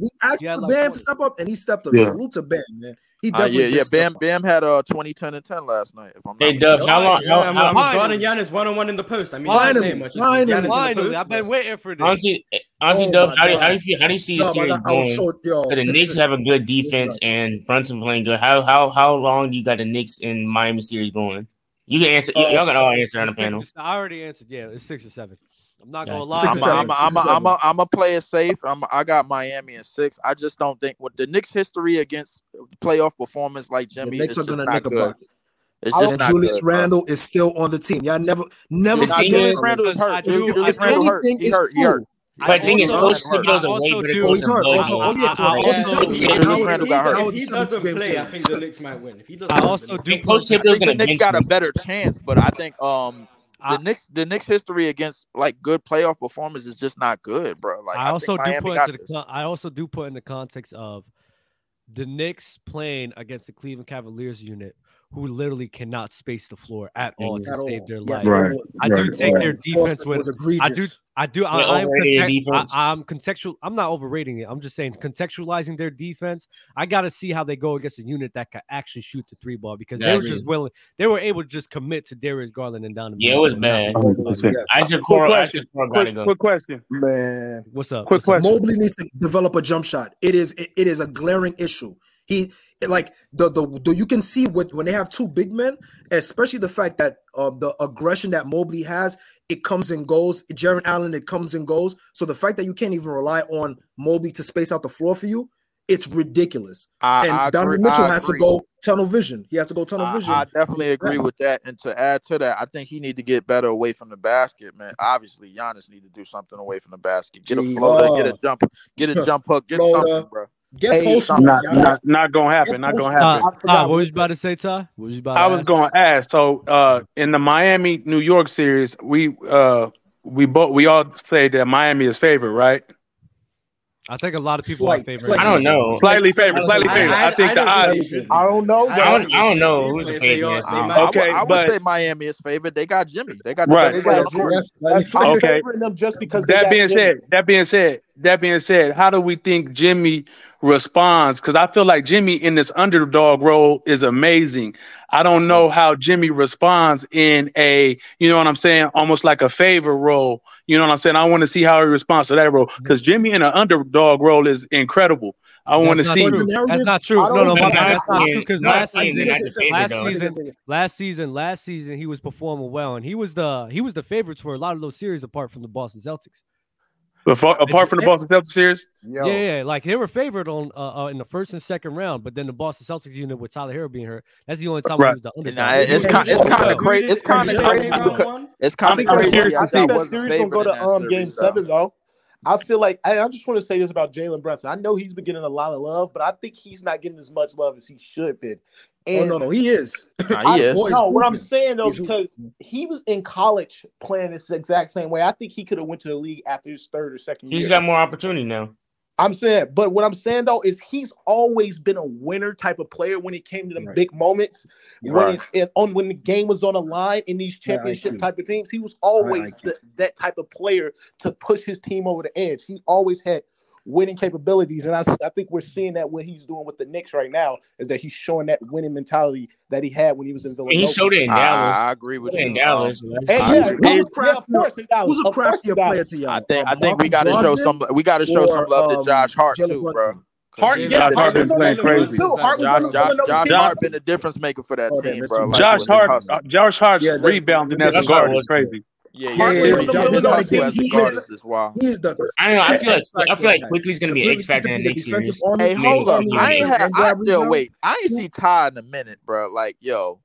He asked Bam to step up, and he stepped up. Salute to Bam, man. He uh, yeah, yeah. Bam, Bam had a uh, 20, 10, and 10 last night. If I'm hey, not Dove, how long? How, how, how, how, and Giannis one on one in the post. I mean, finally, much finally, finally. I've been waiting for this. Honestly, honestly oh Dove, how do, you, how, do you, feel, how do you see no, the series going? Short, the Knicks have a good defense and Brunson playing good. How how how long do you got the Knicks and Miami series going? You can answer. Uh, y'all can all answer on the panel. I already answered. Yeah, it's six or seven. I'm not gonna lie. Six I'm a, I'm a, I'm a, I'm a play it safe. I'm I got Miami in six. I just don't think with the Knicks history against uh, playoff performance like Jimmy, the Knicks are gonna make a bucket. It's just Julius Randle is still on the team. Y'all never, never forget. Julius Randle is hurt. Do, if, if anything, hurt. He hurt. But I think thing is, to Thibodeau's a way better coach than Bogey. Oh, yeah, Thibodeau. If he doesn't play, I think the Knicks might win. If he doesn't, I also do. Coach Thibodeau's going to. Knicks got a better chance, but I think um the I, Knicks, the Knicks history against like good playoff performance is just not good, bro. Like I, I also do Miami put into the, I also do put in the context of the Knicks playing against the Cleveland Cavaliers unit who literally cannot space the floor at all to at save all. their yes, life. Right. I right. do take right. their defense with I do I do I, am context, I, am contextual I'm not overrating it. I'm just saying contextualizing their defense. I gotta see how they go against a unit that can actually shoot the three ball because yeah, they were just willing they were able to just commit to Darius Garland and Donovan. Yeah, it was bad. I just quick question. Quick, quick question. Man. What's up? Quick What's question. Up? Mobley needs to develop a jump shot. It is it, it is a glaring issue. He like the, the the you can see with when they have two big men, especially the fact that uh, the aggression that Mobley has, it comes and goes. Jarrett Allen, it comes and goes. So the fact that you can't even rely on Mobley to space out the floor for you, it's ridiculous. I, and I Donovan agree, Mitchell I has agree. to go tunnel vision. He has to go tunnel vision. I definitely agree with that. And to add to that, I think he need to get better away from the basket, man. Obviously, Giannis need to do something away from the basket. Get a floater, uh, get a uh, jump, get a jump hook, get floater, something, bro. Get hey, post not, not, not, gonna happen. Not gonna happen. Uh, uh, what was you about to say, Ty? What was you about? I was ask? gonna ask. So uh, in the Miami New York series, we uh, we both we all say that Miami is favored, right? I think a lot of people Slight, are favorite. I don't know. Slightly favorite. Slightly favorite. I, I, think I, the odds. I don't know. I don't, I don't know who's the favorite. Okay, I would, but, would say Miami is favorite. They got Jimmy. They got the right. They got that's, that's, that's okay. Them just because that being said, that being said, that being said, how do we think Jimmy responds? Because I feel like Jimmy in this underdog role is amazing. I don't know how Jimmy responds in a, you know what I'm saying, almost like a favor role. You know what I'm saying? I want to see how he responds to that role because Jimmy in an underdog role is incredible. I want to see. true. That's not true. I No, don't no, my think bad. that's That's not true because last season, that's his favorite, last season, last season, last season, he was performing well, and he was the he was the favorites for a lot of those series apart from the Boston Celtics apart from the Boston Celtics series, yeah, yeah, like they were favored on uh, uh, in the first and second round, but then the Boston Celtics unit with Tyler Herro being hurt, that's the only time right. was the underdog. Nah, it's kind, it's kind of crazy. It's kind of crazy. Because, it's kind of crazy. I think that series will go to um, game seven though. I feel like I, just want to say this about Jalen Brunson. I know he's been getting a lot of love, but I think he's not getting as much love as he should have been. And oh no, no, he is. Nah, he I, is. No, what I'm saying though, because he was in college playing this exact same way. I think he could have went to the league after his third or second. He's year. got more opportunity now. I'm saying, but what I'm saying though is he's always been a winner type of player when it came to the right. big moments, right. when it, and on when the game was on the line in these championship yeah, type of teams. He was always the, that type of player to push his team over the edge. He always had winning capabilities. And I, I think we're seeing that what he's doing with the Knicks right now is that he's showing that winning mentality that he had when he was in Villanova. He showed it in Dallas. I, I agree with you. In Dallas. Um, and, who's a crafty yeah, who's a craftier player to y'all? I think, I think we got to show some we got to show some love to um, Josh Hart too, bro. Hart, yeah, Josh Hart been playing crazy. Hart Josh, Josh, Josh Hart been a difference maker for that team, bro. Josh Hart, Josh Hart's rebounding as a guard was crazy. Yeah, yeah, yeah. is, the. I don't know. I feel like I feel like Quickley's gonna be an X factor in the series. Hey, hold up. I ain't had. I still wait. I ain't see Ty in a minute, bro. Like, yo,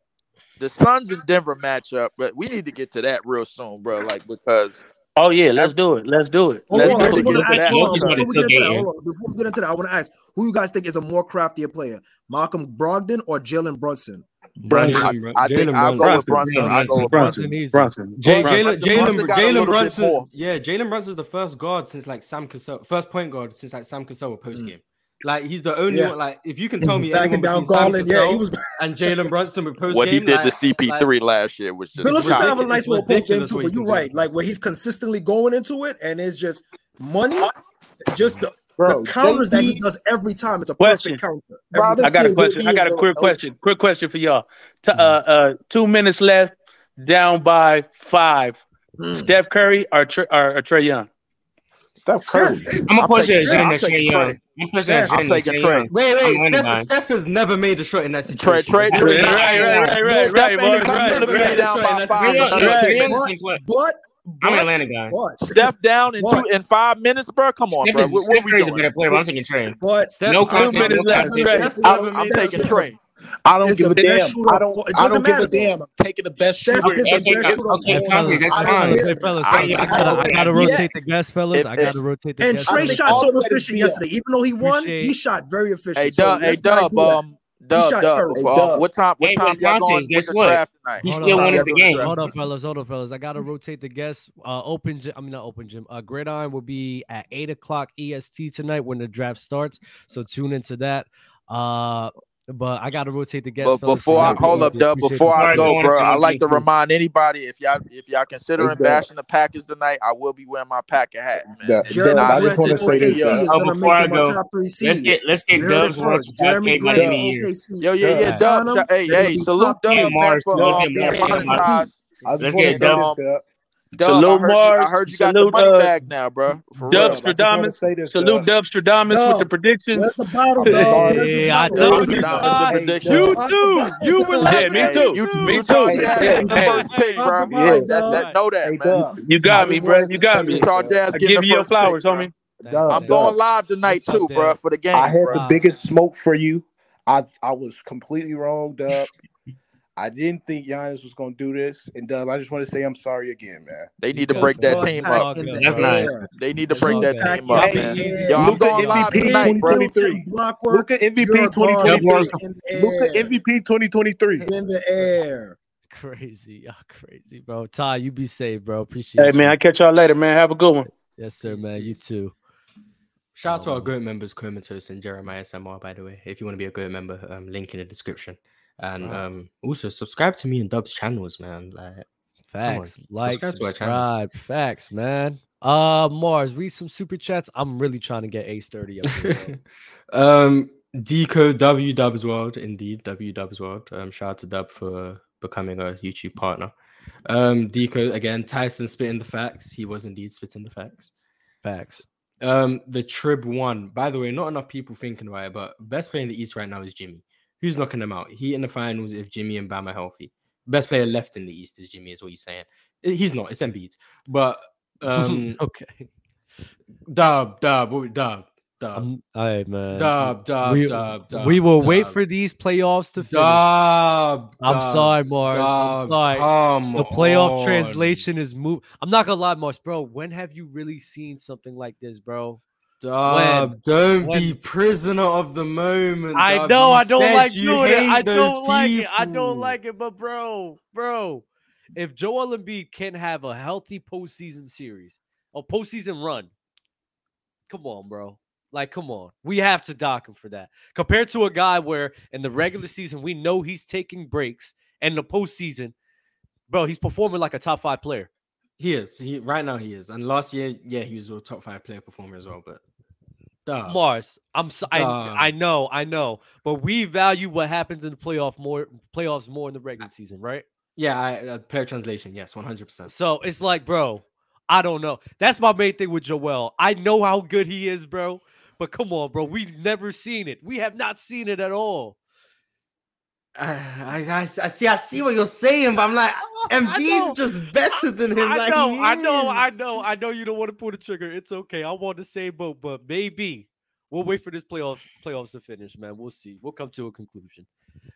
the Suns and Denver matchup, but we need to get to that real soon, bro. Like because. Oh yeah, let's do it. Let's do it. Let's do it. Before we get into that, I want to ask: Who you guys think is a more craftier player, Malcolm Brogdon or Jalen Brunson? Brunson. I, I think I'll go with Brunson. I'll go with Brunson. Brunson. Jalen Brunson. Yeah, Jalen the first guard since like Sam Cassell, first point guard since like Sam Cassell post game. Like he's the only yeah. one. Like if you can tell me anyone down Garland, yeah, he was... and Jalen Brunson with post what he did like, to CP3 like, last year was just. Have a nice little post game too, but you're right. Like where he's consistently going into it, and it's just money. Just the Bro, the counters that he does every time, it's a question. perfect counter. I got a question. I got a quick question. Quick question for y'all. T- mm. uh, uh, two minutes left, down by five. Mm. Steph Curry or, Tr- or, or Trae Young? Steph Curry. Steph. I'm gonna push it. I'm gonna push it. I'm taking Trae. Wait, wait. Steph, Steph has never made a shot in that situation. Trae, Trae, Trae. Right, right, right, right, right. Right, right, right, right, right, right, right, I'm an Atlanta guy. What? Step down in, two, in five minutes, bro. Come on, Steph bro. Is, what, Steph what Curry's a better player, but I'm taking Trae. What? Steph, no content, no left. I'm, I'm taking Trae. I don't give a damn. I don't. I don't give a damn. I'm taking the best step. shooter. The okay, best okay, okay, that's fine. Hey, fellas, I, I, I, gotta, I gotta rotate the guest, fellas. I gotta rotate the and guest. And Trae shot so efficient yesterday. Even though he won, he shot very efficient. Hey, Dub. Hey, Dub. Um, Dub, dub. Hey, dub. What time? What hey, time y'all going guess what? He still won the game. Hold up, fellas. Hold up, fellas. I gotta rotate the guests. Uh, open. Gym, I mean, not open gym. Uh, Gridiron will be at eight o'clock EST tonight when the draft starts. So tune into that. Uh, but I got to rotate the guests. But before I hold up, Dub, before I go, bro, I like to remind anybody if y'all if y'all considering bashing the Packers tonight, I will be wearing my Packer hat, man. Yeah. I, uh, I just want to say this. Before I go, let's get let's get Dub's. Jeremy yo, yeah, yeah, Dub. Hey, hey, salute Dub. Let's um, get Dub. Um, Dub, salute I Marz. You, I heard you salute, got the money uh, bag now, bro. For Dubster Diamonds. Salute though. Dubster Diamonds with the predictions. That's the bottle, dog. yeah, I told you. You do. You were like, yeah, me too. You, me too. Yeah, yeah. the first pick, bro. Yeah. That, that, know that, man. You got me, bro. You got me. I give you your flowers, homie. I'm going live tonight too, bro, for the game. I had the biggest smoke for you. I I was completely wrong, Dub. I didn't think Giannis was going to do this. And Dub, I just want to say I'm sorry again, man. They need to break that team up. That's nice. They need to break that team up, man. Yo, I'm going MVP live tonight, bro. Luka MVP 2023. Luka MVP 2023. In the air. Crazy. Y'all crazy, bro. Ty, you be safe, bro. Appreciate it. Hey, man, I catch y'all later, man. Have a good one. Yes, sir, man. You too. Shout out to our good members, Comatose and Jeremiah SMR, by the way. If you want to be a good member, um, link in the description. And Wow. um, also subscribe to me and Dub's channels, man. Like, on, Facts. Like, subscribe to subscribe. Facts, man. Uh, Marz, read some super chats. I'm really trying to get Ace 30 up here. Um, Deco W Dubs World, indeed W Dubs World. Um, shout out to Dub for becoming a YouTube partner. Um, Deco again. Tyson spitting the facts. He was indeed spitting the facts. Facts. Um, the Trib one. By the way, not enough people thinking about it, but best player in the East right now is Jimmy. Who's knocking them out? He in the finals if Jimmy and Bam are healthy. Best player left in the East is Jimmy, is what he's saying. Eh, He's not. It's Embiid, but um, okay. Dub, dub, dub, dub, all right, man. dub, dub, we, dub, dub. we will wait for these playoffs to finish. Dub, I'm dub, sorry, Marz. I'm sorry. the playoff on. translation is move. I'm not gonna lie, Marz, bro. When have you really seen something like this, bro? Dub, When? don't When? be prisoner of the moment. I know You I don't like doing it. I don't like it. I don't like it. But bro, bro, if Joel Embiid can have a healthy postseason series, a postseason run, come on, bro. Like, come on. We have to dock him for that. Compared to a guy where in the regular season we know he's taking breaks, and the postseason, bro, he's performing like a top five player. He is. He right now he is. And last year, yeah, he was a top five player performer as well. But Marz, I'm so, I I know, I know, but we value what happens in the playoff more playoffs more in the regular season, right? Yeah, I, uh, player translation. Yes, one hundred percent. So it's like, bro, I don't know. That's my main thing with Joel. I know how good he is, bro. But come on, bro. We've never seen it. We have not seen it at all. I, I, I see. I see what you're saying, but I'm like, oh, Embiid's just better than him. I like know, I know, I know, I know you don't want to pull the trigger. It's okay. I want the same boat, but maybe we'll wait for this playoff playoffs to finish, man. We'll see. We'll come to a conclusion.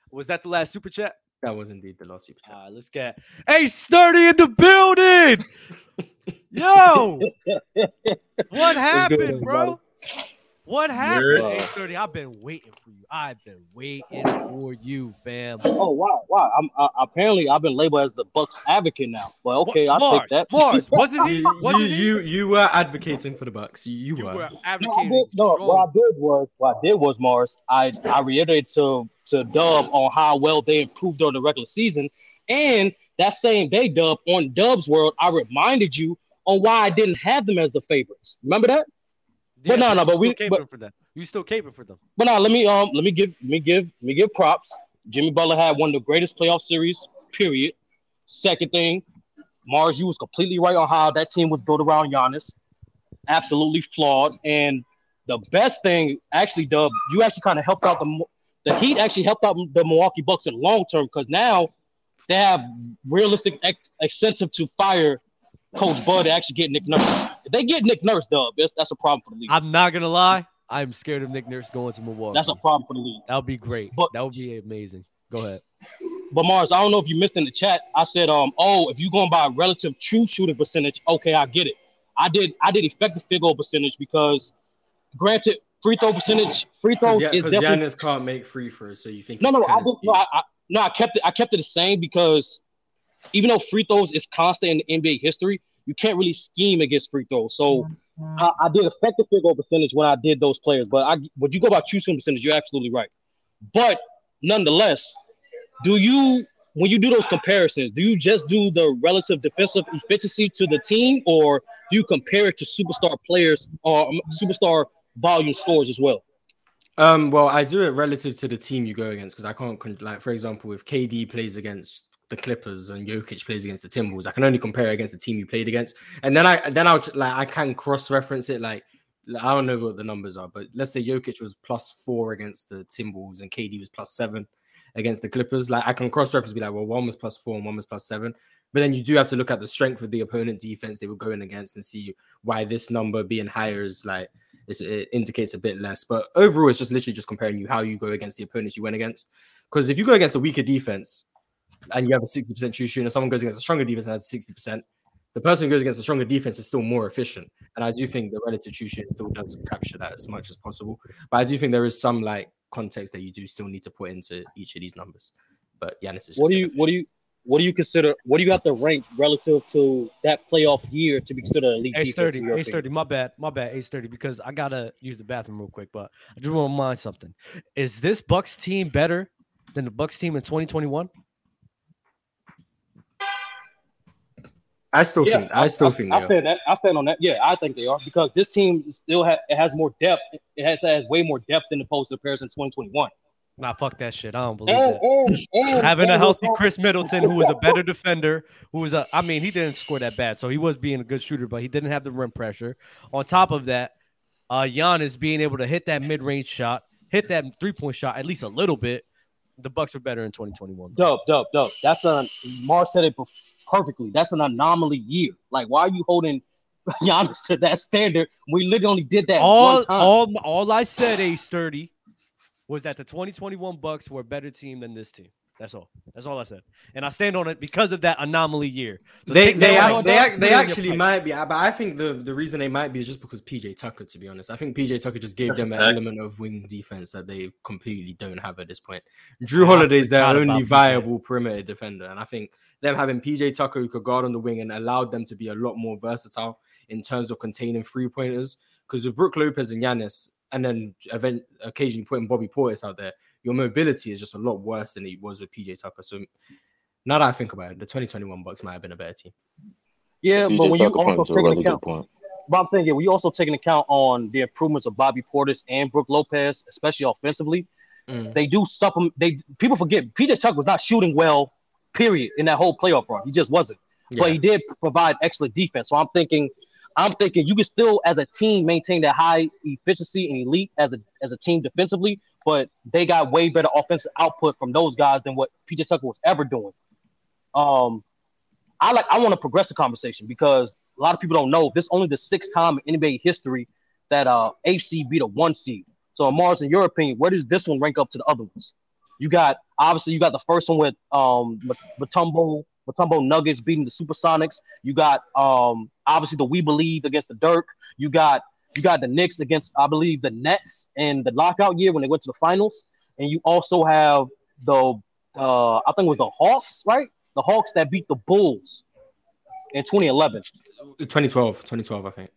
Was that the last super chat? That was indeed the last super chat. All right, let's get hey sturdy in the building. Yo, what happened, bro? What happened? Yeah. Hey, sturdy, I've been waiting for you. I've been waiting for you, fam. Oh wow, wow! I'm uh, apparently I've been labeled as the Bucks advocate now. But okay, I'll Marz, take that. Marz, wasn't he? You, you, Wasn't he? you, you were advocating for the Bucks. You, you, You were. were No, I did, no, what I did was what I did was Marz. I I reiterated to to Dub on how well they improved during the regular season, and that same day, Dub on Dub's world, I reminded you on why I didn't have them as the favorites. Remember that? But no, no, but we, caping but, for them. You still caping for them. but now let me um let me give me give let me give props. Jimmy Butler had one of the greatest playoff series. Period. Second thing, Marz, you was completely right on how that team was built around Giannis. Absolutely flawed. And the best thing, actually, Dub, you actually kind of helped out the the Heat. Actually helped out the Milwaukee Bucks in long term because now they have realistic ex- incentive to fire Coach Bud to actually get Nick Nurse. If they get Nick Nurse, Dub, that's, that's a problem for the league. I'm not gonna lie. I'm scared of Nick Nurse going to Milwaukee. That's a problem for the league. That would be great. But- that would be amazing. Go ahead. But Marz, I don't know if you missed in the chat. I said, um, oh, if you're going by relative true shooting percentage, okay, I get it. I did I did effective field goal percentage because granted, free throw percentage, free throws is Because definitely Giannis can't make free throws, so you think no, it's no, I, no, I, I, no, I kept it. I kept it the same because even though free throws is constant in NBA history, you can't really scheme against free throws. So I, I did effective field goal percentage when I did those players. But I, would you go about true shooting percentage? You're absolutely right. But nonetheless, do you when you do those comparisons, do you just do the relative defensive efficiency to the team, or do you compare it to superstar players or superstar volume scores as well? Um, well, I do it relative to the team you go against because I can't con- like, for example, if KD plays against the Clippers and Jokic plays against the Timberwolves, I can only compare against the team you played against, and then I then I'll like I can cross reference it like I don't know what the numbers are, but let's say Jokic was plus four against the Timberwolves and KD was plus seven against the Clippers. Like I can cross reference, be like, well, one was plus four and one was plus seven. But then you do have to look at the strength of the opponent defense they were going against and see why this number being higher is like it indicates a bit less. But overall, it's just literally just comparing you how you go against the opponents you went against. Because if you go against a weaker defense and you have a 60% true shooting, and someone goes against a stronger defense and has 60%, the person who goes against a stronger defense is still more efficient. And I do think the relative true shooting still does capture that as much as possible. But I do think there is some like context that you do still need to put into each of these numbers. But Giannis is What do you what do you what do you consider what do you have to rank relative to that playoff year to be considered elite Ace defense? thirty, Ace opinion? thirty. My bad, my bad. Ace thirty because I gotta use the bathroom real quick. But I just want to remind something: is this Bucks team better than the Bucks team in 2021? I still Yeah, think I still think I they are. stand that. I stand on that. Yeah, I think they are because this team still has it has more depth. It has, it has way more depth than the post comparison 2021. Nah, fuck that shit. I don't believe And, that. and, and, Having a healthy Khris Middleton, who was a better defender, who was a, I mean, he didn't score that bad, so he was being a good shooter, but he didn't have the rim pressure. On top of that, uh, Giannis being able to hit that mid range shot, hit that three point shot at least a little bit. The Bucks were better in 2021. Dope, dope, dope. That's a Mar said it perfectly. That's an anomaly year. Like, why are you holding Giannis to that standard. We literally did that all, one time. all, all I said, a sturdy, was that the 2021 Bucks were a better team than this team. That's all. That's all I said, and I stand on it because of that anomaly year. So they take they that they, put they actually might be, but I think the the reason they might be is just because PJ Tucker. To be honest, I think PJ Tucker just gave That's them an fact. element of wing defense that they completely don't have at this point. Jrue I Holiday is their forgot about only PJ. viable perimeter defender, and I think them having PJ Tucker who could guard on the wing and allowed them to be a lot more versatile in terms of containing three pointers. Because with Brook Lopez and Giannis, and then event occasionally putting Bobby Portis out there, your mobility is just a lot worse than it was with PJ Tucker. So now that I think about it, the 2021 Bucks might have been a better team. Yeah, PJ but when you Tucker also points a take really into good account, point. but I'm saying, yeah, we also take into account on the improvements of Bobby Portis and Brook Lopez, especially offensively. Mm. They do supplement. They people forget PJ Tucker was not shooting well, period, in that whole playoff run. He just wasn't. But he did provide excellent defense. So I'm thinking, I'm thinking you can still, as a team, maintain that high efficiency and elite as a as a team defensively. But they got way better offensive output from those guys than what PJ Tucker was ever doing. Um, I like I want to progress the conversation because a lot of people don't know this only the sixth time in NBA history that uh HC beat a one seed. So Marz, in your opinion, where does this one rank up to the other ones? You got obviously you got the first one with um Mutombo Mutombo Nuggets beating the Supersonics. You got um obviously the We Believe against the Dirk. You got you got the Knicks against I believe the Nets in the lockout year when they went to the finals. And you also have the uh I think it was the Hawks, right? The Hawks that beat the Bulls in 2011. 2012, 2012, I think.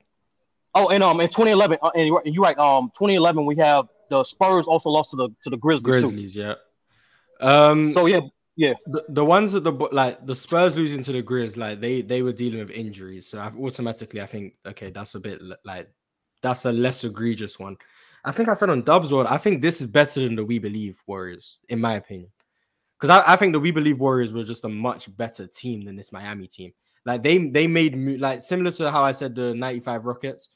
Oh, and um in 2011, uh, and you're, right. Um, 2011 we have the Spurs also lost to the to the Grizzlies. too. Grizzlies, yeah. Um, So yeah, yeah. The, the ones that the like the Spurs losing to the Grizz, like they they were dealing with injuries, so I've, automatically I think okay, that's a bit like that's a less egregious one. I think I said on Dubs World, I think this is better than the We Believe Warriors, in my opinion. Because I, I think the We Believe Warriors were just a much better team than this Miami team. Like they they made like similar to how I said the 95 Rockets,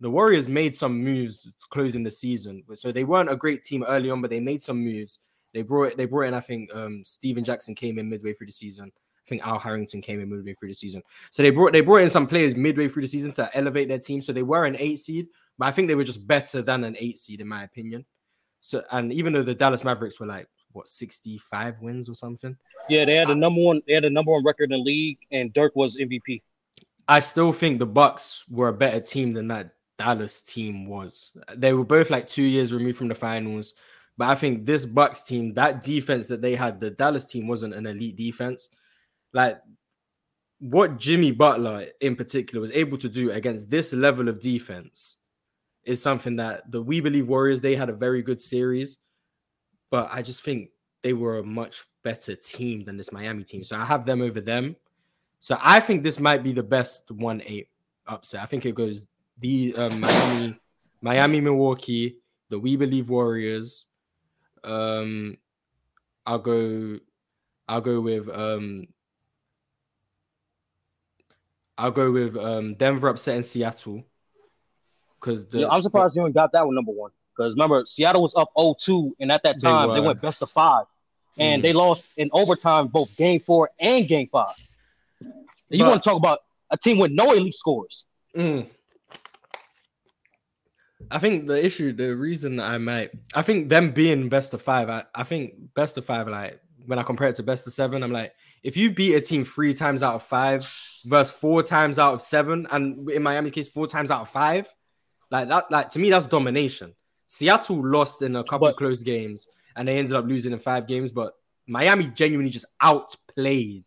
the Warriors made some moves closing the season. So they weren't a great team early on, but they made some moves. They brought it, they brought in, I think um Stephen Jackson came in midway through the season. I think Al Harrington came in midway through the season. So they brought they brought in some players midway through the season to elevate their team. So they were an eight seed, but I think they were just better than an eight seed, in my opinion. So and even though the Dallas Mavericks were like what 65 wins or something, Yeah, they had a number one. They had a number one record in the league, and Dirk was MVP. I still think the Bucks were a better team than that Dallas team was. They were both like two years removed from the finals, but I think this Bucks team, that defense that they had, the Dallas team wasn't an elite defense. Like what Jimmy Butler in particular was able to do against this level of defense is something that the We Believe Warriors they had a very good series, but I just think they were a much better team than this Miami team. So I have them over them. So I think this might be the best one eight upset. I think it goes the um, Miami, Miami, Milwaukee, the We Believe Warriors. Um, I'll go. I'll go with um. I'll go with um Denver upsetting Seattle. Because Yeah, I'm surprised you even got that one number one. Because remember, Seattle was up 0-2, and at that time they, were. went best of five, and Mhm. they lost in overtime both Game Four and Game Five. You want to talk about a team with no elite scores? Mm. I think the issue, the reason I might, I think them being best of five, I, I think best of five, like when I compare it to best of seven, I'm like, if you beat a team three times out of five versus four times out of seven, and in Miami's case, four times out of five, like that, like to me, that's domination. Seattle lost in a couple close games and they ended up losing in five games, but Miami genuinely just outplayed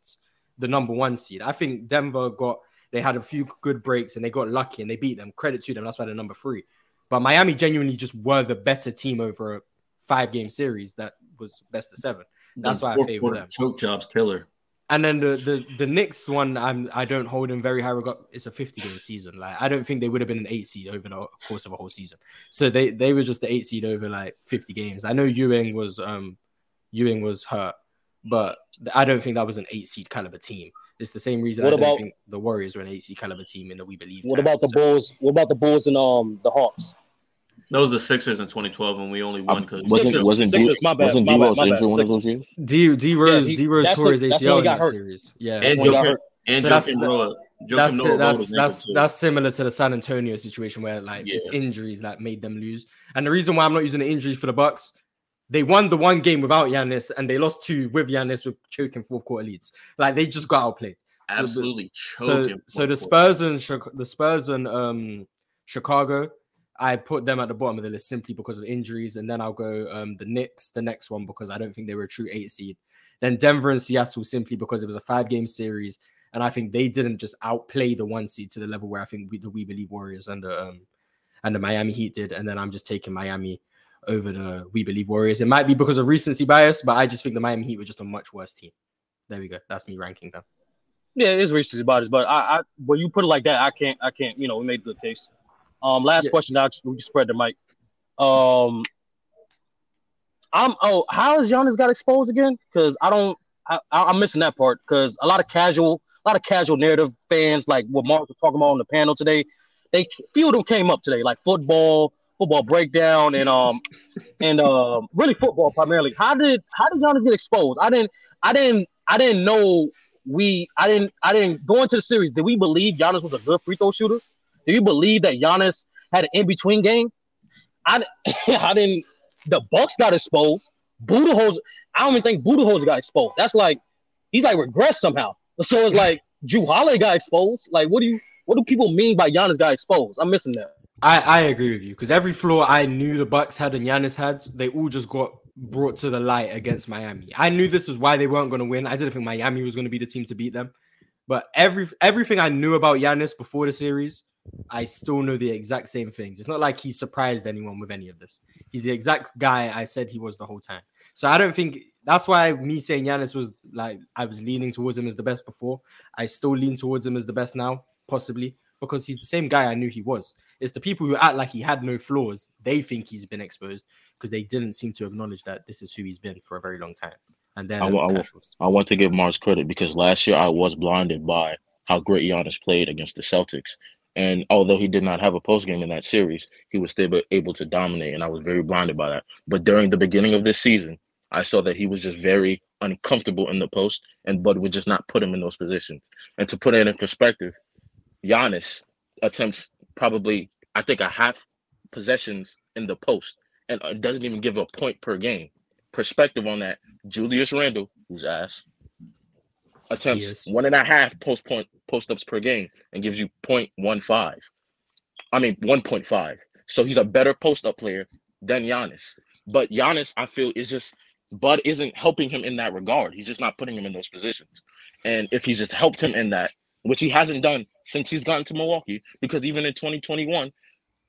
the number one seed. I think Denver got they had a few good breaks and they got lucky and they beat them. Credit to them. That's why they're number three. But Miami genuinely just were the better team over a five game series that was best of seven. That's why I favor them. Choke jobs killer. And then the the the Knicks one, I'm I don't hold in very high regard. It's a 50 game season. Like I don't think they would have been an eight seed over the course of a whole season. So they they were just the eight seed over like 50 games. I know Ewing was um Ewing was hurt, but I don't think that was an eight seed caliber team. It's the same reason What I don't about- think the Warriors were an eight seed caliber team in the We Believe. What time. about the Bulls? What about the Bulls and um the Hawks? That was the Sixers in 2012 when we only won because Wasn't wasn't D, wasn't D Rose injured one of those years? D D Rose he- D Rose tore the- his ACL he in got that hurt. series. Yeah, and so- and so Joe that's- That's Noah that's that's that's similar to the San Antonio situation where like it's injuries that made them lose. And the reason why I'm not using the injuries for the Bucks, they won the one game without Giannis and they lost two with Giannis with choking fourth quarter leads. Like they just got outplayed. So Absolutely So, choking. so so the Spurs and the Spurs and um Chicago, I put them at the bottom of the list simply because of injuries, and then I'll go um the Knicks, the next one because I don't think they were a true eight seed. Then Denver and Seattle simply because it was a five game series, and I think they didn't just outplay the one seed to the level where I think we, the We Believe Warriors and the um and the Miami Heat did, and then I'm just taking Miami over the We Believe Warriors. It might be because of recency bias, but I just think the Miami Heat were just a much worse team. There we go. That's me ranking them. Yeah, it is recency bias, but I, I when you put it like that, I can't, I can't. You know, we made a good case. Um, last question. Now we can spread the mic. Um, I'm. Oh, how has Giannis got exposed again? Because I don't. I- I'm missing that part. Because a lot of casual, a lot of casual narrative fans, like what Mark was talking about on the panel today, they few of them came up today, like football, football breakdown, and um, and um, really football primarily. How did how did Giannis get exposed? I didn't. I didn't. I didn't know we. I didn't. I didn't go into the series. Did we believe Giannis was a good free throw shooter? Did you believe that Giannis had an in between game? I, I didn't. The Bucks got exposed. Budenholzer, I don't even think Budenholzer got exposed. That's like he's like regressed somehow. So it's like Jrue Holiday got exposed. Like, what do you? What do people mean by Giannis got exposed? I'm missing that. I, I agree with you because every flaw I knew the Bucks had and Giannis had, they all just got brought to the light against Miami. I knew this was why they weren't going to win. I didn't think Miami was going to be the team to beat them. But every everything I knew about Giannis before the series, I still know the exact same things. It's not like he surprised anyone with any of this. He's the exact guy I said he was the whole time. So I don't think that's why me saying Giannis was like I was leaning towards him as the best before. I still lean towards him as the best now, possibly because he's the same guy I knew he was. It's the people who act like he had no flaws. They think he's been exposed because they didn't seem to acknowledge that this is who he's been for a very long time. And then I, um, I, I want to give Marz credit because last year I was blinded by how great Giannis played against the Celtics. And although he did not have a post game in that series, he was still able to dominate, and I was very blinded by that. But during the beginning of this season, I saw that he was just very uncomfortable in the post, and Bud would just not put him in those positions. And to put it in perspective, Giannis attempts probably, I think, a half possessions in the post, and uh, doesn't even give a point per game. Perspective on that, Julius Randle, who's ass, attempts one and a half post point post ups per game and gives you 0.15. I mean 1.5. So he's a better post up player than Giannis. But Giannis, I feel, is just Bud isn't helping him in that regard. He's just not putting him in those positions. And if he just helped him in that, which he hasn't done since he's gotten to Milwaukee, because even in 2021,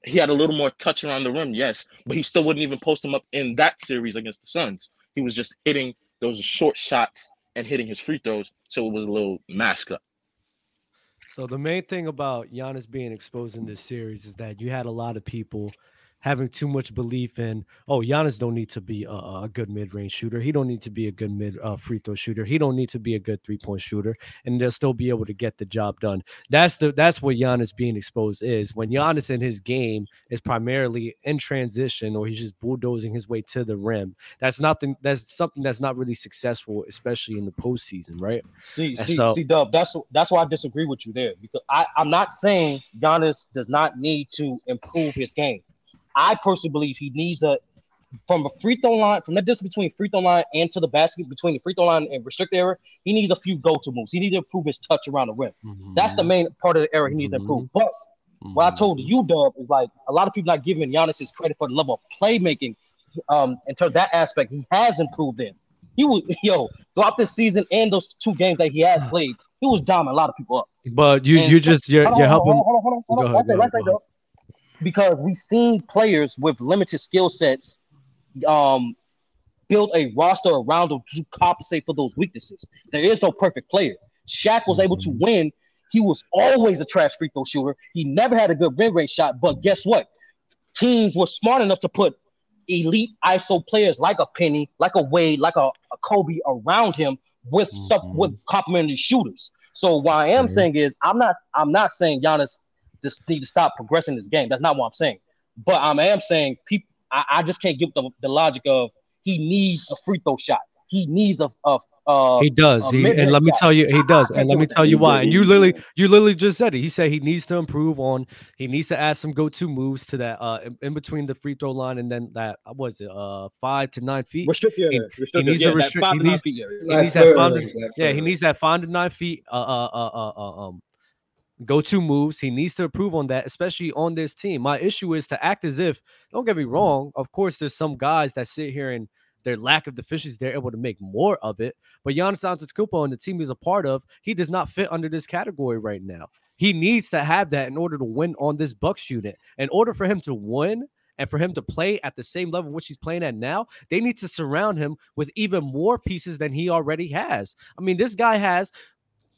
he had a little more touch around the rim, yes, but he still wouldn't even post him up in that series against the Suns. He was just hitting those short shots and hitting his free throws, so it was a little masked up. So the main thing about Giannis being exposed in this series is that you had a lot of people having too much belief in, oh, Giannis don't need to be a, a good mid-range shooter. He don't need to be a good mid uh, free throw shooter. He don't need to be a good three-point shooter, and they'll still be able to get the job done. That's the that's what Giannis being exposed is. When Giannis in his game is primarily in transition, or he's just bulldozing his way to the rim. That's nothing. That's something that's not really successful, especially in the postseason, right? See, And see, so- see, Dub. That's that's why I disagree with you there because I I'm not saying Giannis does not need to improve his game. I personally believe he needs a from a free throw line, from the distance between free throw line and to the basket, between the free throw line and restricted area, he needs a few go-to moves. He needs to improve his touch around the rim. Mm-hmm. That's the main part of the area he needs to mm-hmm. improve. But what I mm-hmm. told you, Dub, is like a lot of people not giving Giannis his credit for the level of playmaking. Um, in terms that aspect, he has improved in. He was yo throughout this season and those two games that he has played, he was dominating a lot of people up. But you And you so- just you're you're hold on, helping. Hold on, hold on, hold on. Go hold ahead, on. go ahead, there, go right there, Because we've seen players with limited skill sets um build a roster around them to compensate for those weaknesses. There is no perfect player. Shaq was able to Mm-hmm. win. He was always a trash free throw shooter. He never had a good mid-range shot, but guess what? Teams were smart enough to put elite ISO players like a Penny, like a Wade, like a, a Kobe around him with Mm-hmm. some with complementary shooters. So what I am saying is I'm not I'm not saying Giannis just need to stop progressing this game. That's not what I'm saying. But I am saying people I, I just can't give the, the logic of he needs a free throw shot. he needs a, a, a He does. a He, and let me shot. tell you, he does. I And let me tell you why. And you literally, you literally just said it. He said he needs to improve on. He needs to add some go-to moves to that uh in, in between the free throw line and then that what was it uh five to nine feet. Restrict your He, area. he needs your- to yeah, restrict. five He needs, feet area. he needs that five to, range, like yeah. He needs that five to nine feet. Uh, uh, uh, uh, uh um go-to moves. He needs to improve on that, especially on this team. My issue is to act as if. Don't get me wrong. Of course, there's some guys that sit here and their lack of deficiencies, they're able to make more of it. But Giannis Antetokounmpo and the team he's a part of, he does not fit under this category right now. He needs to have that in order to win on this Bucks unit. In order for him to win and for him to play at the same level which he's playing at now, they need to surround him with even more pieces than he already has. I mean, this guy has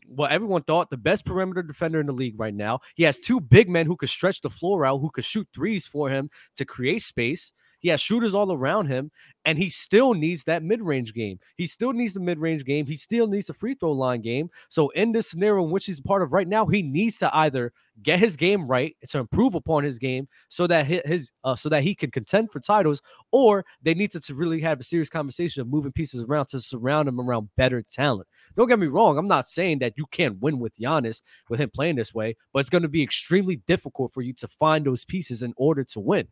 what everyone thought the best perimeter defender in the league right now. He has two big men who could stretch the floor out, who could shoot threes for him to create space. He has shooters all around him, and he still needs that mid range game. He still needs the mid range game. He still needs the free throw line game. So, in this scenario in which he's part of right now, he needs to either get his game right to improve upon his game, so that his uh, so that he can contend for titles, or they need to, to really have a serious conversation of moving pieces around to surround him around better talent. Don't get me wrong. I'm not saying that you can't win with Giannis with him playing this way, but it's going to be extremely difficult for you to find those pieces in order to win.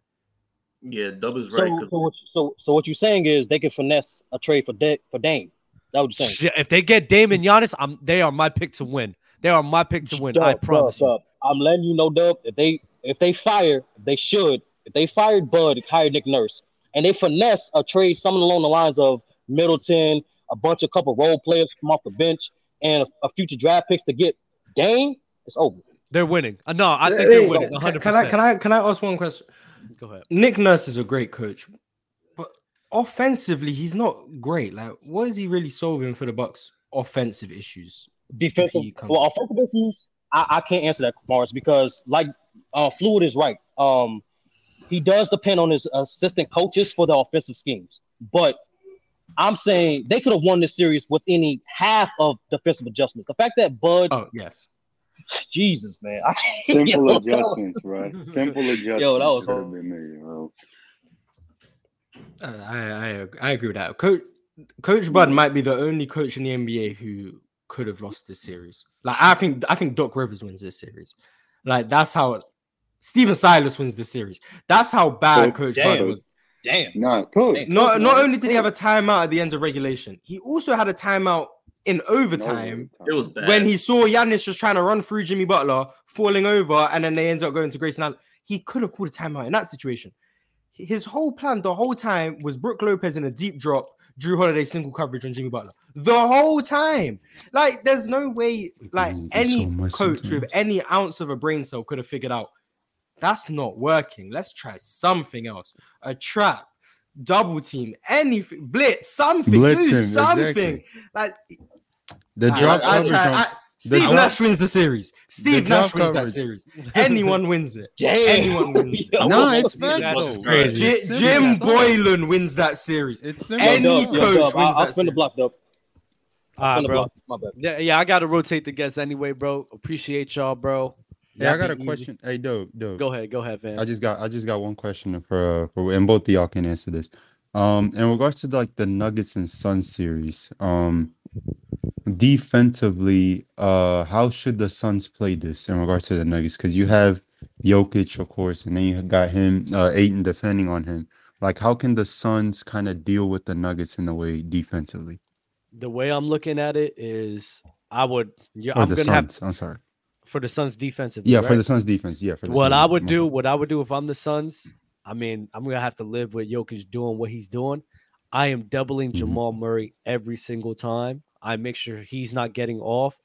Yeah, Dub is So, so, what, so, so what you're saying is they can finesse a trade for da- for Dame. That what you're saying? If they get Dame and Giannis, I'm they are my pick to win. They are my pick to win. I promise Dub, you. Dub. I'm letting you know, Dub. If they if they fire, they should. If they fired Bud, hire Nick Nurse, and they finesse a trade, something along the lines of Middleton, a bunch of couple role players come off the bench, and a, a future draft picks to get Dame, it's over. They're winning. Uh, no, I think Hey, they're winning. can- 100. Can I can I can I ask one question? Go ahead. Nick Nurse is a great coach, but offensively, he's not great. Like, what is he really solving for the Bucks' offensive issues? Defensive, well, offensive issues. I, I can't answer that, Morris, because like uh, Fluid is right. Um, he does depend on his assistant coaches for the offensive schemes, but I'm saying they could have won this series with any half of defensive adjustments. The fact that Bud, oh yes, Jesus, man, I can't, Simple yo, adjustments, right? Simple adjustments. Yo, that was could have made, bro. Uh, I, I I agree with that. Coach Coach Bud might be the only coach in the NBA who could have lost this series. Like I think I think Doc Rivers wins this series. Like that's how Stephen Silas wins this series. That's how bad Coach- Coach Bud was. Damn. Nah, coach. Not coach, not only did he have a timeout at the end of regulation, he also had a timeout in overtime. It was bad. when he saw Giannis just trying to run through Jimmy Butler, falling over, and then they ended up going to Grayson Allen. He could have called a timeout in that situation. His whole plan the whole time was Brook Lopez in a deep drop, Jrue Holiday single coverage on Jimmy Butler. The whole time. Like, there's no way, like, any coach with any ounce of a brain cell could have figured out that's not working. Let's try something else. A trap, double team, anything, blitz, something, Blitz do something. exactly. Like The I- drop I- I coverage try- on- I- the Steve drop- Nash wins the series. Steve drop Nash wins that series. Anyone wins it. Anyone wins it. Nah, it's facts though. J- It's Jim. Boylan wins that series. It's simple. Any Yo, Dub, yo, coach Dub, wins I'll, I'll that spin the series. blocks, Dub. All ah, right, bro. My bad. Yeah, yeah, I got to rotate the guests anyway, bro. Appreciate y'all, bro. Hey, I got a easy. question. Hey, dope, dope. Go ahead, go ahead, man. I just got I just got one question for uh, for and both of y'all can answer this. Um, in regards to like the Nuggets and Suns series, um, defensively, uh, how should the Suns play this in regards to the Nuggets? Because you have Jokic, of course, and then you got him, uh, Ayton defending on him. Like, how can the Suns kind of deal with the Nuggets in a way defensively? the way I'm looking at it is, I would. Yeah, Or I'm the gonna have Suns. I'm sorry. For the Suns defensive. Yeah, for the Suns defense. Yeah, for the what Suns. I would do, what I would do if I'm the Suns, I mean, I'm gonna have to live with Jokic doing what he's doing. I am doubling Mhm. Jamal Murray every single time. I make sure he's not getting off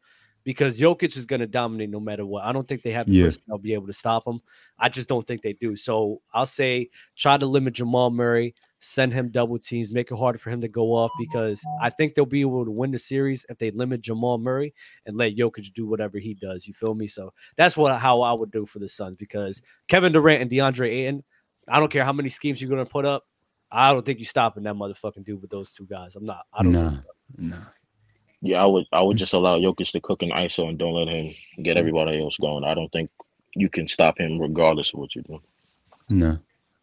because Jokic is gonna dominate no matter what. I don't think they have the Yeah. personnel to be able to stop him. I just don't think they do. So I'll say try to limit Jamal Murray, send him double teams, make it harder for him to go off because I think they'll be able to win the series if they limit Jamal Murray and let Jokic do whatever he does. You feel me? So that's what how I would do for the Suns because Kevin Durant and DeAndre Ayton, I don't care how many schemes you're gonna put up. I don't think you stopping that motherfucking dude with those two guys. I'm not. I don't. Nah, nah. Yeah, I would I would mm. just allow Jokic to cook an ISO and don't let him get mm. everybody else going. I don't think you can stop him regardless of what you're doing. No.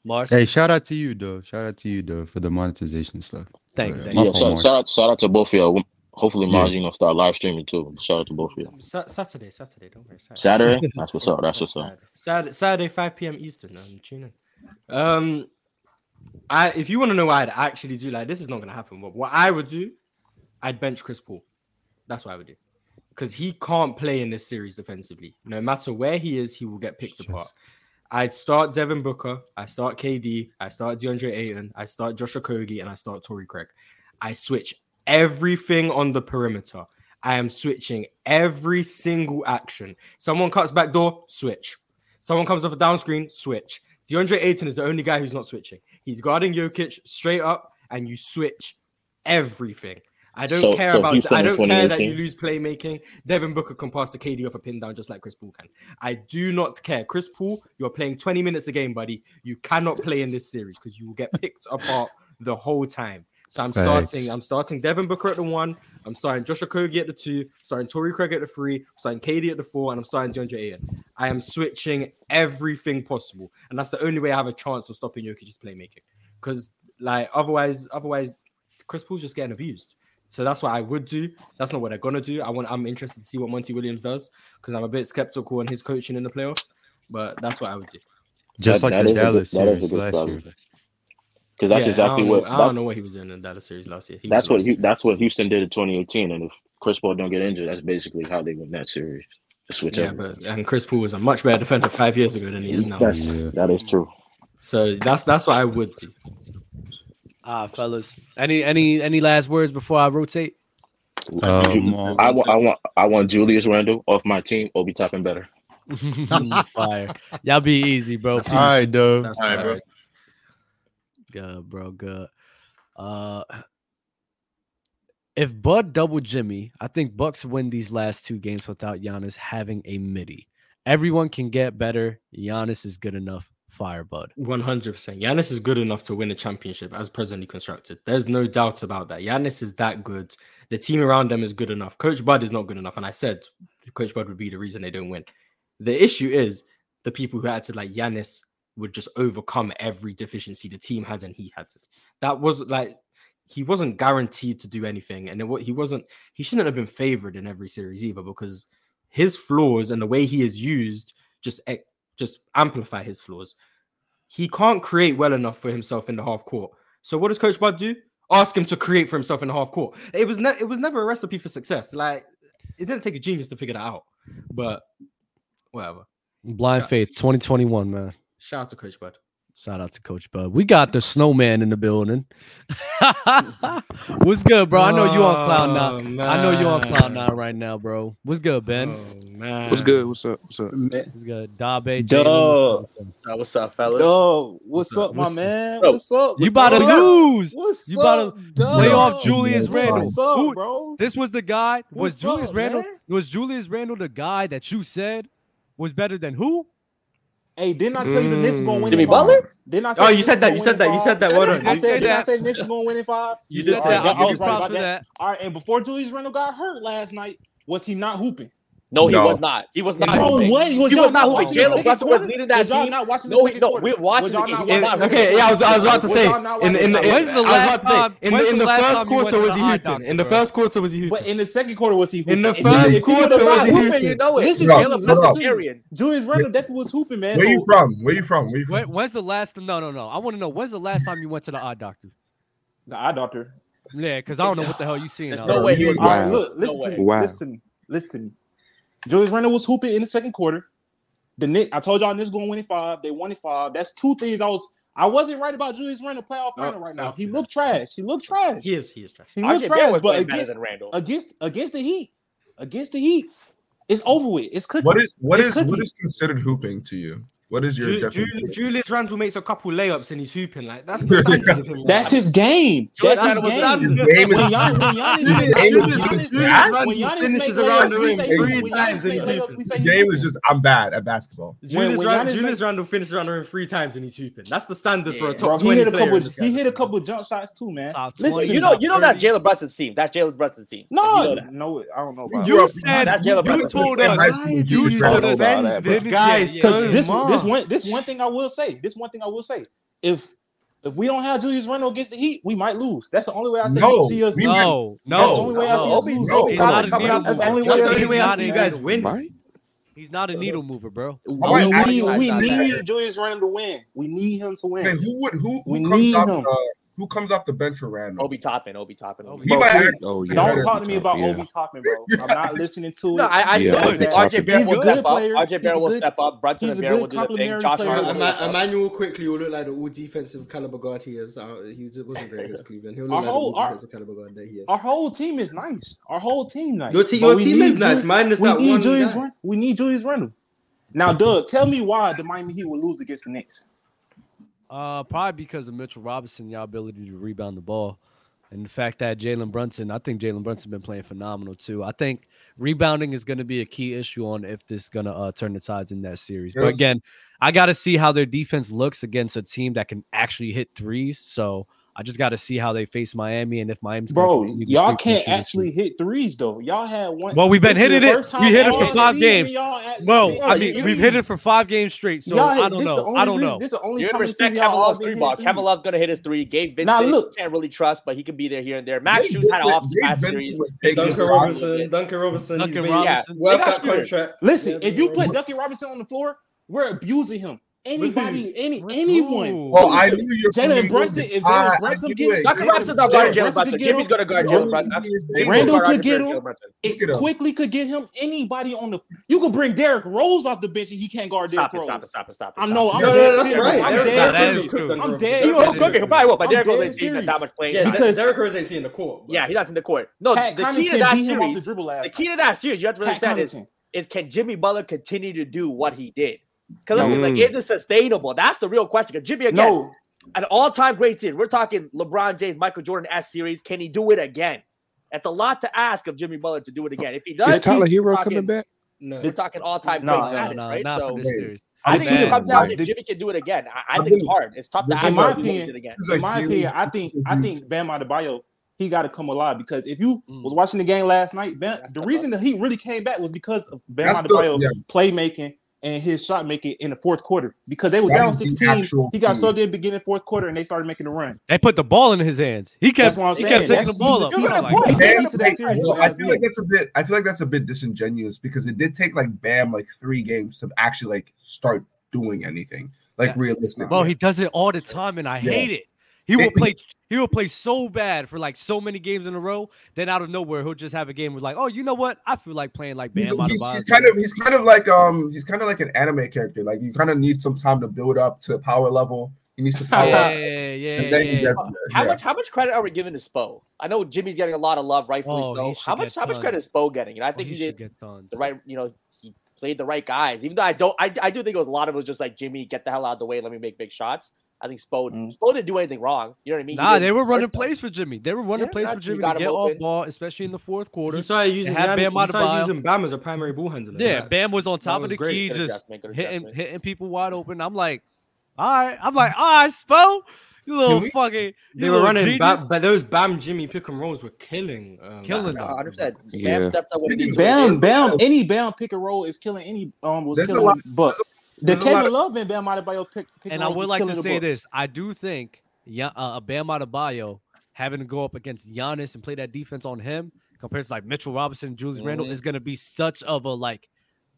Marz? Hey, shout out to you, though. Shout out to you, though, for the monetization stuff. Thank, thank Yeah, you. shout, shout out, shout out to both of y'all. Hopefully, Yeah. Marz, you know, start live streaming too. Shout out to both of y'all. Sa- Saturday, Saturday, don't worry. Saturday? That's what's up. That's what's up. Saturday, Saturday, 5 p.m. Eastern. Um, tune in. Um, I if you want to know what I'd actually do, like this is not gonna happen. But what I would do, I'd bench Chris Paul. That's what I would do, because he can't play in this series defensively. No matter where he is, he will get picked apart. I'd start Devin Booker. I start KD. I start DeAndre Ayton. I start Josh Okogie, and I start Torrey Craig. I switch everything on the perimeter. I am switching every single action. Someone cuts back door, switch. Someone comes off a down screen, switch. DeAndre Ayton is the only guy who's not switching. He's guarding Jokic straight up, and you switch everything. I don't So- care so about. Houston I don't care that you lose playmaking. Devin Booker can pass the KD off a pin down just like Chris Paul can. I do not care. Chris Paul, you're playing 20 minutes a game, buddy. You cannot play in this series because you will get picked apart the whole time. So I'm Facts. starting. I'm starting Devin Booker at the one. I'm starting Josh Okogie at the two. Starting Torrey Craig at the three. I'm starting KD at the four, and I'm starting DeAndre Ayton. I am switching everything possible, and that's the only way I have a chance of stopping Jokic's playmaking. Because like otherwise, otherwise, Chris Paul's just getting abused. So that's what I would do. That's not what they're gonna do. I want. I'm interested to see what Monty Williams does because I'm a bit skeptical on his coaching in the playoffs. But that's what I would do. Just That- like that the is a good- Dallas that is a series last strategy. year. Because that's Yeah, exactly I what know, I don't know what he was doing in that series last year. He That's what Hu- that's what Houston did in 2018, and if Chris Paul don't get injured, that's basically how they win that series. Just switch Yeah, everything. but and Chris Paul was a much better defender five years ago than he is now. That's that is true. So that's that's what I would do. Ah, fellas. Any any any last words before I rotate? Um, I want I want I want Julius Randle off my team. Obi Toppin better. Fire. Y'all be easy, bro. All right, Dub. That's All right, bro. Good, bro. Good. Uh, if Bud double Jimmy, I think Bucks win these last two games without Giannis having a midi. Everyone can get better. Giannis is good enough. Fire Bud. One hundred percent. Giannis is good enough to win a championship as presently constructed. There's no doubt about that. Giannis is that good. The team around them is good enough. Coach Bud is not good enough, and I said Coach Bud would be the reason they don't win. The issue is the people who acted like Giannis would just overcome every deficiency the team had and he had. That was like he wasn't guaranteed to do anything, and it, he wasn't. He shouldn't have been favored in every series either because his flaws and the way he is used just just amplify his flaws. He can't create well enough for himself in the half court. So what does Coach Bud do? Ask him to create for himself in the half court. It was ne- it was never a recipe for success. Like it didn't take a genius to figure that out. But whatever. Blind Shout- Faith 2021, man. Shout out to Coach Bud. Shout out to Coach Bud. We got the snowman in the building. What's good, bro? I know you on cloud Oh, nine. I know you on cloud man. nine right now, bro. What's good, oh, Ben? man. What's good? What's up? What's up? What's good? Dabe, Duh. Jalen. So what's up, fellas? Duh. What's up, up, my What's- man? Bro, What's up? You about to Duh. lose. What's you about up, to Duh? play off Julius What's Randle. up, Who- This was the guy. Was What's Julius up, Randle? man? Was Julius Randle the guy that you said was better than who? Hey, didn't I tell you the Knicks were gonna win? Mm. Jimmy? Butler? Didn't I? Oh, say the you said that, you said that, you said that, I well said, done. I You said, said did I that. say the Knicks were gonna win in five? You did All say right, that. I You was did right about that. that. All right, and before Julius Randle got hurt last night, was he not hooping? No, he No. was not. He was not. No hooping. way. Was he was not not hooping. Jalen Brunson was leading that Was y'all team. not watching the no, second no, quarter? we're watching Was the y'all game. not He was watching not the hooping. Okay, yeah, I was, I was about to say y'all in the, in the, in, the I second was about to say in the in the first quarter was he hooping? In the first quarter was he hooping? But in the second quarter, was he hooping? In the first quarter was he hooping, hooping? you know it. Listen, Hold Jalen Brunson, Julius Randle definitely was hooping, man. Where you from? Where you from? Where you from? When's the last? No, no, no. I want to know when's the last time you went to the eye doctor? The eye doctor. Yeah, because I don't know what the hell you seeing. There's no way he was All right, Wow. look, listen to way. me. Wow. Listen, listen. Julius Randle was hooping in the second quarter. The Nick, I told y'all this going to win in five. They won in five. That's two things I was. I wasn't right about Julius Randle playoff final right now. He looked trash. He looked trash. He is. He is trash. He looked trash. was But against than Randle. against against the Heat, against the Heat, it's over with. It's cookies. What is what It's cookies. is considered hooping to you? What is your Ju- definition? Ju- Julius Randle makes a couple layups and he's hooping like that's the standard of him. That's his game. That's his game. standard. His game is- When Gian- Giannis- Julius- when Julius- Giannis- Julius when Randle finishes around the layups, ring three times and he's layups, hooping. we say game is just I'm bad at basketball. Julius, when Julius make- Randle finishes around the ring three times and he's hooping. That's the standard for a Bro, top he twenty hit a player. couple. He hit a couple jump shots too, man. Listen, you know, you know that Jalen Brunson's team. That's Jalen Brunson's team. No, you know no, I don't know You that. said- you told us. You Julius told us. This This guy yeah, is yeah. so Because this this one this one thing I will say. This one thing I will say. If if we don't have Julius Randle against the Heat, we might lose. That's the only way I see, no, see us. No, no, that's the only way I see us lose. No, that's, the only way, that's way I see you guys win. He's not a needle mover, bro. Right, we, we, we I, need Julius Randle to win. We need him to win. Man, who would who, who we comes need off, him. Uh, who comes off the bench for Randle? Obi Toppin. Obi Toppin. Obi. Bro, might, oh, yeah. Don't talk to me about yeah. Obi Toppin, bro. I'm not listening to it. I, I yeah, RJ Barrett will step player. up. RJ Barrett will step up. Brunson and Barrett will do the thing. Josh Hart will Immanuel Quickley will look like the all defensive caliber guard he is. Uh, he wasn't great against Cleveland. He'll look our like whole, the all defensive caliber guard that he is. Our whole team is nice. Our whole team nice. Your, te- your team is nice. Mine is that one. We need Julius Randle. Now, Doug, tell me why the Miami Heat will lose against the Knicks. Uh, probably because of Mitchell Robinson, your ability to rebound the ball, and the fact that Jalen Brunson. I think Jalen Brunson been playing phenomenal too. I think rebounding is going to be a key issue on if this going to uh, turn the tides in that series. But again, I got to see how their defense looks against a team that can actually hit threes. So I just got to see how they face Miami and if Miami's bro, y'all can't actually hit threes though. Y'all had one. Well, we've been hitting it. We hit it for five games. Well, I mean, we've hit it for five games straight. So I don't know. I don't know. This is the only you time respect Kevin three ball. Kevin Love's gonna hit his three. Gabe Vincent. Can't really trust, but he can be there here and there. Max Strus had an off series. Duncan Robinson. Duncan Robinson. Duncan Robinson. Well, contract. Listen, if you put Duncan Robinson on the floor, we're abusing him. Anybody, any We're anyone. Cool. Well, I knew your Jalen Brunson. If Jalen Brunson get, Dr. Robson not guarding Jalen Brunson. Jimmy's gonna guard Jalen Brunson. Randle could get him. It Quickley could get him. Anybody on the you could bring Derrick Rose off the bench and he can't guard Derrick Rose. Stop it! Stop it! Stop it! I'm. I'm dead. That's right. I'm dead. I'm dead. You know, cooking probably will, but Derrick Rose ain't seen that much playing. Yeah, Derrick Rose ain't seeing the court. Yeah, he's not in the court. No, the key to that series. The key to that series, you have to understand is is can Jimmy Butler continue to do what he did? Because mm. like, is it sustainable? That's the real question. Because Jimmy again, no. an all-time great season. We're talking LeBron James, Michael Jordan S series. Can he do it again? That's a lot to ask of Jimmy Butler to do it again. If he does, is Tyler Herro talking, coming back? No, we're talking all-time no, great no, status, no, right? Not so, for this series. I, think it comes down to Jimmy can do it again. I, I, I think, it's hard. It's tough to ask. it again. opinion, in my opinion, I think I think Bam Adebayo he got to come alive because if you mm. was watching the game last night, Bam, the reason that he really came back was because of Bam Adebayo yeah. playmaking and his shot making in the fourth quarter because they were that down 16. He got so did beginning fourth quarter and they started making a run. They put the ball in his hands. He kept, he saying. kept taking that's, the ball up. Like I feel like that's a bit I feel like that's a bit disingenuous because it did take like Bam like three games to actually like start doing anything. Like yeah. realistically. Well, he does it all the time and I yeah. hate it. He will play. he will play so bad for like so many games in a row. Then out of nowhere, he'll just have a game with like, oh, you know what? I feel like playing like Bam. He's, he's, he's kind of he's kind of like um he's kind of like an anime character. Like you kind of need some time to build up to power level. He needs to power. Yeah, yeah, yeah, yeah. How yeah. much how much credit are we giving to Spo? I know Jimmy's getting a lot of love, rightfully oh, so. How much how much credit is Spo getting? You know, I oh, think oh, he, he did the right. You know, he played the right guys. Even though I don't, I, I do think it was a lot of it was just like Jimmy, get the hell out of the way, let me make big shots. I think Spo mm. Spo didn't do anything wrong. You know what I mean? Nah, they were running plays for Jimmy. They were running yeah, plays for Jimmy to get off ball, especially in the fourth quarter. You started using it had Bam, Bam, started using Bam as a primary ball handler. Yeah. Bam was on top was of the great. key, good just hitting hitting people wide open. I'm like, all right, I'm like, all right, Spo. You little we, fucking. You they were running, but those Bam Jimmy pick and rolls were killing, um, killing. I understand. Bam yeah. stepped up with Bam. Bam. Any Bam pick and roll is killing any. Um, was killing Bucks. The Kevin Love and Bam Adebayo pick, pick and I would like to say this: I do think yeah, uh, uh, Bam Adebayo having to go up against Giannis and play that defense on him compared to like Mitchell Robinson, Julius mm-hmm. Randle is going to be such of a like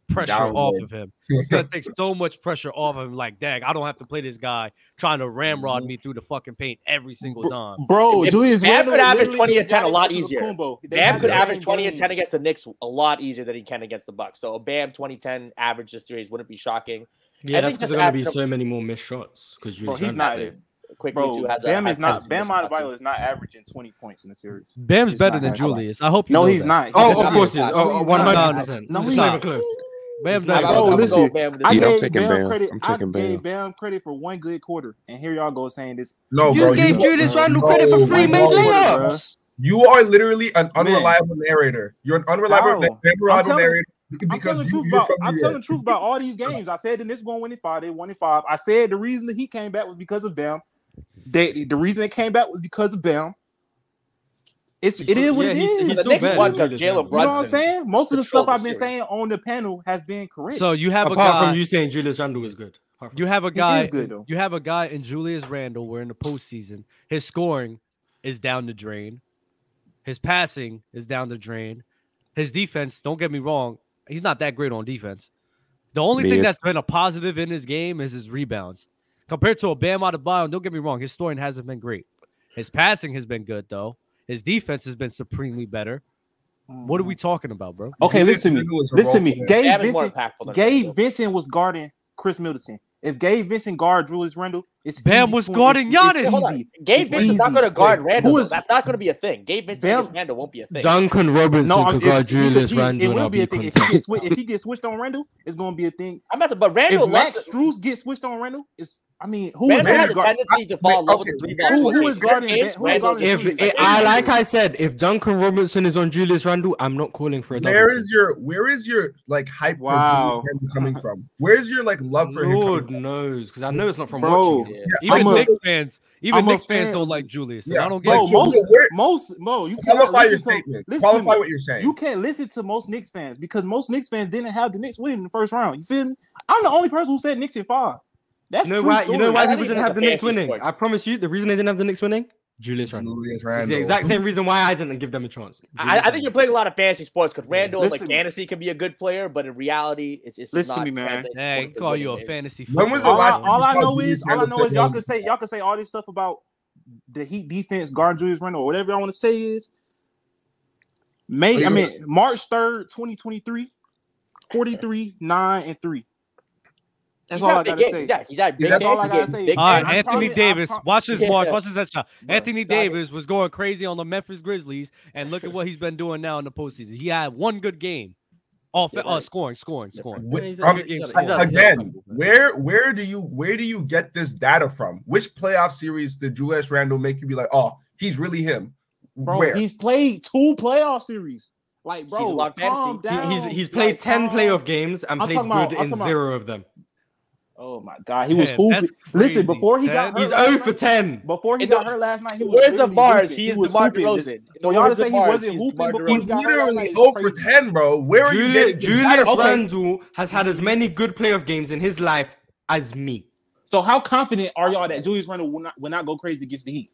pressure off of him. It's gonna take so much pressure off of him. Like, dang, I don't have to play this guy trying to ramrod mm-hmm. me through the fucking paint every single time. Bro, if, Julius could average twenty and ten a lot easier. Bam could average twenty and ten against the Knicks a lot easier than he can against the Bucks. So a Bam 2010 average this series wouldn't be shocking. Yeah, that's because there's gonna be so many more missed shots because you're he's not there. Quickly Bro, too, Bam a, is not Bam Adebayo is not averaging twenty points in the series. Bam's he's better than Julius. I hope you. No, oh, oh, he's not. oh, of course he's. Oh, one hundred percent. No, he's not even close. Bam's It's better. not than Oh, even Julius. close. listen. Bam I this Yeah, I'm gave taking Bam Bam. credit. I'm I taking gave Bam. Bam credit for one good quarter, and here y'all go saying this. No, You bro. gave you, Julius Randle credit for no, free made no, layups. You are literally an Man. unreliable narrator. You're an unreliable, How? I'm unreliable telling- narrator I'm because telling the truth about. I'm New telling the truth about all these games. I said the Knicks going to win in five. They won in five. I said the reason that he came back was because of Bam. They, the reason they came back was because of Bam. It's he's what yeah, it is. He's, he's the next one, Brunson. You know what I'm saying? Most of the stuff I've been saying on the panel has been correct. So you have apart a guy, from you saying Julius Randle is good. You have a guy. Good, you have a guy in Julius Randle where in the postseason his scoring is down the drain, his passing is down the drain, his defense. Don't get me wrong, he's not that great on defense. The only me thing that's been a positive in his game is his rebounds. Compared to a Bam Adebayo, don't get me wrong, his scoring hasn't been great. His passing has been good though. His defense has been supremely better. What are we mm-hmm. talking about, bro? Okay, listen to me. Listen to me. Gabe Vincent, Gabe Vincent was guarding Khris Middleton. If Gabe Vincent guard Julius Randle, it's Bam was guarding Giannis. Gabe Vincent's not going to guard Wait, Randle. Is, That's not going to be a thing. Gabe Vincent Randle won't be a thing. Duncan Robinson no, could guard Julius Randle. It will be a thing. If he, gets, if he, gets, switched on Randle, it's going to be a thing. I'm about to, but Randle. If Max Strus gets switched on Randle, it's I mean, who Randle is has guard- a tendency to fall in love with the three Who, who is guarding? Who is guarding if, if, I like I said, if Duncan Robinson is on Julius Randle, I'm not calling for a. Where is your Where is your like hype wow. for Julius Randle coming from? Where's your like love for Lord him? Lord knows, because I know it's not from Bro, watching yeah. even I'm a, fans, even I'm fans don't like Julius. Yeah. I don't get Bro, most, most, Mo, you can't qualify your statement. To, qualify what you're saying. You can't listen to most Knicks fans because most Knicks fans didn't have the Knicks win in the first round. You feel me? I'm the only person who said Knicks in five. That's you know why. Story. You know why people didn't have the Knicks winning. I promise you, the reason they didn't have the Knicks winning Julius Randle. Julius Randle. It's the exact same reason why I didn't give them a chance. I, I, think you're playing a lot of fantasy sports because Randle, Listen. like fantasy, can be a good player, but in reality, it's it's Listen, not. Man. Hey, call you a fantasy. When was the last? All, all I know is, all I know is, y'all can say y'all can say all this stuff about the Heat defense, guard Julius Randle, or whatever I want to say is. May I mean March third, twenty twenty three, forty three nine and three. That's all I gotta game. say. Yeah, he's at big yeah, that's all I gotta say. Big all right. Anthony Davis, watch this watch, watch this headshot. Anthony Davis it. was going crazy on the Memphis Grizzlies, and look at what he's been doing now in the postseason. He had one good game. Off, yeah, uh, right. scoring, scoring, scoring. Um, again, where where do you where do you get this data from? Which playoff series did Julius Randle make you be like, oh, he's really him? Bro, where? he's played two playoff series. Like, bro, calm down. He, he's he's played like, ten playoff games and I'm played good about, in zero about, of them. Oh my god, he was Man, hooping. Listen, before he got hurt, he's 0 for 10. Before he and got hurt last night, he was where's the bars? Hooping. He is he DeMar DeRozan. So y'all to say he wasn't hooping before he's he got literally hurt 0 for 10, bro. Where Julius, you? Julius. Randle has had as many good playoff games in his life as me. So how confident are y'all that Julius Randle will not will not go crazy against the Heat?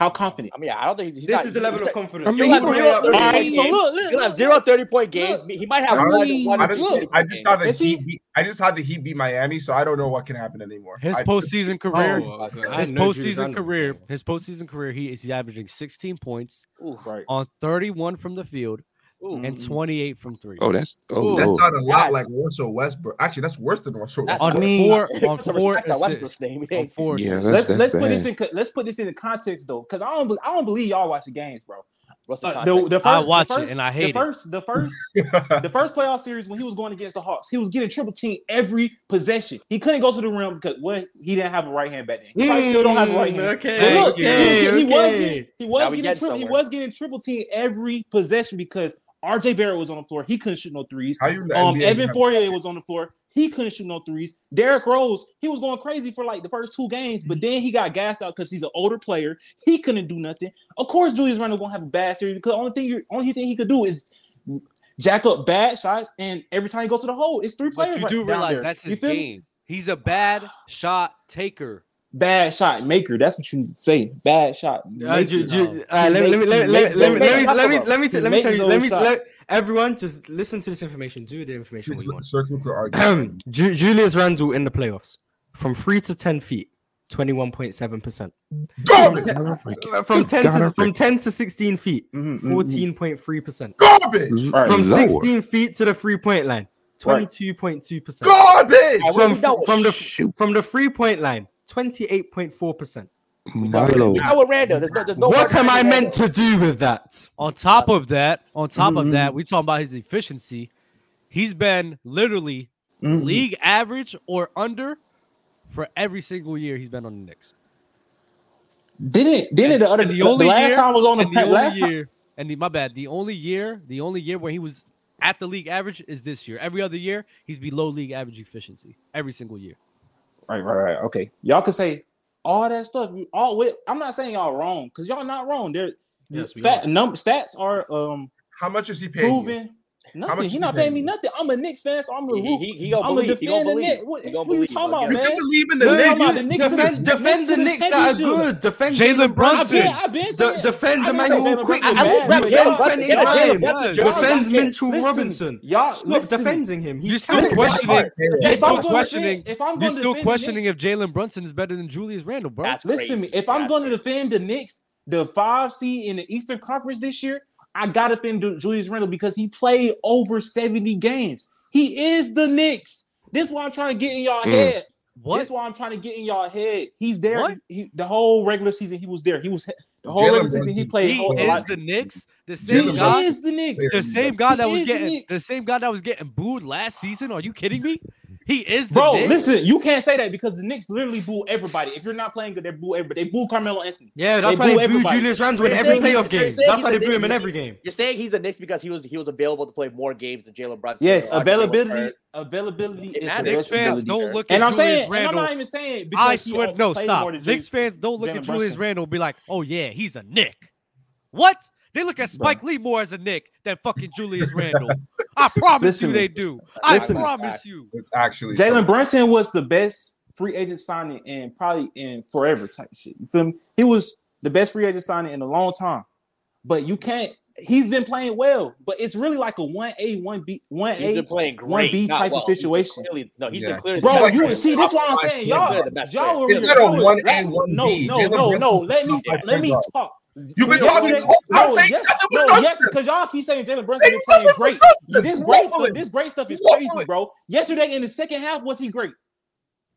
How confident? I mean, I don't think this not, is the level of confidence. I mean, have, right, so look, look, look, zero 30 point games. Look, he might have I one. I just, look, I just saw that he, beat, I just had the Heat beat Miami, so I don't know what can happen anymore. His postseason oh, career, oh, his postseason career, his postseason career, he is averaging 16 points Oof, right. on 31 from the field, Ooh. and mm-hmm. 28 from three. Oh, that's oh, that sounded a lot like Russell Westbrook. Actually, that's worse than Russell Westbrook. On I mean, four, on four. Westbrook's name. On four yeah, that's, let's that's let's bad. put this in let's put this in the context though, because I don't I don't believe y'all watch the games, bro. What's the, uh, the, the first, I watch the first, it and I hate the first, it. The first, the first playoff series when he was going against the Hawks, he was getting triple team every possession. He couldn't go to the rim because what he didn't have a right hand back then. He mm, still don't have a right mm, hand. Okay, but look, okay, he, was, okay. he was getting, he was now getting triple, he was getting triple team every possession because RJ Barrett was on the floor. He couldn't shoot no threes. um, Evan Fournier was on the floor. He couldn't shoot no threes. Derrick Rose, he was going crazy for like the first two games, but then he got gassed out because he's an older player. He couldn't do nothing. Of course, Julius Randle gonna have a bad series because the only thing you only thing he could do is jack up bad shots, and every time he goes to the hole, it's three players. But you do right realize that's his game. He's a bad shot taker bad shot maker. That's what you say. Bad shot. Uh, let me let me let me t- let me tell you. Let me let everyone just listen to this information. Do the information you want. Julius Randle in the playoffs from three to ten feet. 21.7%. Garbage! From 10 to, from 10 to 16 feet, mm-hmm, mm-hmm. 14.3%. Garbage! From 16 feet to the three point line, 22.2%. Garbage! From, from, the, from the three point line, 28.4%. Random. What am I meant to do with that? On top of that, on top mm-hmm. of that, mm-hmm. we talking about his efficiency. He's been literally mm-hmm. league average or under for every single year he's been on the Knicks. Didn't didn't the other the, only the last year, time was on the, the last year, time? and the, my bad. The only year, the only year where he was at the league average is this year. Every other year, he's below league average efficiency every single year. Right, right, right. Okay, y'all can say all that stuff. All with, I'm not saying y'all wrong because y'all not wrong. There, Yes, we fat are. number stats are um How much is he paying? you? Nothing. He not paying me nothing. I'm a Knicks fan, so I'm gonna root. He, he, he gonna I'm gonna defend the Knicks. What, what are you talking about, man? You believe in the Knicks? Defend, defend the Knicks that are good. Defend Jalen Brunson. Defend Immanuel Quickley. Defend Quentin Ryan. Defend Mitchell Robinson. Stop defending him. He's still questioning. He's still questioning. If I'm you're still questioning if Jalen Brunson is better than Julius Randle, bro. Listen to me. If I'm going to defend the Knicks, the five seed in the Eastern Conference this year, I got to defend Julius Randle because he played over 70 games. He is the Knicks. This is why I'm trying to get in y'all mm. head. What? This is why I'm trying to get in y'all head. He's there. He, the whole regular season, he was there. He was the whole regular season. He played. He whole, is lot. the Knicks. The same he guy is the Knicks. The same guy that was getting the, the same guy that was getting booed last season. Are you kidding me? He is bro. Knicks. Listen, you can't say that because the Knicks literally boo everybody. If you're not playing good, they boo everybody. They boo Carmelo Anthony. Yeah, that's they why boo they boo everybody. Julius Randle in every playoff game. That's why they boo him in every game. You're saying he's a Knicks because he was he was available to play more games than Jalen Brunson. Yes, availability, availability. Is Knicks fans don't look at and I'm saying, Randle. And I'm not even saying. I swear, no, stop. Knicks fans don't look at Julius Randle and be like, oh yeah, he's a Nick. What? They look at Spike Lee more as a Nick than fucking Julius Randle. I promise listen you, they do. I promise you. It's actually Jalen Brunson was the best free agent signing and probably in forever type shit. You feel me? He was the best free agent signing in a long time. But you can't. He's been playing well, but it's really like a one A, one B, one A, one B type well. of situation. He's clearly, no, he's yeah. been Bro, you see, that's why I'm saying y'all, y'all were really one A, one B. No, no, no, no. Let me let me talk. You've been talking. That, I'm saying yes, no, yes, because y'all keep saying Jalen Brunson is playing great. This great stuff, this great stuff is crazy, bro. Yesterday in the second half, was he great?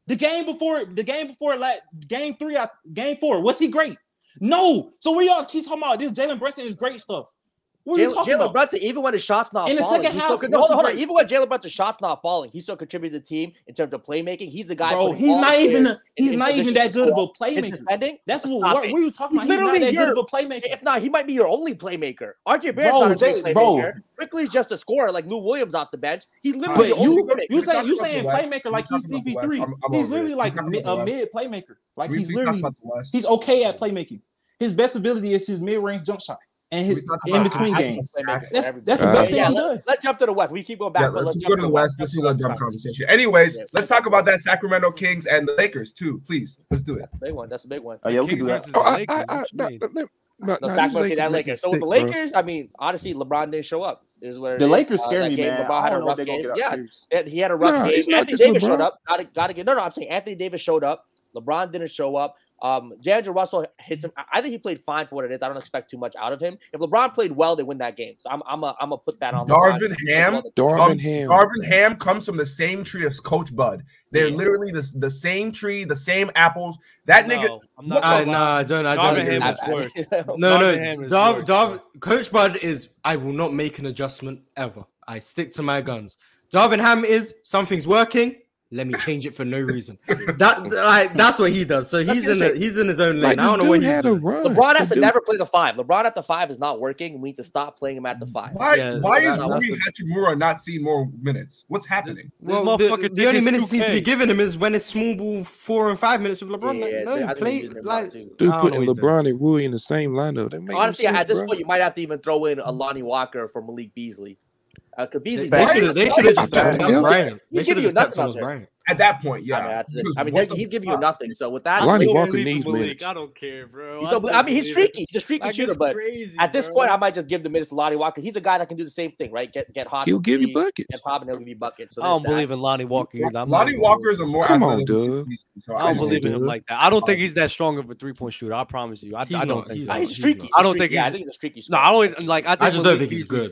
The game before, the game before, like game three, game four, was he great? No. So we all keep talking about this Jalen Brunson is great stuff. What are you talking about? Brunson, even when his shots not in falling, the second half, con- no, hold on, hold on. Even when Jalen Brunson's shots not falling, he still contributes to the team in terms of playmaking. He's the guy. Bro, he's not even. A, he's in, not in even that good of a playmaker. That's what. Stop what, what are you talking he's about? Literally he's not that good of a playmaker. If not, he might be your only playmaker. RJ Barrett's bro, not a Jay, playmaker. Bro. Brickley's just a scorer, like Lou Williams off the bench. He's literally you. You saying you saying playmaker like he's CP three? He's literally like a mid playmaker. Like he's literally he's okay at playmaking. His best ability is his mid range jump shot and his in between games. That's, that's, that's uh, best yeah, let, us jump to the West. We keep going back. Yeah, let's, let's go to the West. This is a dumb conversation. Anyways, yeah, let's talk about that Sacramento Kings and the Lakers too, please. Let's do it. That's a big one. That's a big one. Oh yeah, we can do that. Oh, no, no, no, Sacramento Kings Lakers. So with the Lakers, I mean, honestly, LeBron didn't show up. Is what the Lakers uh, scared me, man. LeBron had a rough game. Yeah, he had a rough game. Anthony Davis showed up. Got to get no, no. I'm saying Anthony Davis showed up. LeBron didn't show up. Um, D'Angelo Russell hits him. I think he played fine for what it is. I don't expect too much out of him. If LeBron played well, they win that game. So I'm I'm a, I'm gonna put that on. Darvin Ham. Darvin Ham. Darvin Ham comes from the same tree as Coach Bud. They're yeah. literally the, the same tree, the same apples. That no, nigga. I'm not, I, nah, I don't. I don't. Darvin is worse. no, Darvin no. Dar, Darv, Coach Bud is. I will not make an adjustment ever. I stick to my guns. Darvin Ham is something's working let me change it for no reason. That like, that's what he does. So he's in a, he's in his own lane. Like, I don't know what he's doing. LeBron has the to dude. never play the five. LeBron at the five is not working. We need to stop playing him at the five. Why? Yeah, why is Rui Hachimura not seeing more minutes? What's happening? Well, well the, the, only minutes he needs to be giving him is when it's small ball four and five minutes with LeBron. Yeah, like, yeah, no, play like dude putting LeBron and Rui in the same lineup. Honestly, at this point, you might have to even throw in Lonnie Walker for Malik Beasley uh, Kibizzi, they, should have they should have just tapped Thomas Bryant. They should have just tapped Thomas Bryant. At that point, yeah. I mean, I mean that, he's giving you nothing. So with that, Lonnie Walker needs minutes. I don't care, bro. So, I mean, he's streaky. He's a streaky like, shooter, but crazy, at this bro. point, I might just give the minutes to Lonnie Walker. He's a guy that can do the same thing, right? Get get hot. He'll give you buckets. Get hot and he'll give you buckets. So I don't that. believe in Lonnie Walker. Lonnie Walker is a more come on, dude. So I don't believe in him like that. I don't think he's that strong of a three point shooter. I promise you. I, don't think he's streaky. I don't think he's. Think he's a streaky. No, I don't like. I just don't think he's good.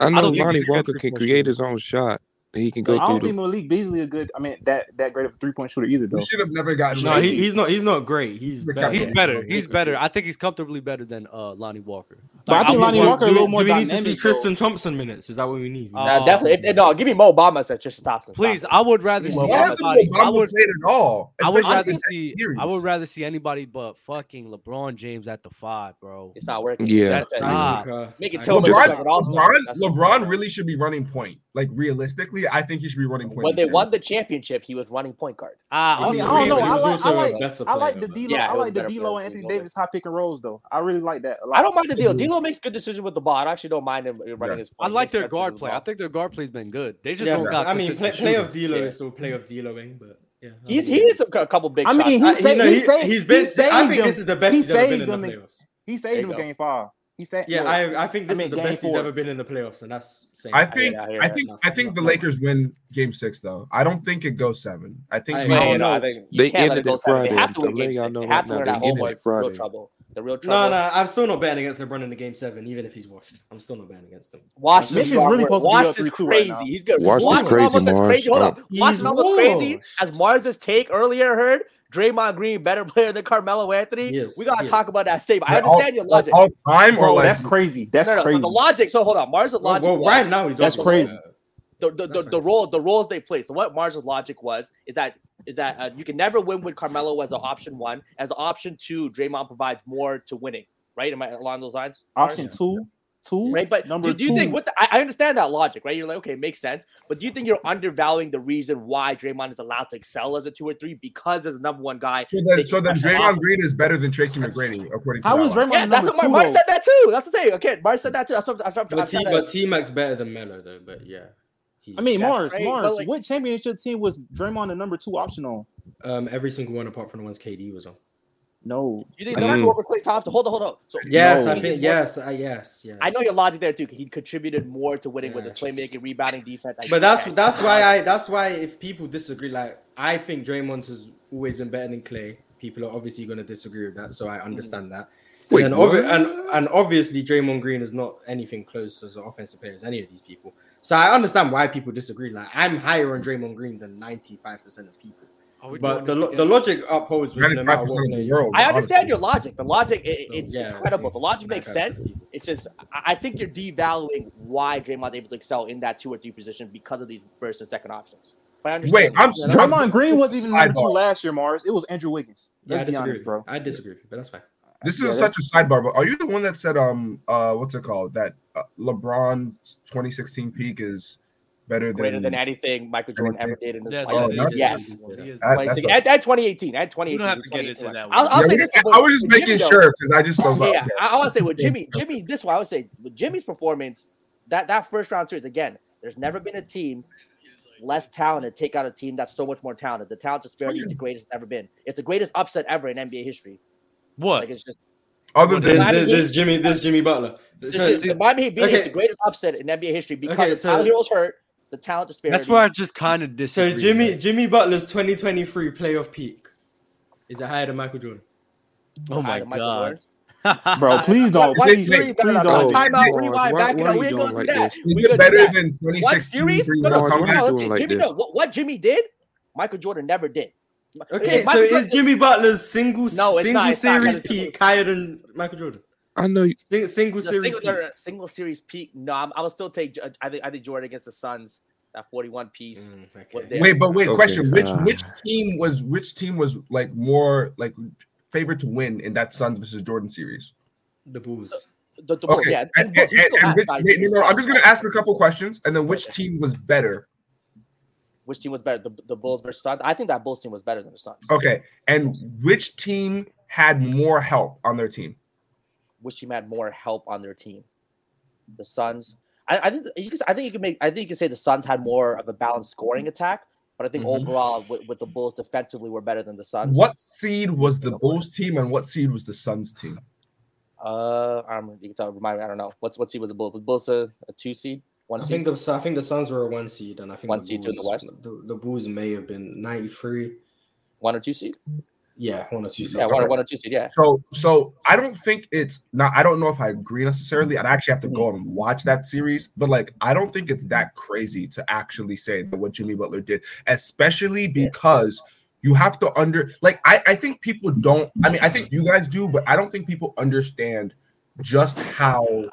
I I know don't Lonnie he's a good Walker can create his own shot. And He can go. I don't through think the. Malik Beasley a good. I mean, that that great of a three point shooter either, though. We should have never gotten. No, he, he's not. He's not great. He's better. He's better. He's better. I think he's comfortably better than uh, Lonnie Walker. But I think I'm- Lonnie Do- Walker a little more do we need to see dynamic. Tristan Thompson minutes? Is that what we need? We Uh, Nah, definitely. If, no, give me Mo Bamba at just Thompson. Please, I would rather Give see me Mo I Bamba. anybody. I would. played at all. I would rather see. I would rather see anybody but fucking LeBron James at the five, bro. It's not working. Yeah. That's I Ah. think, uh, Make it I Tillman think- look LeBron, like an all-star. LeBron, That's- LeBron really should be running point. Like realistically, Honestly, I think he should be running point. When they won the championship, he was running point guard. Uh, I don't know. I like, I like, I like the D'Lo. Yeah, I like the and Anthony Davis high pick and rolls though. I really like that. I don't mind the deal. low makes good decisions with the ball. I actually don't mind him uh, running yeah. his. Point. I like their guard play. I think their guard play's been good. They just yeah, don't got. I mean, play, play of D'Lo yeah. is still play of D'Loing, but. Yeah, he's he a couple big. I mean, he's saved, he, saved, he's been. I think this is the best. He saved them. He saved game five. You say yeah. I I think this I mean, is the best four. he's ever been in the playoffs, and that's saying. I think I, I, I think I think the Lakers win Game Six though. I don't think it goes seven. I think I, no, no, no. They ended it Friday. They have to win Game Six. They have to win at home. Real trouble the real trouble. No, no, I'm still not betting against LeBron in the game seven, even if he's washed. I'm still not betting against him. Wash is really supposed washed to be up is crazy. Right he's good. Wash, wash is crazy. Almost as crazy. Hold up. Wash is almost crazy as Marz's take earlier heard. Draymond Green better player than Carmelo Anthony. Yes, we gotta talk about that statement. I understand all, your logic. All time, bro, or that's crazy. That's no, no, crazy. So the logic. So hold on, Marz' logic. Well, well right now he's that's crazy the the, the, role the roles they play. So what Marz's logic was is that is that uh, you can never win with Carmelo as an option one. As option two, Draymond provides more to winning. Right? Am I along those lines? Option two. Two, right? But number do, do you two. think what the, I, I understand that logic, right? You're like, okay, makes sense. But do you think you're undervaluing the reason why Draymond is allowed to excel as a two or three because as a number one guy? So then, so then Draymond Green is better than Tracy McGrady, according to was Draymond? Yeah, that's what Mark, Mark said that too. That's the same. Okay, Mark said that too. That's what I'm, I'm, I'm, I'm, I'm, I'm, I'm, I'm, I'm, he, I mean, Marz, great, Marz. Like, what championship team was Draymond the number two option on? Um, every single one apart from the ones KD was on. No, you didn't know mm. that's what Klay Thompson. Hold on, hold on. So, yes, no. I think yes, I, yes, yes. I know your logic there too. He contributed more to winning yes. with the playmaking, rebounding, defense. I but that's that's why. I that's why if people disagree, like I think Draymond has always been better than Klay. People are obviously going to disagree with that, so I understand mm. that. Wait, and, obvi- and, and obviously Draymond Green is not anything close as an offensive player as any of these people. So I understand why people disagree. Like I'm higher on Draymond Green than 95% of people. But the, lo- the logic upholds no world, I understand honestly. your logic. The logic it, it's, incredible. yeah. The logic makes sense. It's just I think you're devaluing why Draymond's able to excel in that two or three position because of these first and second options. Wait, I'm Draymond Green was even number two last year, Marz. It was Andrew Wiggins. Yeah, I disagree, honest, bro. I disagree, but that's fine. This is such a sidebar, but are you the one that said, um, uh, what's it called? That uh, 2016 peak is better than greater than anything Michael Jordan ever did in his yes, life. Oh, yes, at, at 2018, at 2018. You don't have to get into that. One. I was just making Jimmy, sure because I just so yeah. I, I want to say with Jimmy, Jimmy, this one I would say with Jimmy's performance, that that first round series again. There's never been a team less talented take out a team that's so much more talented. The talent disparity oh, yeah. is the greatest it's ever been. It's the greatest upset ever in NBA history. What? Like it's just other than this, this, Jimmy, this Jimmy Butler. So, the, the Miami Heat okay. is the greatest upset in NBA history because okay, so, Tyler Herro's hurt, the talent disparity. That's where I just kind of disagree. So Jimmy, Jimmy Butler's 2023 playoff peak is it higher than Michael Jordan? Oh my god. Bro, please don't. Please, please, please don't. Time out, rewind, back it up. We ain't gonna do that. Is it better than 2016? What series? No, no, no, no, Jimmy, no. What Jimmy did, Michael Jordan never did. Okay, so is Jimmy Butler's single no, single not, series peak higher than Michael Jordan? I know you Sing, single no, series single, peak. single series peak. No, I'm, I still take. Uh, I think I think Jordan against the Suns that 41 piece mm, okay. was there. Wait, but wait, okay. question: which uh, which team was which team was like more like favorite to win in that Suns versus Jordan series? The Bulls. The, the, the okay. Bulls, yeah. And, and, and, which, no, no, I'm just gonna ask a couple questions, and then which team was better which team was better, the, the Bulls versus Suns? I think that Bulls team was better than the Suns. Okay, and which team had more help on their team? Which team had more help on their team? The Suns. I, I think you can. I think you can make. I think you can say the Suns had more of a balanced scoring attack, but I think mm-hmm. overall with, with, the Bulls defensively were better than the Suns. What seed was the Bulls team and what seed was the Suns team? Uh, I'm you can tell, remind me. I don't know. What's what seed was the Bulls? Was Bulls a, a two seed? One I think the I think the Suns were a one seed, and I think one the seed Bulls, the West. The, the Bulls may have been ninety three, one or two seed. Yeah, one or two seed. Yeah, one, one or two seed. Yeah. So, so I don't think it's not. I don't know if I agree necessarily. I'd actually have to go mm-hmm. and watch that series, but like, I don't think it's that crazy to actually say that what Jimmy Butler did, especially because you have to under like. I I think people don't. I mean, I think you guys do, but I don't think people understand just how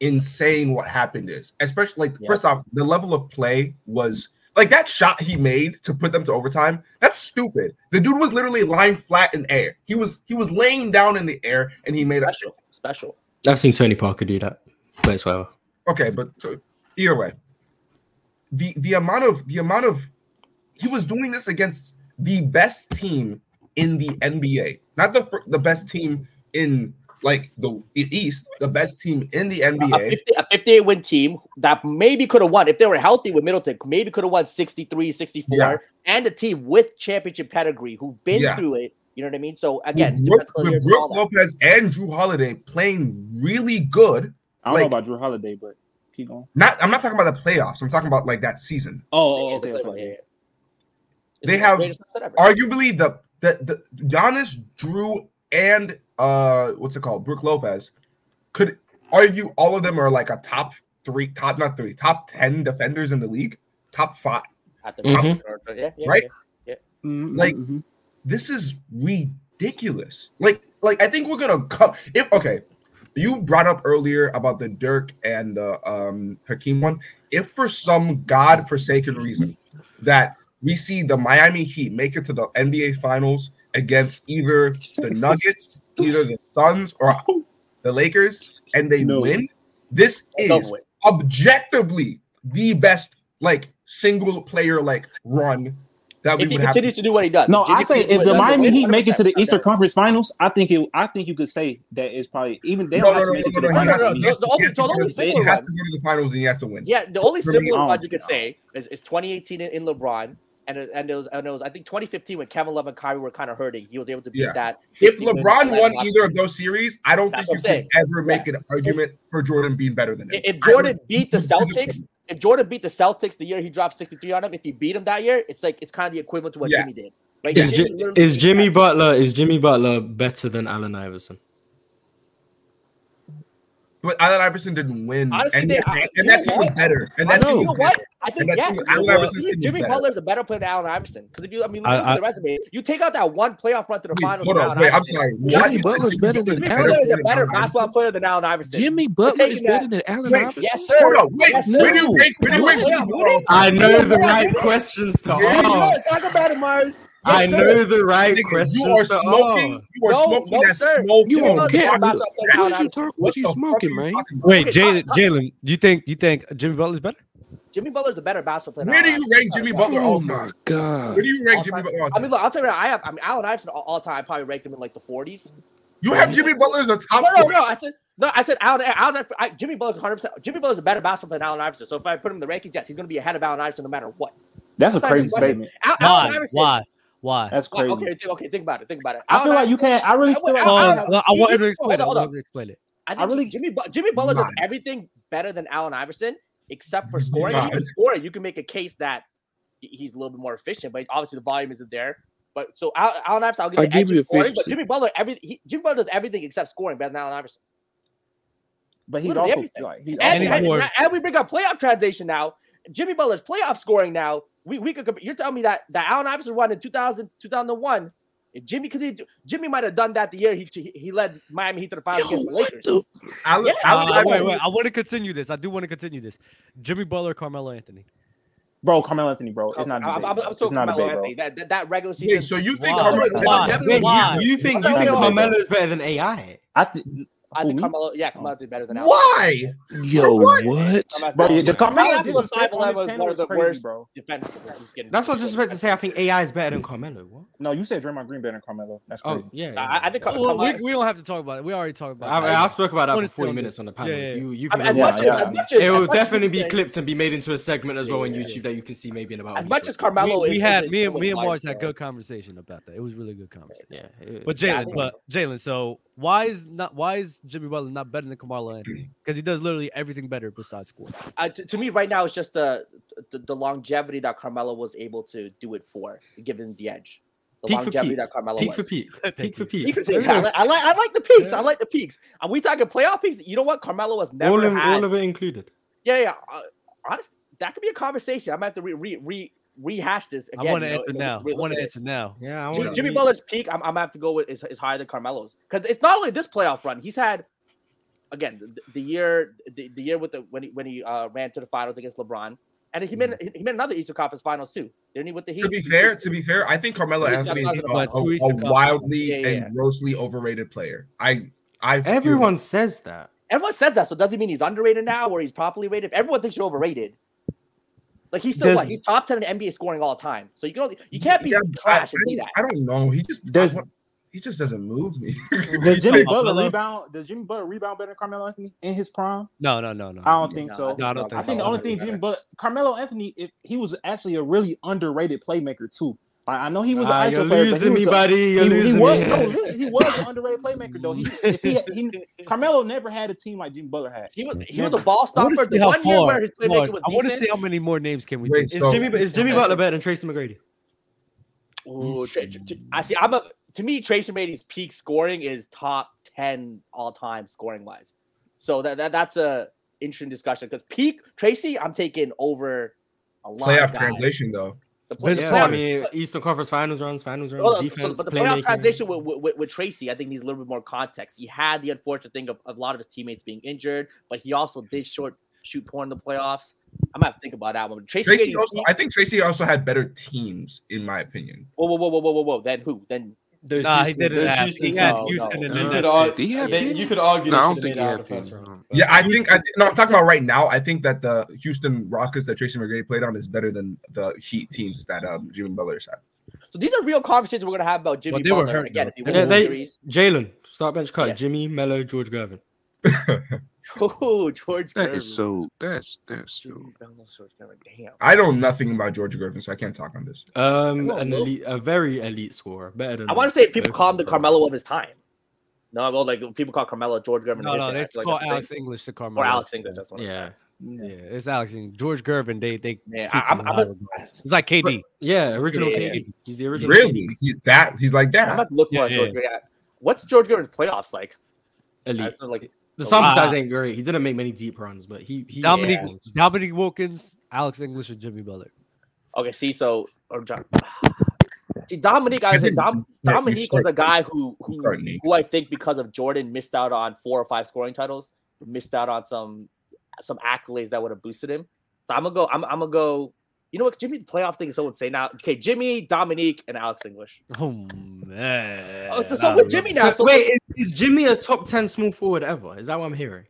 insane what happened is, especially like yeah. first off, the level of play was like that shot he made to put them to overtime. That's stupid. The dude was literally lying flat in air. He was he was laying down in the air and he made special, a special. I've seen Tony Parker do that, but it's. Okay, but either way, the the amount of the amount of he was doing this against the best team in the NBA, not the the best team in like the, East, the best team in the NBA. A, 50, a 58 win team that maybe could have won if they were healthy with Middleton, maybe could have won 63, 64, yeah. and a team with championship pedigree who've been yeah. through it. You know what I mean? So again, with, with Brook Lopez and Jrue Holiday playing really good. I don't like, know about Jrue Holiday, but keep going. Not, I'm not talking about the playoffs. I'm talking about like that season. Oh, oh okay. They have the arguably the, the the Giannis, Jrue, and uh, what's it called? Brook Lopez. Could argue all of them are like a top three, top not three, top ten defenders in the league, top five, mm-hmm. top, yeah, yeah, right? Yeah, mm-hmm, mm-hmm. Like this is ridiculous. Like, like I think we're gonna come if okay. You brought up earlier about the Dirk and the um Hakeem one. If for some god-forsaken reason that we see the Miami Heat make it to the NBA Finals against either the Nuggets, either the Suns, or the Lakers, and they no. win, this is objectively the best like single player like run that we if would he continues to do what he does. No, I say if the Miami Heat make it to the Eastern Conference Finals, I think it. I think you could say that it's probably even they don't have to make it to the finals. Only, has to to the finals and he has to win. Yeah, the only similar one you could say is, 2018 in LeBron and it, and it was and it was I think 2015 when Kevin Love and Kyrie were kind of hurting, he was able to beat yeah. that. If LeBron won either of those series, I don't think you can ever make yeah. an argument for Jordan being better than him. If Jordan would, beat the Celtics, if Jordan beat the Celtics the year he dropped 63 on him, if he beat him that year, it's like it's kind of the equivalent to what yeah. Jimmy did. Like, is, Jimmy, J- is Jimmy Butler is Jimmy Butler better than Allen Iverson? But Allen Iverson didn't win. Honestly, and, they, I, and that team was better. And that I team know. was better. I think yes. Team, Allen Iverson's team Jimmy Butler is a better player than Allen Iverson. Because if you, I mean, look at the resume. You take out that one playoff run to the finals. Hold on, wait. I'm sorry. Jimmy Butler's better than Jimmy Butler is a better basketball player than Allen Iverson. Jimmy Butler is better than Allen Iverson. Yes, sir. Hold on, wait. When you wait, when you wait, I know the right questions to ask. Talk about it, Marz. I sir. know the right Nigga, question. You are smoking. Oh. You are no, smoking no, that sir. smoke. You don't care about What are you talking? What, you smoking, man? Wait, Jalen, Jalen, you think you think Jimmy Butler's better? Jimmy Butler's a better basketball player. Where do you rank Jimmy Butler? Oh my god! Where do you rank Jimmy Butler? I mean, look, I'll tell you, I have. I mean, Allen Iverson all time probably ranked him in like the forties. You have Jimmy Butler as a top. No, no, no. I said no. I said Allen. Allen I, Jimmy Butler, hundred percent. Jimmy is a better basketball player than Allen Iverson. So if I put him in the ranking, yes, he's going to be ahead of Allen Iverson no matter what. That's, That's a crazy statement. Al, why? Allen Iverson, why? Why? That's crazy. Okay, think, okay, think about it. Think about it. I, I feel like you can't. I really I, feel like I, I, I, I want to explain it. I want to explain it. I think I really, Jimmy Jimmy Butler does everything better than Allen Iverson except for scoring. If you can you can make a case that he's a little bit more efficient, but obviously the volume isn't there. But so Allen Iverson, I'll give, I'll give you scoring, efficiency. But Jimmy Butler, every he, Jimmy Butler does everything except scoring better than Allen Iverson. But he's Literally also everything. like, he's and, and, and, and we bring up playoff transition now. Jimmy Butler's playoff scoring now we, we could you're telling me that that Allen Iverson won in 2000 2001 Jimmy could Jimmy might have done that the year he he, led Miami Heat to the final against the Lakers. The, I, yeah. Wait, wait, I want to continue this. I do want to continue this. Jimmy Butler, Carmelo Anthony. Bro, Carmelo Anthony, bro, it's not. I'm, I'm, I'm talking Carmelo Anthony. That, that, that regular season. Yeah, so you think Carmelo? You, you, think you think Carmelo is better than AI? I think. I think Carmelo, yeah, Carmelo oh. did better than Allen. Why? Yo, what? Bro, the Carmelo did was five eleven was one of the crazy, worst bro. defenders. That's what just supposed to say. I think AI is better than Carmelo. What? No, you said Draymond Green better than Carmelo. That's oh, crazy. Oh, yeah, yeah. I, I think Car- well, Carmelo, we, we don't have to talk about it. We already talked about. I, it. I, I spoke about that for forty minutes on the panel. Yeah, yeah. You, you can. I mean, yeah, much, yeah. As, it will definitely be clipped and be made into a segment as well on YouTube that you can see maybe in about. As much as Carmelo, we had me and me and Marz had good conversation about that. It was really good conversation. Yeah, but Jalen, but Jalen, so why is not why is Jimmy Butler not better than Carmelo Because he does literally everything better besides score. Uh, to, to, me, right now, it's just the, the, the longevity that Carmelo was able to do it for, given the edge. The peak longevity peak. that Carmelo peak was. for peak, peak for peak, peak for peak. I, like, I like I like the peaks. Yeah. I like the peaks. Are we talking playoff peaks? You know what? Carmelo was never all, had... all of it included. Yeah, yeah. Uh, honestly, that could be a conversation. I'm gonna have to re, re, re rehash this again. I want to you answer now. I want to answer now. Yeah, I Jimmy, Jimmy Butler's peak. I'm, I'm gonna have to go with is, is higher than Carmelo's because it's not only this playoff run. He's had again the, the year the, the, year with the when he when he uh, ran to the finals against LeBron. And he made he made another Eastern Conference Finals too. Didn't he? With the Heat. To be fair, to be fair, I think Carmelo Anthony is a, a, a wildly yeah, yeah, and grossly overrated player. I I everyone says that. Everyone says that, so does not mean he's underrated now or he's properly rated? Everyone thinks you're overrated, like he's still like? He's top ten in NBA scoring all the time. So you can only, you can't be yeah, trash I, and say that. I don't know. He just does. He just doesn't move me. does Jimmy Butler rebound? Does Jimmy Butler rebound better than Carmelo Anthony in his prime? No, no, no, no. I don't no, think no, so. No, I don't think. I think so. the only thing Jimmy Butler, Carmelo Anthony, if he was actually a really underrated playmaker too. I, I know he was an ah, uh, ISO player. You're losing me, a, buddy. You're he, losing he was, me. No, he was an underrated playmaker, though. He, if he, he, Carmelo never had a team like Jimmy Butler had. He was he was a ball stopper. The one year where his playmaking was. was I want to see how many more names can we? Wait, is Jimmy is Jimmy Butler better than Tracy McGrady? Oh, tra- tra- I see. I'm a to me Tracy McGrady's peak scoring is top ten all time scoring wise. So that, that that's a interesting discussion because peak Tracy, I'm taking over a lot. Playoff translation though. The play- Vince yeah, Carter. I mean, Eastern Conference Finals runs, Finals runs, well, defense, But the playoff transition with, with, with, Tracy, I think needs a little bit more context. He had the unfortunate thing of, of a lot of his teammates being injured, but he also did short shoot poor in the playoffs. I'm have to think about that one. Tracy, Tracy also. I think Tracy also had better teams, in my opinion. Whoa, whoa, whoa, whoa, whoa, whoa! Then who? Then there's nah, Houston, he did it. There's he had Houston no. You, could argue, they, you could argue. No, I don't think he had first round, Yeah, I think. I th- no, I'm talking about right now. I think that the Houston Rockets that Tracy McGrady played on is better than the Heat teams that um, Jimmy Butler's had. So these are real conversations we're gonna have about Jimmy well, Butler again. Yeah, Jalen start bench cut. Yeah. Jimmy Mello, George Gervin. Oh, George. That Gervin. so. That's that's so. I know nothing about George Gervin, so I can't talk on this. Um, an elite, a very elite scorer, better than. I want to say people call him the Carmelo of his time. No, well, like people call Carmelo George Gervin. No, no, they like, call Alex thing. English the Carmelo. Or Alex English. That's yeah. Yeah. yeah, it's Alex and George Gervin. They they yeah, I'm, I'm a, it's like KD. Yeah, original yeah, KD. Yeah. He's the original. Really, KD. he's that. He's like that. I'm about to look more yeah, George. What's George Gervin's playoffs like? Elite. Like the oh, sample size ain't great. He didn't make many deep runs, but he, he Dominique, yeah. Wilkins, Alex English, and Jimmy Butler. Okay, see, so or John. See, Dominique, I said Dom, Dominique was a guy who who, who I think because of Jordan missed out on four or five scoring titles, missed out on some some accolades that would have boosted him. So I'm gonna go. I'm, I'm gonna go you know what? Jimmy, the playoff thing is so insane now. Okay, Jimmy, Dominique, and Alex English. Oh man! Oh, so, so with Jimmy now. So, so wait, is, is, Jimmy a top ten small forward ever? Is that what I'm hearing?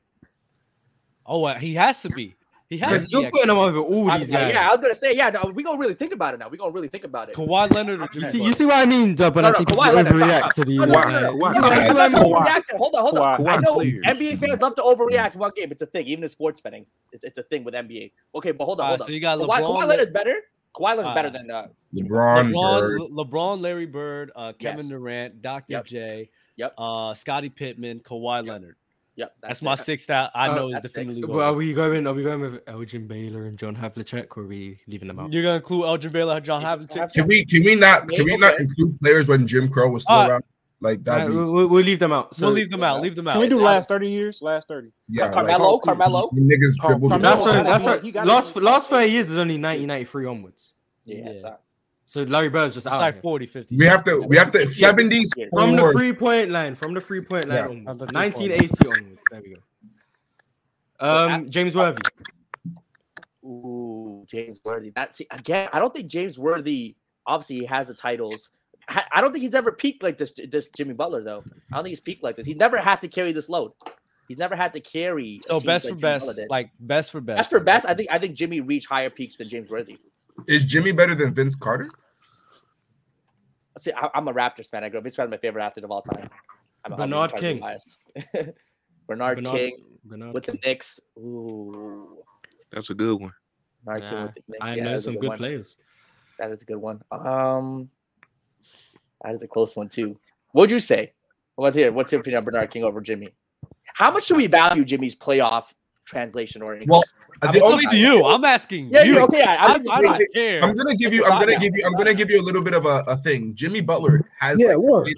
Oh, uh, he has to be. He has. You're putting him over all these guys. Yeah, I was gonna say. Yeah, no, we gonna really think about it now. We gonna really think about it. Kawhi Leonard. You see, you see what I mean, Dub? But no, I see people overreact to these. Kawhi. Hold on, hold on. I know NBA fans love to overreact in one game. It's a thing. Even in sports betting, it's, it's a thing with NBA. Okay, but hold on, hold on. So you got Kawhi, Kawhi Leonard's better. Kawhi looks uh, better than uh, LeBron. LeBron, LeBron, Larry Bird, uh, Kevin yes. Durant, Dr. Yep. J, yep. Uh, Scottie Pippen, Kawhi yep. Leonard. Yep, that's, that's my sixth out. I oh, know is definitely. Well, are we going? Are we going with Elgin Baylor and John Havlicek, or are we leaving them out? You're gonna include Elgin Baylor and John Havlicek. Can we? Can we not? Can we not include players when Jim Crow was still uh, around? Like that. We'll, we'll, leave them out. So, we'll leave them out. Leave them out. Can we do last thirty years? Last thirty. Yeah. Carmelo. Like, Carmelo. Niggas dribbled. That's what, that's what, last last five years is only 1993 onwards. Yeah. yeah. So Larry Bird's just it's out. like 40, 50. We have to, we have to, 70s from the free point line, from the free point line yeah. onwards. 1980 onwards. There we go. Um, James Worthy. Ooh, James Worthy. That's again, I don't think James Worthy obviously he has the titles. I don't think he's ever peaked like this, this Jimmy Butler, though. I don't think he's peaked like this. He's never had to carry this load. He's never had to carry. So best for best, like best for best. Best for best. I think I think Jimmy reached higher peaks than James Worthy. Is Jimmy better than Vince Carter? see, I, am a Raptors fan. I grew up. He's probably my favorite athlete of all time. I'm, Bernard I'm King. Bernard, Bernard, King Bernard with King. the Knicks. Ooh, that's a good one. Bernard yeah, King with the Knicks. I yeah, know some good, good players. That is a good one. Um, that is a close one too. What'd you say? What's here? What's your opinion on Bernard King over Jimmy? How much do we value Jimmy's playoff translation or anything. Well, the only you. I'm asking. Yeah, you. okay. I, am not here. I'm gonna give you. I'm gonna give you. I'm gonna give you a little bit of a, a thing. Jimmy Butler has yeah, like,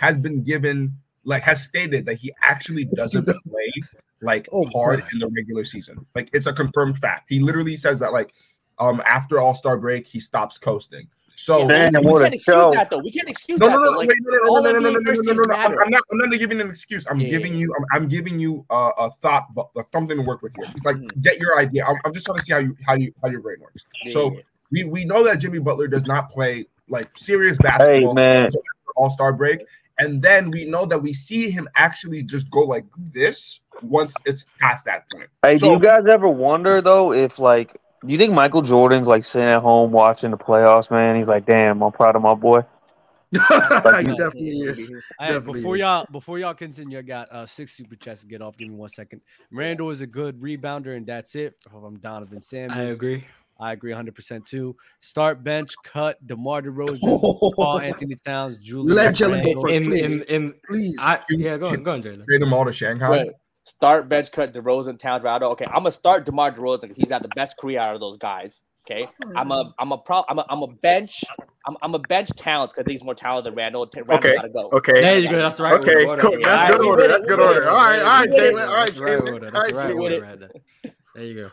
has been given like has stated that he actually doesn't play like oh, hard in the regular season. Like it's a confirmed fact. He literally says that like um after All Star break he stops coasting. So man, we can't excuse that though. We can't excuse no, that. No, no, like, no, no, no, no, no, no, no, no, no, I'm not. I'm not giving an excuse. I'm yeah, giving you. I'm, I'm giving you a, a thought, a something to work with here. Like mm-hmm. get your idea. I'm, I'm, just trying to see how you how you how your brain works. Yeah, so we we know that Jimmy Butler does not play like serious basketball. Hey, All Star break, and then we know that we see him actually just go like this once it's past that point. Hey, so, do you guys ever wonder though if like do you think Michael Jordan's like sitting at home watching the playoffs, man? He's like, damn, I'm proud of my boy. he definitely is. Hey, Definitely before is. y'all before y'all continue, I got uh, six super chats to get off. Give me one second. Randle is a good rebounder, and that's it from Donovan Sanders. agree. I agree 100 percent too. Start bench cut DeMar DeRozan, Karl Anthony Towns, Julius. Let Jalen go Randle. first, In please. in in please. I, yeah, go on, go on, Jalen. Trade them all to Shanghai. Wait, start bench cut DeRozan, Towns, Rado. Okay, I'm gonna start DeMar DeRozan because he's had the best career out of those guys. Okay, I'm a I'm a pro I'm a, I'm a bench I'm, I'm a bench Towns because he's more talented than Randle. T- Randle Okay, gotta go. okay. There you go. That's the right Okay, order. cool. order. That's Yeah, good we order. That's good order. it. All right, all right, We did it. Jalen. All right, That's the right Jalen. order. Right, right Jalen. there. There you go.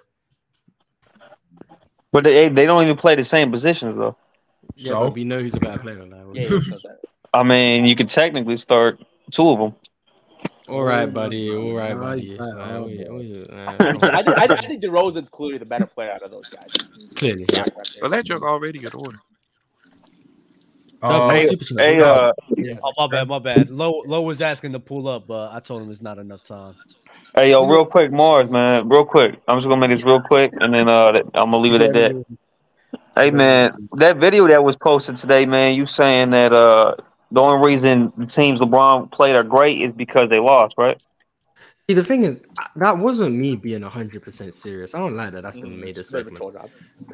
But they they don't even play the same positions though. Yeah, but we know who's a better player now. Yeah, I mean, you could technically start two of them. All right, buddy. All right, buddy. All right, we- we- uh, I, think, I, think, I think DeRozan's clearly the better player out of those guys. Clearly. Well, that joke already got order. Uh, Hey, super chat. hey, Uh, oh, my bad, my bad. Low, Low was asking to pull up, but I told him it's not enough time. Hey yo, real quick, Marz, man, real quick. I'm just gonna make this real quick, and then uh, I'm gonna leave it at that. Hey man, that video that was posted today, man, you saying that uh the only reason the teams LeBron played are great is because they lost, right? See, the thing is, that wasn't me being hundred percent serious. I don't like that. That's been made a segment. Oh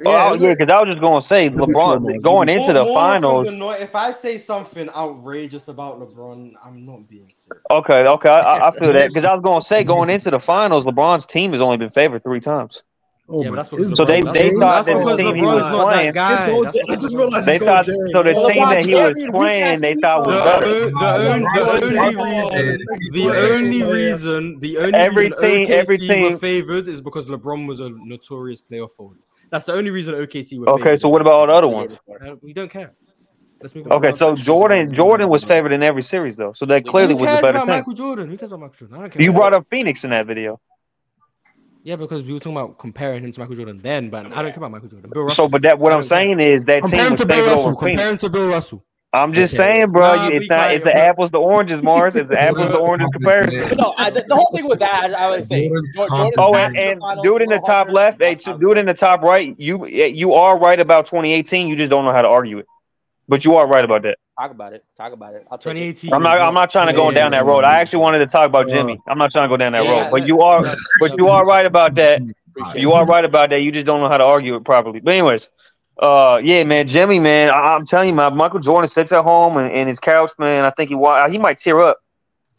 yeah, yeah, because I was just gonna say LeBron going into the More- more finals. the noi- if I say something outrageous about LeBron, I'm not being serious. Okay, okay, I, I- I feel that because I was gonna say going into the finals, LeBron's team has only been favored three times. Oh yeah, but that's because So they they that's thought that the team he was playing. guy. Let's go, That's Jay. I just realized They thought so. The LeBron team that he was playing, they thought was better. o- the, only, the only reason, the only reason, the only Every reason team- OKC every were team- favored is because LeBron was a notorious playoff holder. That's the only reason OKC were Okay, favored. so what about all the other ones? Uh, we don't care. Let's move on. Okay, so Jordan Jordan was favored in every series though, so that clearly was a cares better team. Michael Jordan? Who cares about Michael Jordan? I don't care. You brought up Phoenix in that video. Yeah, because we were talking about comparing him to Michael Jordan then, but I don't care about Michael Jordan. Bill So, but that what I'm saying is that Compare team to Bill Russell. over Compare him to Bill Russell. I'm just Okay. saying, bro. Nah, you, it's not. It's quiet. the apples to oranges, Marz. It's the apples to oranges comparison. No, I, the, the whole thing with that, I would say, Jordan Oh, and, and do it in the top left. Hey, do it in the top right. You you are right about 2018. You just don't know how to argue it, but you are right about that. Talk about it. Talk about it. I'll take it. 2018. I'm not. I'm not trying to go down that road. I actually wanted to talk about Jimmy. I'm not trying to go down that Yeah, road. But you are. But you are right about that. You are right about that. You just don't know how to argue it properly. But anyways, uh, yeah, man, Jimmy, man, I, I'm telling you, my Michael Jordan sits at home and, and his couch, man. I think he wa- he might tear up.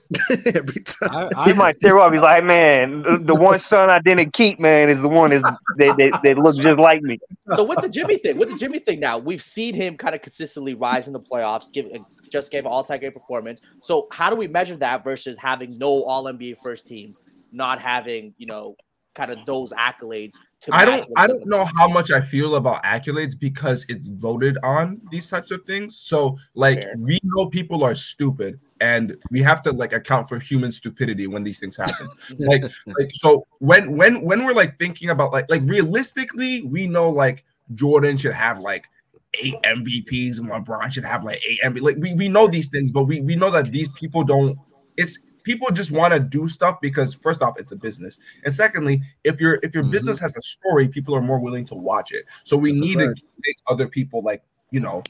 he might tear up. He's like, man, the, the one son I didn't keep, man, is the one is that that, that looks just like me. So with the Jimmy thing, with the Jimmy thing now, we've seen him kind of consistently rise in the playoffs, give uh, just gave an all-time great performance. So how do we measure that versus having no all NBA first teams, not having, you know, kind of those accolades to I don't I don't know how much I feel about accolades because it's voted on these types of things. So like we know people are stupid and we have to like account for human stupidity when these things happen. like like so when when when we're like thinking about like like realistically we know like Jordan should have like eight MVPs and LeBron should have like eight MVP. Like we, we know these things, but we, we know that these people don't it's people just want to do stuff because first off it's a business and secondly if your if your mm-hmm. business has a story people are more willing to watch it so we That's need to make other people like you know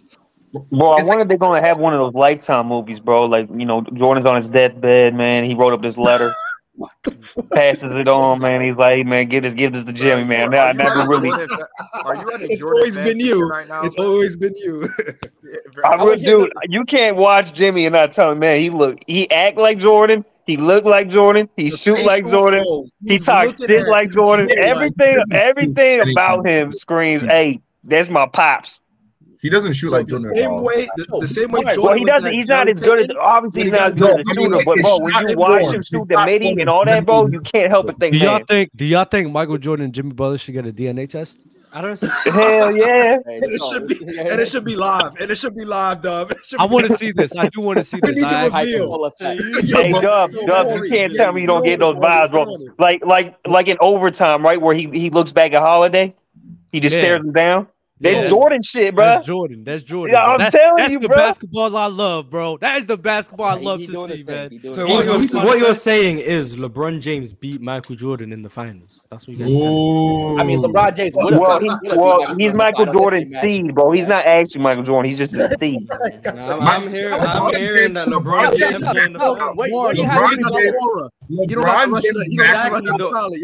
Bro, I wonder if they're gonna have one of those lifetime movies, bro. Like, you know, Jordan's on his deathbed, man. He wrote up this letter. Mm. Passes it on, man. He's like, hey, man, give this, give this to Jimmy, man. Now I never really, Are you at a It's Jordan always been you. right now? It's always been you. I really, dude. You can't watch Jimmy and not tell him, man. He look, he act like Jordan. He look like Jordan. He shoot like Jordan. He He's talk shit like Jordan. Jay like Everything, everything about him screams, "Hey, that's my pops." He doesn't shoot like the Jordan at same way, the, the same way Right, Jordan. well, he looked doesn't. He's not as good as obviously he's not as good got- as a I shooter. But bro, when you watch him shoot the not midi and all that, bro, you can't help but think, Do y'all think? Do y'all think Michael Jordan and Jimmy Butler should get a DNA test? I don't. hell yeah. And it should be, and it should be live, and it should be live, dub. I want to see this. I do want to see We this. need to I- reveal. full effect. Hey, Dub, Dub, you can't tell me you don't get those vibes, bro. Like, like, like in overtime, right, where he he looks back at Holiday, he just Yeah. stares him down. That's yeah. Jordan shit, bro. That's Jordan. That's Jordan. Yeah, I'm that's, telling that's you, the basketball I love, bro. That is the basketball I love to see, man. So what you're, what you're, saying is LeBron James beat Michael Jordan in the finals. That's what you guys. Ooh. I mean, LeBron James. What well, he, well, he's, he's Michael Jordan's seed, bro. He's not actually Michael Jordan. He's just a seed. no, I'm, I'm here. I'm hearing that LeBron James playing the LeBron James. You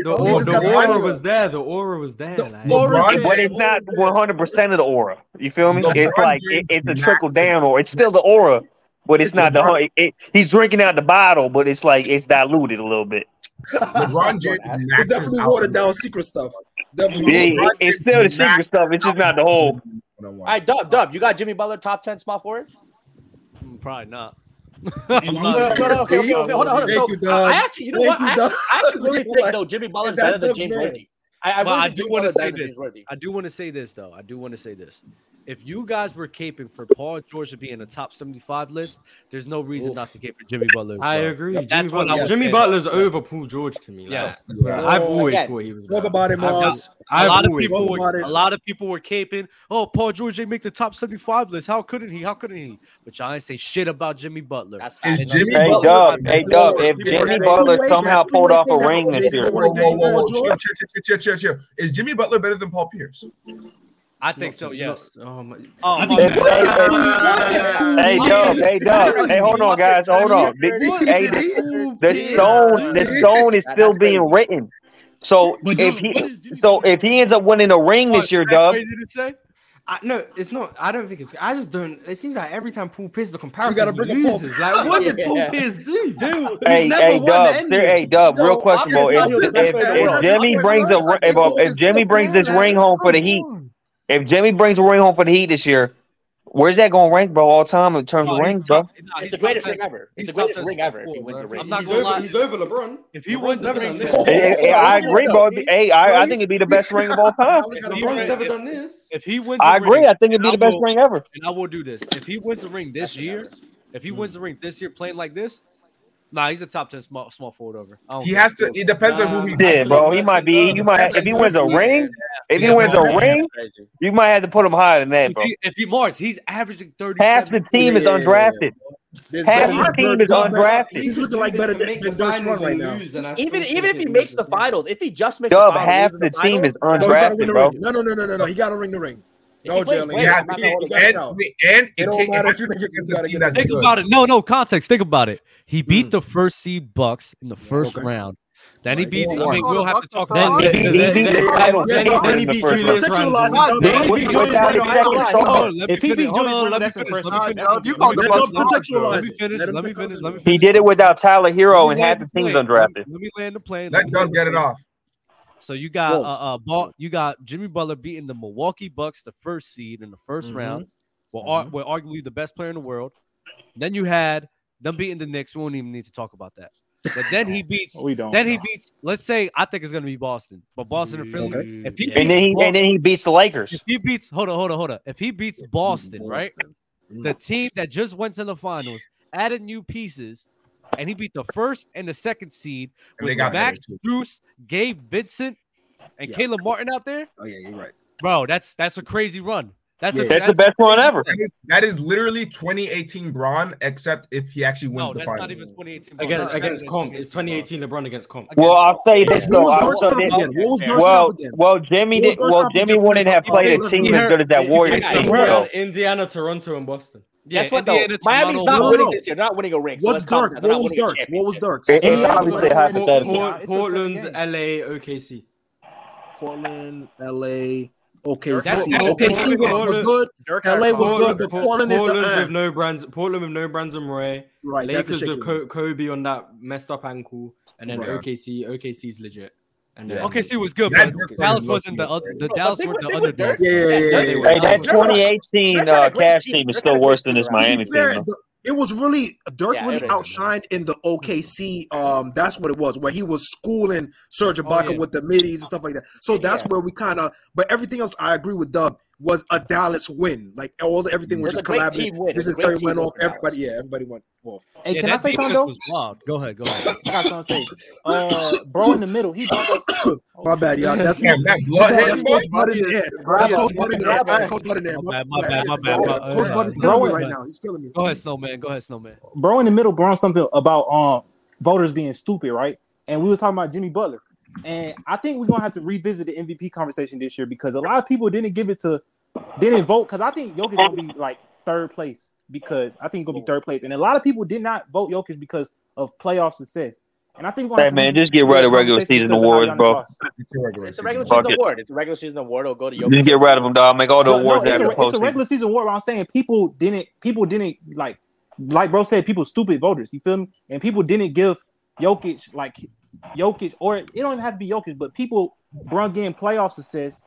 don't The aura was there. The aura was there. But it's not 100 percent of the aura. You feel me? it's like it, it's a trickle down or it's still the aura, but it's, not the whole. It, he's drinking out the bottle, but it's like it's diluted a little bit. LeBron James it's definitely watered down secret stuff. Definitely yeah, it's still the secret stuff. It's just not the whole. All right, Dub, Dub, you got Jimmy Butler top ten spot for it? Mm, probably not. I actually, you know what? I, I, actually really think though Jimmy Butler's better than James Harden. I, I, well, I do want to say this. I do want to say this though. I do want to say this. If you guys were caping for Paul George to be in the top 75 list, there's no reason Oof. not to cape for Jimmy Butler. I agree. That's Jimmy, Butler, yes. Jimmy Butler's yes. over Paul George to me. Yes. Yeah. I've always Again, thought he was. Talk about it, Marz. A lot of people were, a lot of people were caping. Oh, Paul George didn't make the top 75 list. How couldn't he? How couldn't he? But y'all ain't say shit about Jimmy Butler. That's fine. Hey, Jimmy hey, Butler, Dub, hey, Dub, if Jimmy Butler somehow pulled off a ring this year. Is Jimmy Butler better than Paul Pierce? I think so. Yes. Oh my. Oh, my hey, Dub. Hey, Dub. Hey, hold on, guys. Hold on. The, hey, the, the stone. The stone is still being written. So if he, so if he ends up winning a ring this year, Dub. I, no, it's not. I don't think it's. I just don't. It seems like every time Paul Pierce, the comparison you gotta bring loses. Like, what did Paul Pierce do? Dude, hey, hey, Dub, hey, Dub. real questionable. If, if, Jimmy brings a if, if Jimmy brings this ring home for the Heat, if Jimmy brings a ring home for the Heat this year, where's that going to rank, bro? All time in terms of rings, bro. No, it's the greatest ring ever. It's the greatest ring ever. If he wins bro. a ring, I'm not he's, gonna over, lie. he's over LeBron. If he LeBron's wins the ring, this. Hey, hey, I agree, bro. He, hey, I, he, I think it'd be the best ring of all time. LeBron's never done this. If he wins, I agree. I think it'd be the best ring ever. And I will do this. If he wins the ring this year, if he wins the ring this year, playing like this, Nah, he's a top ten small small forward over. He has to. It depends nah, on who he. Yeah, bro. He might be. You might. If he wins a ring, if yeah, he wins Morris, a ring, you might have to put him higher than that, bro. If he, if he Morris, he's averaging thirty. Half the team is undrafted. Half the team is undrafted. He's looking like better than, than right now. Even even if he makes the finals, if he just makes Dub, the final, half the, team is undrafted, bro. No, no, no, no, no, no. He got to ring the ring. No, Jalen. Yeah, and, think it's Think about it. No, no context. Think about it. He hmm. beat the first seed Bucks in the first round. Then he beats. I mean, we'll have to talk about it. Then he beat Julius. Then he beat Julius. If he beat Julius, let me finish. Let me finish. He did it without Tyler Herro and had the teams undrafted. Let me land the plane. Let Doug get it off. So you got uh, uh ball, you got Jimmy Butler beating the Milwaukee Bucks, the first seed in the 1st mm-hmm. round, well, mm-hmm. arguably the best player in the world. Then you had them beating the Knicks. We won't even need to talk about that. But then he beats. we don't. Then he beats. Let's say I think it's gonna be Boston, but Boston or Philly. Okay. If he and then he Boston, and then he beats the Lakers. If he beats, hold on, hold on, hold on. If he beats Boston, right, the team that just went to the finals added new pieces, and he beat the first and the second seed with Max Strus, Gabe Vincent, and yeah. Caleb Martin out there. Oh yeah, you're right, bro. That's that's a crazy run. That's, yeah, a, that's, that's, the best one ever. That is, that is, literally 2018 Bron, except if he actually wins no, the that's final. not even 2018. Bron. Against, against Comp. It's 2018 LeBron against Comp. Well, I'll say this though. Well, well, Jimmy did. Well, Jimmy wouldn't have played a team as good as that Warriors team. Indiana, Toronto, and Boston. Guess what though? Miami's not winning this year. They're not winning a ring. What's dark? What was dark? What was dark? Obviously hypothetical. Portland, LA, OKC. Portland, LA. Okay, that's see. Okay, see was, was good. Dirk LA was Portland, good, but Portland, Portland is Portland with iron. no brands. Portland with no brands and Ray. Right, Lakers with Co- Kobe on that messed up ankle, and then right. OKC. OKC's legit. And then. OKC was good, but Dallas wasn't the other. The Dallas were the other Yeah, yeah, yeah. Hey, that 2018 Cavs team is still worse than this Miami team it was really Dirk Yeah, really outshined in the OKC. Um, that's what it was, where he was schooling Serge Ibaka yeah. with the middies and stuff like that. So that's Yeah. where we kind of. But everything else, I agree with Doug was a Dallas win. Like all everything was just collaborative. This Terry went off. Everybody, yeah, everybody went off. Hey, yeah, can I say something though? Go ahead, go ahead. I was gonna say, uh, bro in the middle. He oh, my bad, y'all. That's yeah, that's bad. That's Coach Button. Yeah, that's Coach Button. That's Coach Button. My bad, my bad, my bad. Coach Button's killing me right now. He's killing me. Go ahead, Snowman. Go ahead, Snowman. Bro in the middle. Bro, something about um voters being stupid, right? And we were talking about Jimmy Butler. And I think we're gonna have to revisit the MVP conversation this year because a lot of people didn't give it to didn't vote because I think Jokic gonna be like third place because I think gonna be third place, and a lot of people did not vote Jokic because of playoff success. And I think hey, man, just get rid of regular season awards, bro. It's a regular, season, award. It's a regular season award. It'll go to Jokic. Just get rid of them, dog. Make all the awards. No, it's, a, it's a regular season award. I'm saying people didn't. People didn't like, like bro said, people stupid voters. You feel me? And people didn't give Jokic like Jokic, or it don't even have to be Jokic, but people Brung in playoff success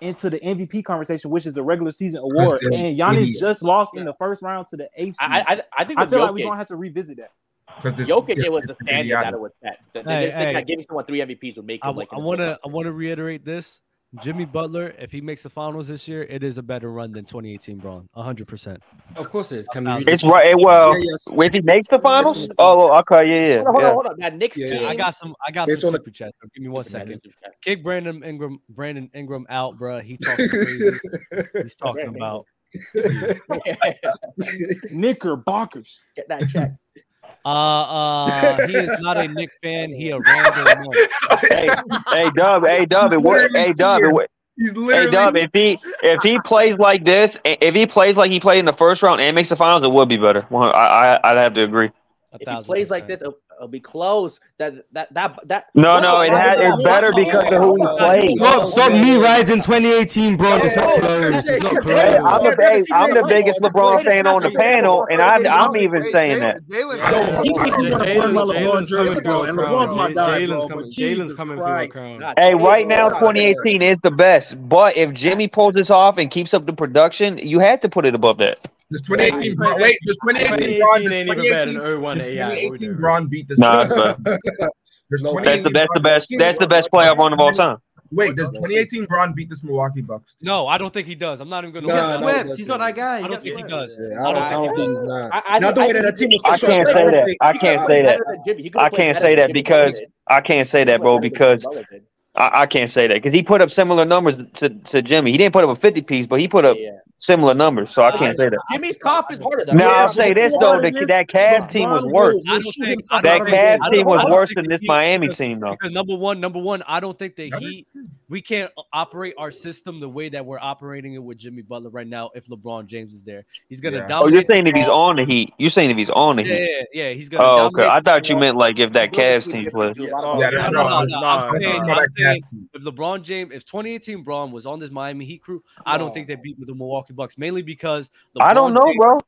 into the MVP conversation, which is a regular season award. And Giannis idiot. just lost yeah. in the first round to the eighth. I, I, I, think I feel Jokic, like we're gonna have to revisit that. Because Jokic this, it was a standard that it was set. The, hey, hey. giving someone three MVPs would make. I, like I want to I want to reiterate this. Jimmy Butler, if he makes the finals this year, it is a better run than 2018 Bron. 100. percent Of course it is. Can we it's right. Well, yeah, yes. if he makes the finals, oh, okay, yeah, yeah. Hold on, hold on. Hold on. That Knicks yeah. team. I got some. I got some super the- give me one second. Kick Brandon Ingram. Brandon Ingram out, bro. He talking crazy. He's talking about. Knickerbockers. Get that check. Uh, uh, he is not a Knick fan. He a random. hey, hey, Dub. Hey, Dub. It worked. Hey, Dub. It worked. He's literally. Hey, Dub, if he if he plays like this, if he plays like he played in the first round and makes the finals, it would be better. I, I I'd have to agree. If he plays percent. like this, It'll be close. That that that that. No, no, it had, it's better because of who we play. Stop, stop me right in 2018, bro. It's not close. It's not close. I'm the, I'm the biggest LeBron fan on the panel, and I'm I'm even saying that. LeBron bro. And bro. Hey, right now 2018 is the best. But if Jimmy pulls this off and keeps up the production, you had to put it above that. Does 2018 Bron, wait, this 2018, 2018 ain't even better than 01 AI. 2018 Bron beat this. Nah, there's that's the best. the best that's the best playoff run of all time. Wait, does 2018 Bron beat this Milwaukee Bucks? Team? No, I don't think he does. I'm not even going to. No, swept. He's not that guy. I don't think he does. Yeah, I, don't, I, don't, I don't think he's not. I, I, not the way that, that team was. I can't say that. I can't say that. I can't say that because I can't say that, bro. Because I, I can't say that because he put up similar numbers to, to Jimmy. He didn't put up a fifty piece, but he put up yeah. similar numbers, so I can't say that. Jimmy's pop is harder. Now yeah, I'll say this though: that, that Cavs team was worse. Think, that Cavs team was worse than this Miami because, team, though. Number one, number one, I don't think that he we can't operate our system the way that we're operating it with Jimmy Butler right now. If LeBron James is there, he's gonna yeah. dominate. Oh, you're saying if he's on the Heat, you're saying if he's on the Heat, yeah, yeah, he's gonna. Oh, okay. I thought you meant like if that Cavs team was. Yeah, no, no, no. Yes, if LeBron James, if 2018 Bron was on this Miami Heat crew, I don't think oh, they beat the Milwaukee Bucks mainly because LeBron I don't know, James, bro.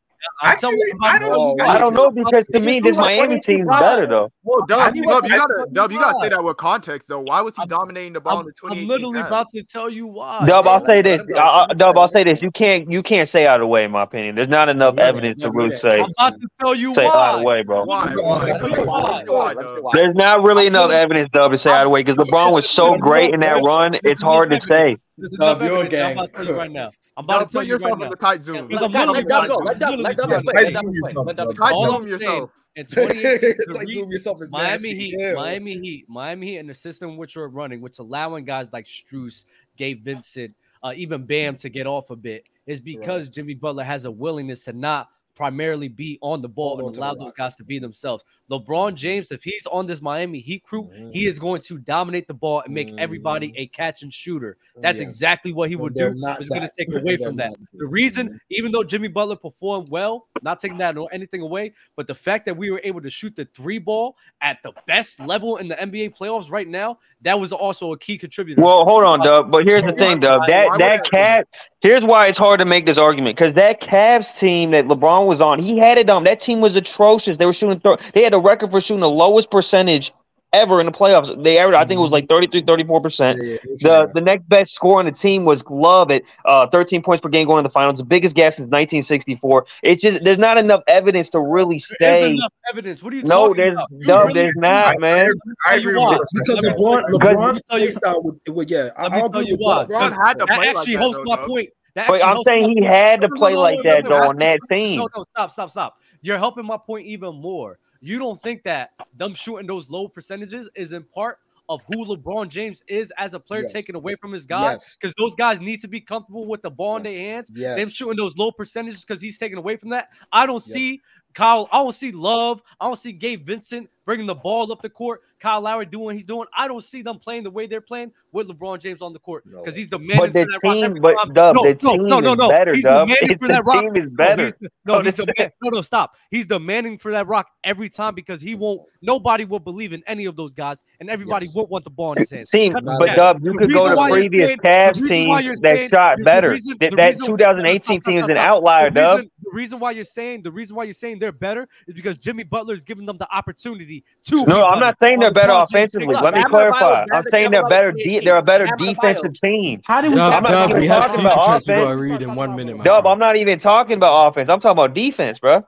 Actually, I don't, know. I don't know because to me this Miami team is better though. Well, Dub, you, Dub, you gotta Dub, you gotta say that with context though. Why was he dominating the ball I'm, in the 28? I'm literally times? about to tell you why. Dub, I'll say this. I, Dub, I'll say this. You can't you can't say out of the way in my opinion. There's not enough yeah, evidence yeah, to really yeah. say. I'm about to tell you say why. out of the way, bro. Why? Why? Why? There's not really enough evidence, Dub, to say out of the way because LeBron was so great in that run. It's hard to say. This is no, no game. I'm about to tell you right now. I'm about no, to tell put you yourself right in now. the tight zone. Let go. Let Let Tight zone yourself. Tight zone yourself Miami. Heat. Miami Heat, Miami Heat, and the system which you're running, which allowing guys like Strus, Gabe Vincent, uh, even Bam to get off a bit, is because right. Jimmy Butler has a willingness to not primarily be on the ball and allow those guys to be themselves. LeBron James, if he's on this Miami Heat crew, mm. he is going to dominate the ball and make mm. everybody a catch and shooter. That's yes. exactly what he would do. It's going to take away from that. The reason, even though Jimmy Butler performed well, not taking that or anything away, but the fact that we were able to shoot the three ball at the best level in the NBA playoffs right now, that was also a key contributor. Well, hold on, Dub. But here's the thing, Dub. That that cat. Here's why it's hard to make this argument because that Cavs team that LeBron was on, he had it on. That team was atrocious. They were shooting. throw. they had a record for shooting the lowest percentage ever in the playoffs. They averaged, I think it was like 33, 34 percent. The the next best score on the team was Love at uh, 13 points per game going to the finals, the biggest gap since 1964. It's just there's not enough evidence to really There's say. enough evidence. What are you No, talking there's about? You Dub, really- there's not, man. I agree with Because LeBron, LeBron's play style with, with yeah, I, Let me I'll tell agree you with why. that. 'cause that actually holds my point. That But I'm saying he had to No, no, play like that though on that team. No, no, stop, stop, stop. You're helping my point even more. You don't think that them shooting those low percentages is in part of who LeBron James is as a player, Yes. taken away from his guys, Yes. because those guys need to be comfortable with the ball in their hands. Them Yes. shooting those low percentages because he's taken away from that. I don't see Kyle. I don't see Love. I don't see Gabe Vincent bringing the ball up the court. Kyle Lowry doing what he's doing. I don't see them playing the way they're playing with LeBron James on the court because he's demanding. But the for that rock team, every but time. Dub, no, the no, team no, no, is no. better, He's Dub. demanding It's for the that rock. team is No, better. he's, no, he's this- demand- no, no, stop. He's demanding for that rock every time because he won't. Nobody will believe in any of those guys, and everybody won't want the ball in his hands. Team, Cut but that. Dub, you The could go to why previous saying- Cavs the reason why you're teams that shot the- the better. That the that reason- 2018 team is an outlier, The Dub. Reason- The reason why you're saying the reason why you're saying they're better is because Jimmy Butler is giving them the opportunity to. No, I'm not saying they're better offensively. Let me clarify. I'm saying they're better. De- they're a better defensive team. How do Dub, I'm not Dub, even we have talking about chats we offense. read in one minute, man. Dub, I'm not even talking about offense. I'm talking about defense, bro.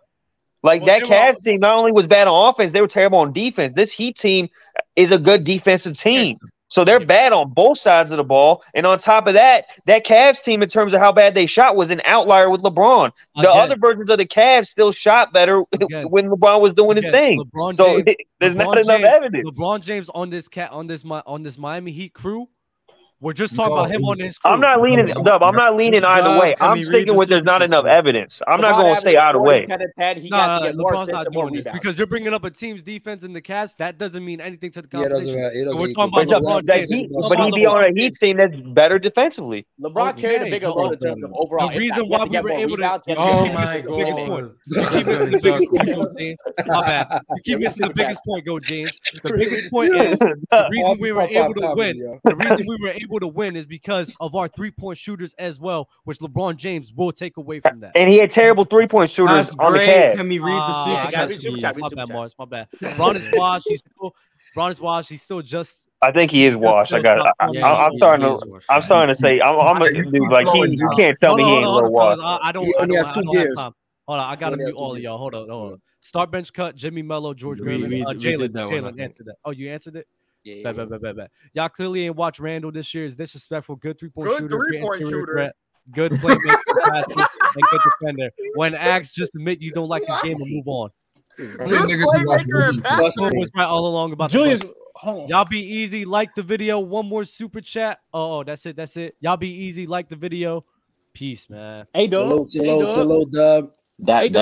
Like that Cavs team not only was bad on offense, they were terrible on defense. This Heat team is a good defensive team. So they're bad on both sides of the ball. And on top of that, that Cavs team, in terms of how bad they shot, was an outlier with LeBron. The Again. other versions of the Cavs still shot better when LeBron was doing his thing. LeBron so James- there's not LeBron enough James- evidence. LeBron James on this cat on this on this Miami Heat crew. We're just talking about him on his crew. I'm not leaning, Dub. I'm not leaning either way. I'm sticking with there's not enough evidence. I'm not going to say either way. 10 and 10. He No, got no, to get no, more LeBron's not doing this because you're bringing up a team's defense in the cast. That doesn't mean anything to the Yeah, it doesn't conversation. matter. It doesn't we're talking about But, LeBron James. he, We're but he about be on a Heat team that's better defensively. LeBron oh, carried a bigger load in terms of overall. The reason why we were able to. rebounds. He had to Oh get my assists and more God. keep missing the biggest point, go James. My bad. You keep missing the biggest point, go James. The biggest point is the reason we were able to win. The reason we were able to win is because of our three point shooters as well, which LeBron James will take away from that. And he had terrible three point shooters That's on the great. Cavs. Can we read the Ah, super I gotta chats, read super please? chat, My bad, Mars. My bad. Ron is washed. He's still. Ron is washed. He's still just. I think he is washed. I got. I, Yeah, I, I'm he's- starting he to. washed. I'm starting to say. I'm. I'm a dude. Like he. You can't tell me he ain't a little washed. hold on. I, I don't. He I only don't, has two don't gears. Hold on, I gotta only mute all of y'all. Hold on, hold on. Start bench cut. Jimmy Mello, George We- Gervin, we- uh, Jalen. did that one, I Jalen answered that. Oh, you answered it. Yeah, Bet, bet, bet, bet, bet. Y'all clearly ain't watched Randle this year. Is disrespectful. Good three point shooter. great three-point shooter. threat, Good playmaker, and good defender. When asked, just admit you don't like his game and move on. Good playmaker and passer. Someone was right all along about Julius, Bucks. hold on. Y'all be easy. Like the video. One more super chat. Oh, oh, that's it. That's it. Y'all be easy. Like the video. Peace, man. Hey, Doug. Salute, Hey, salute, salute, Dub. That Hey, that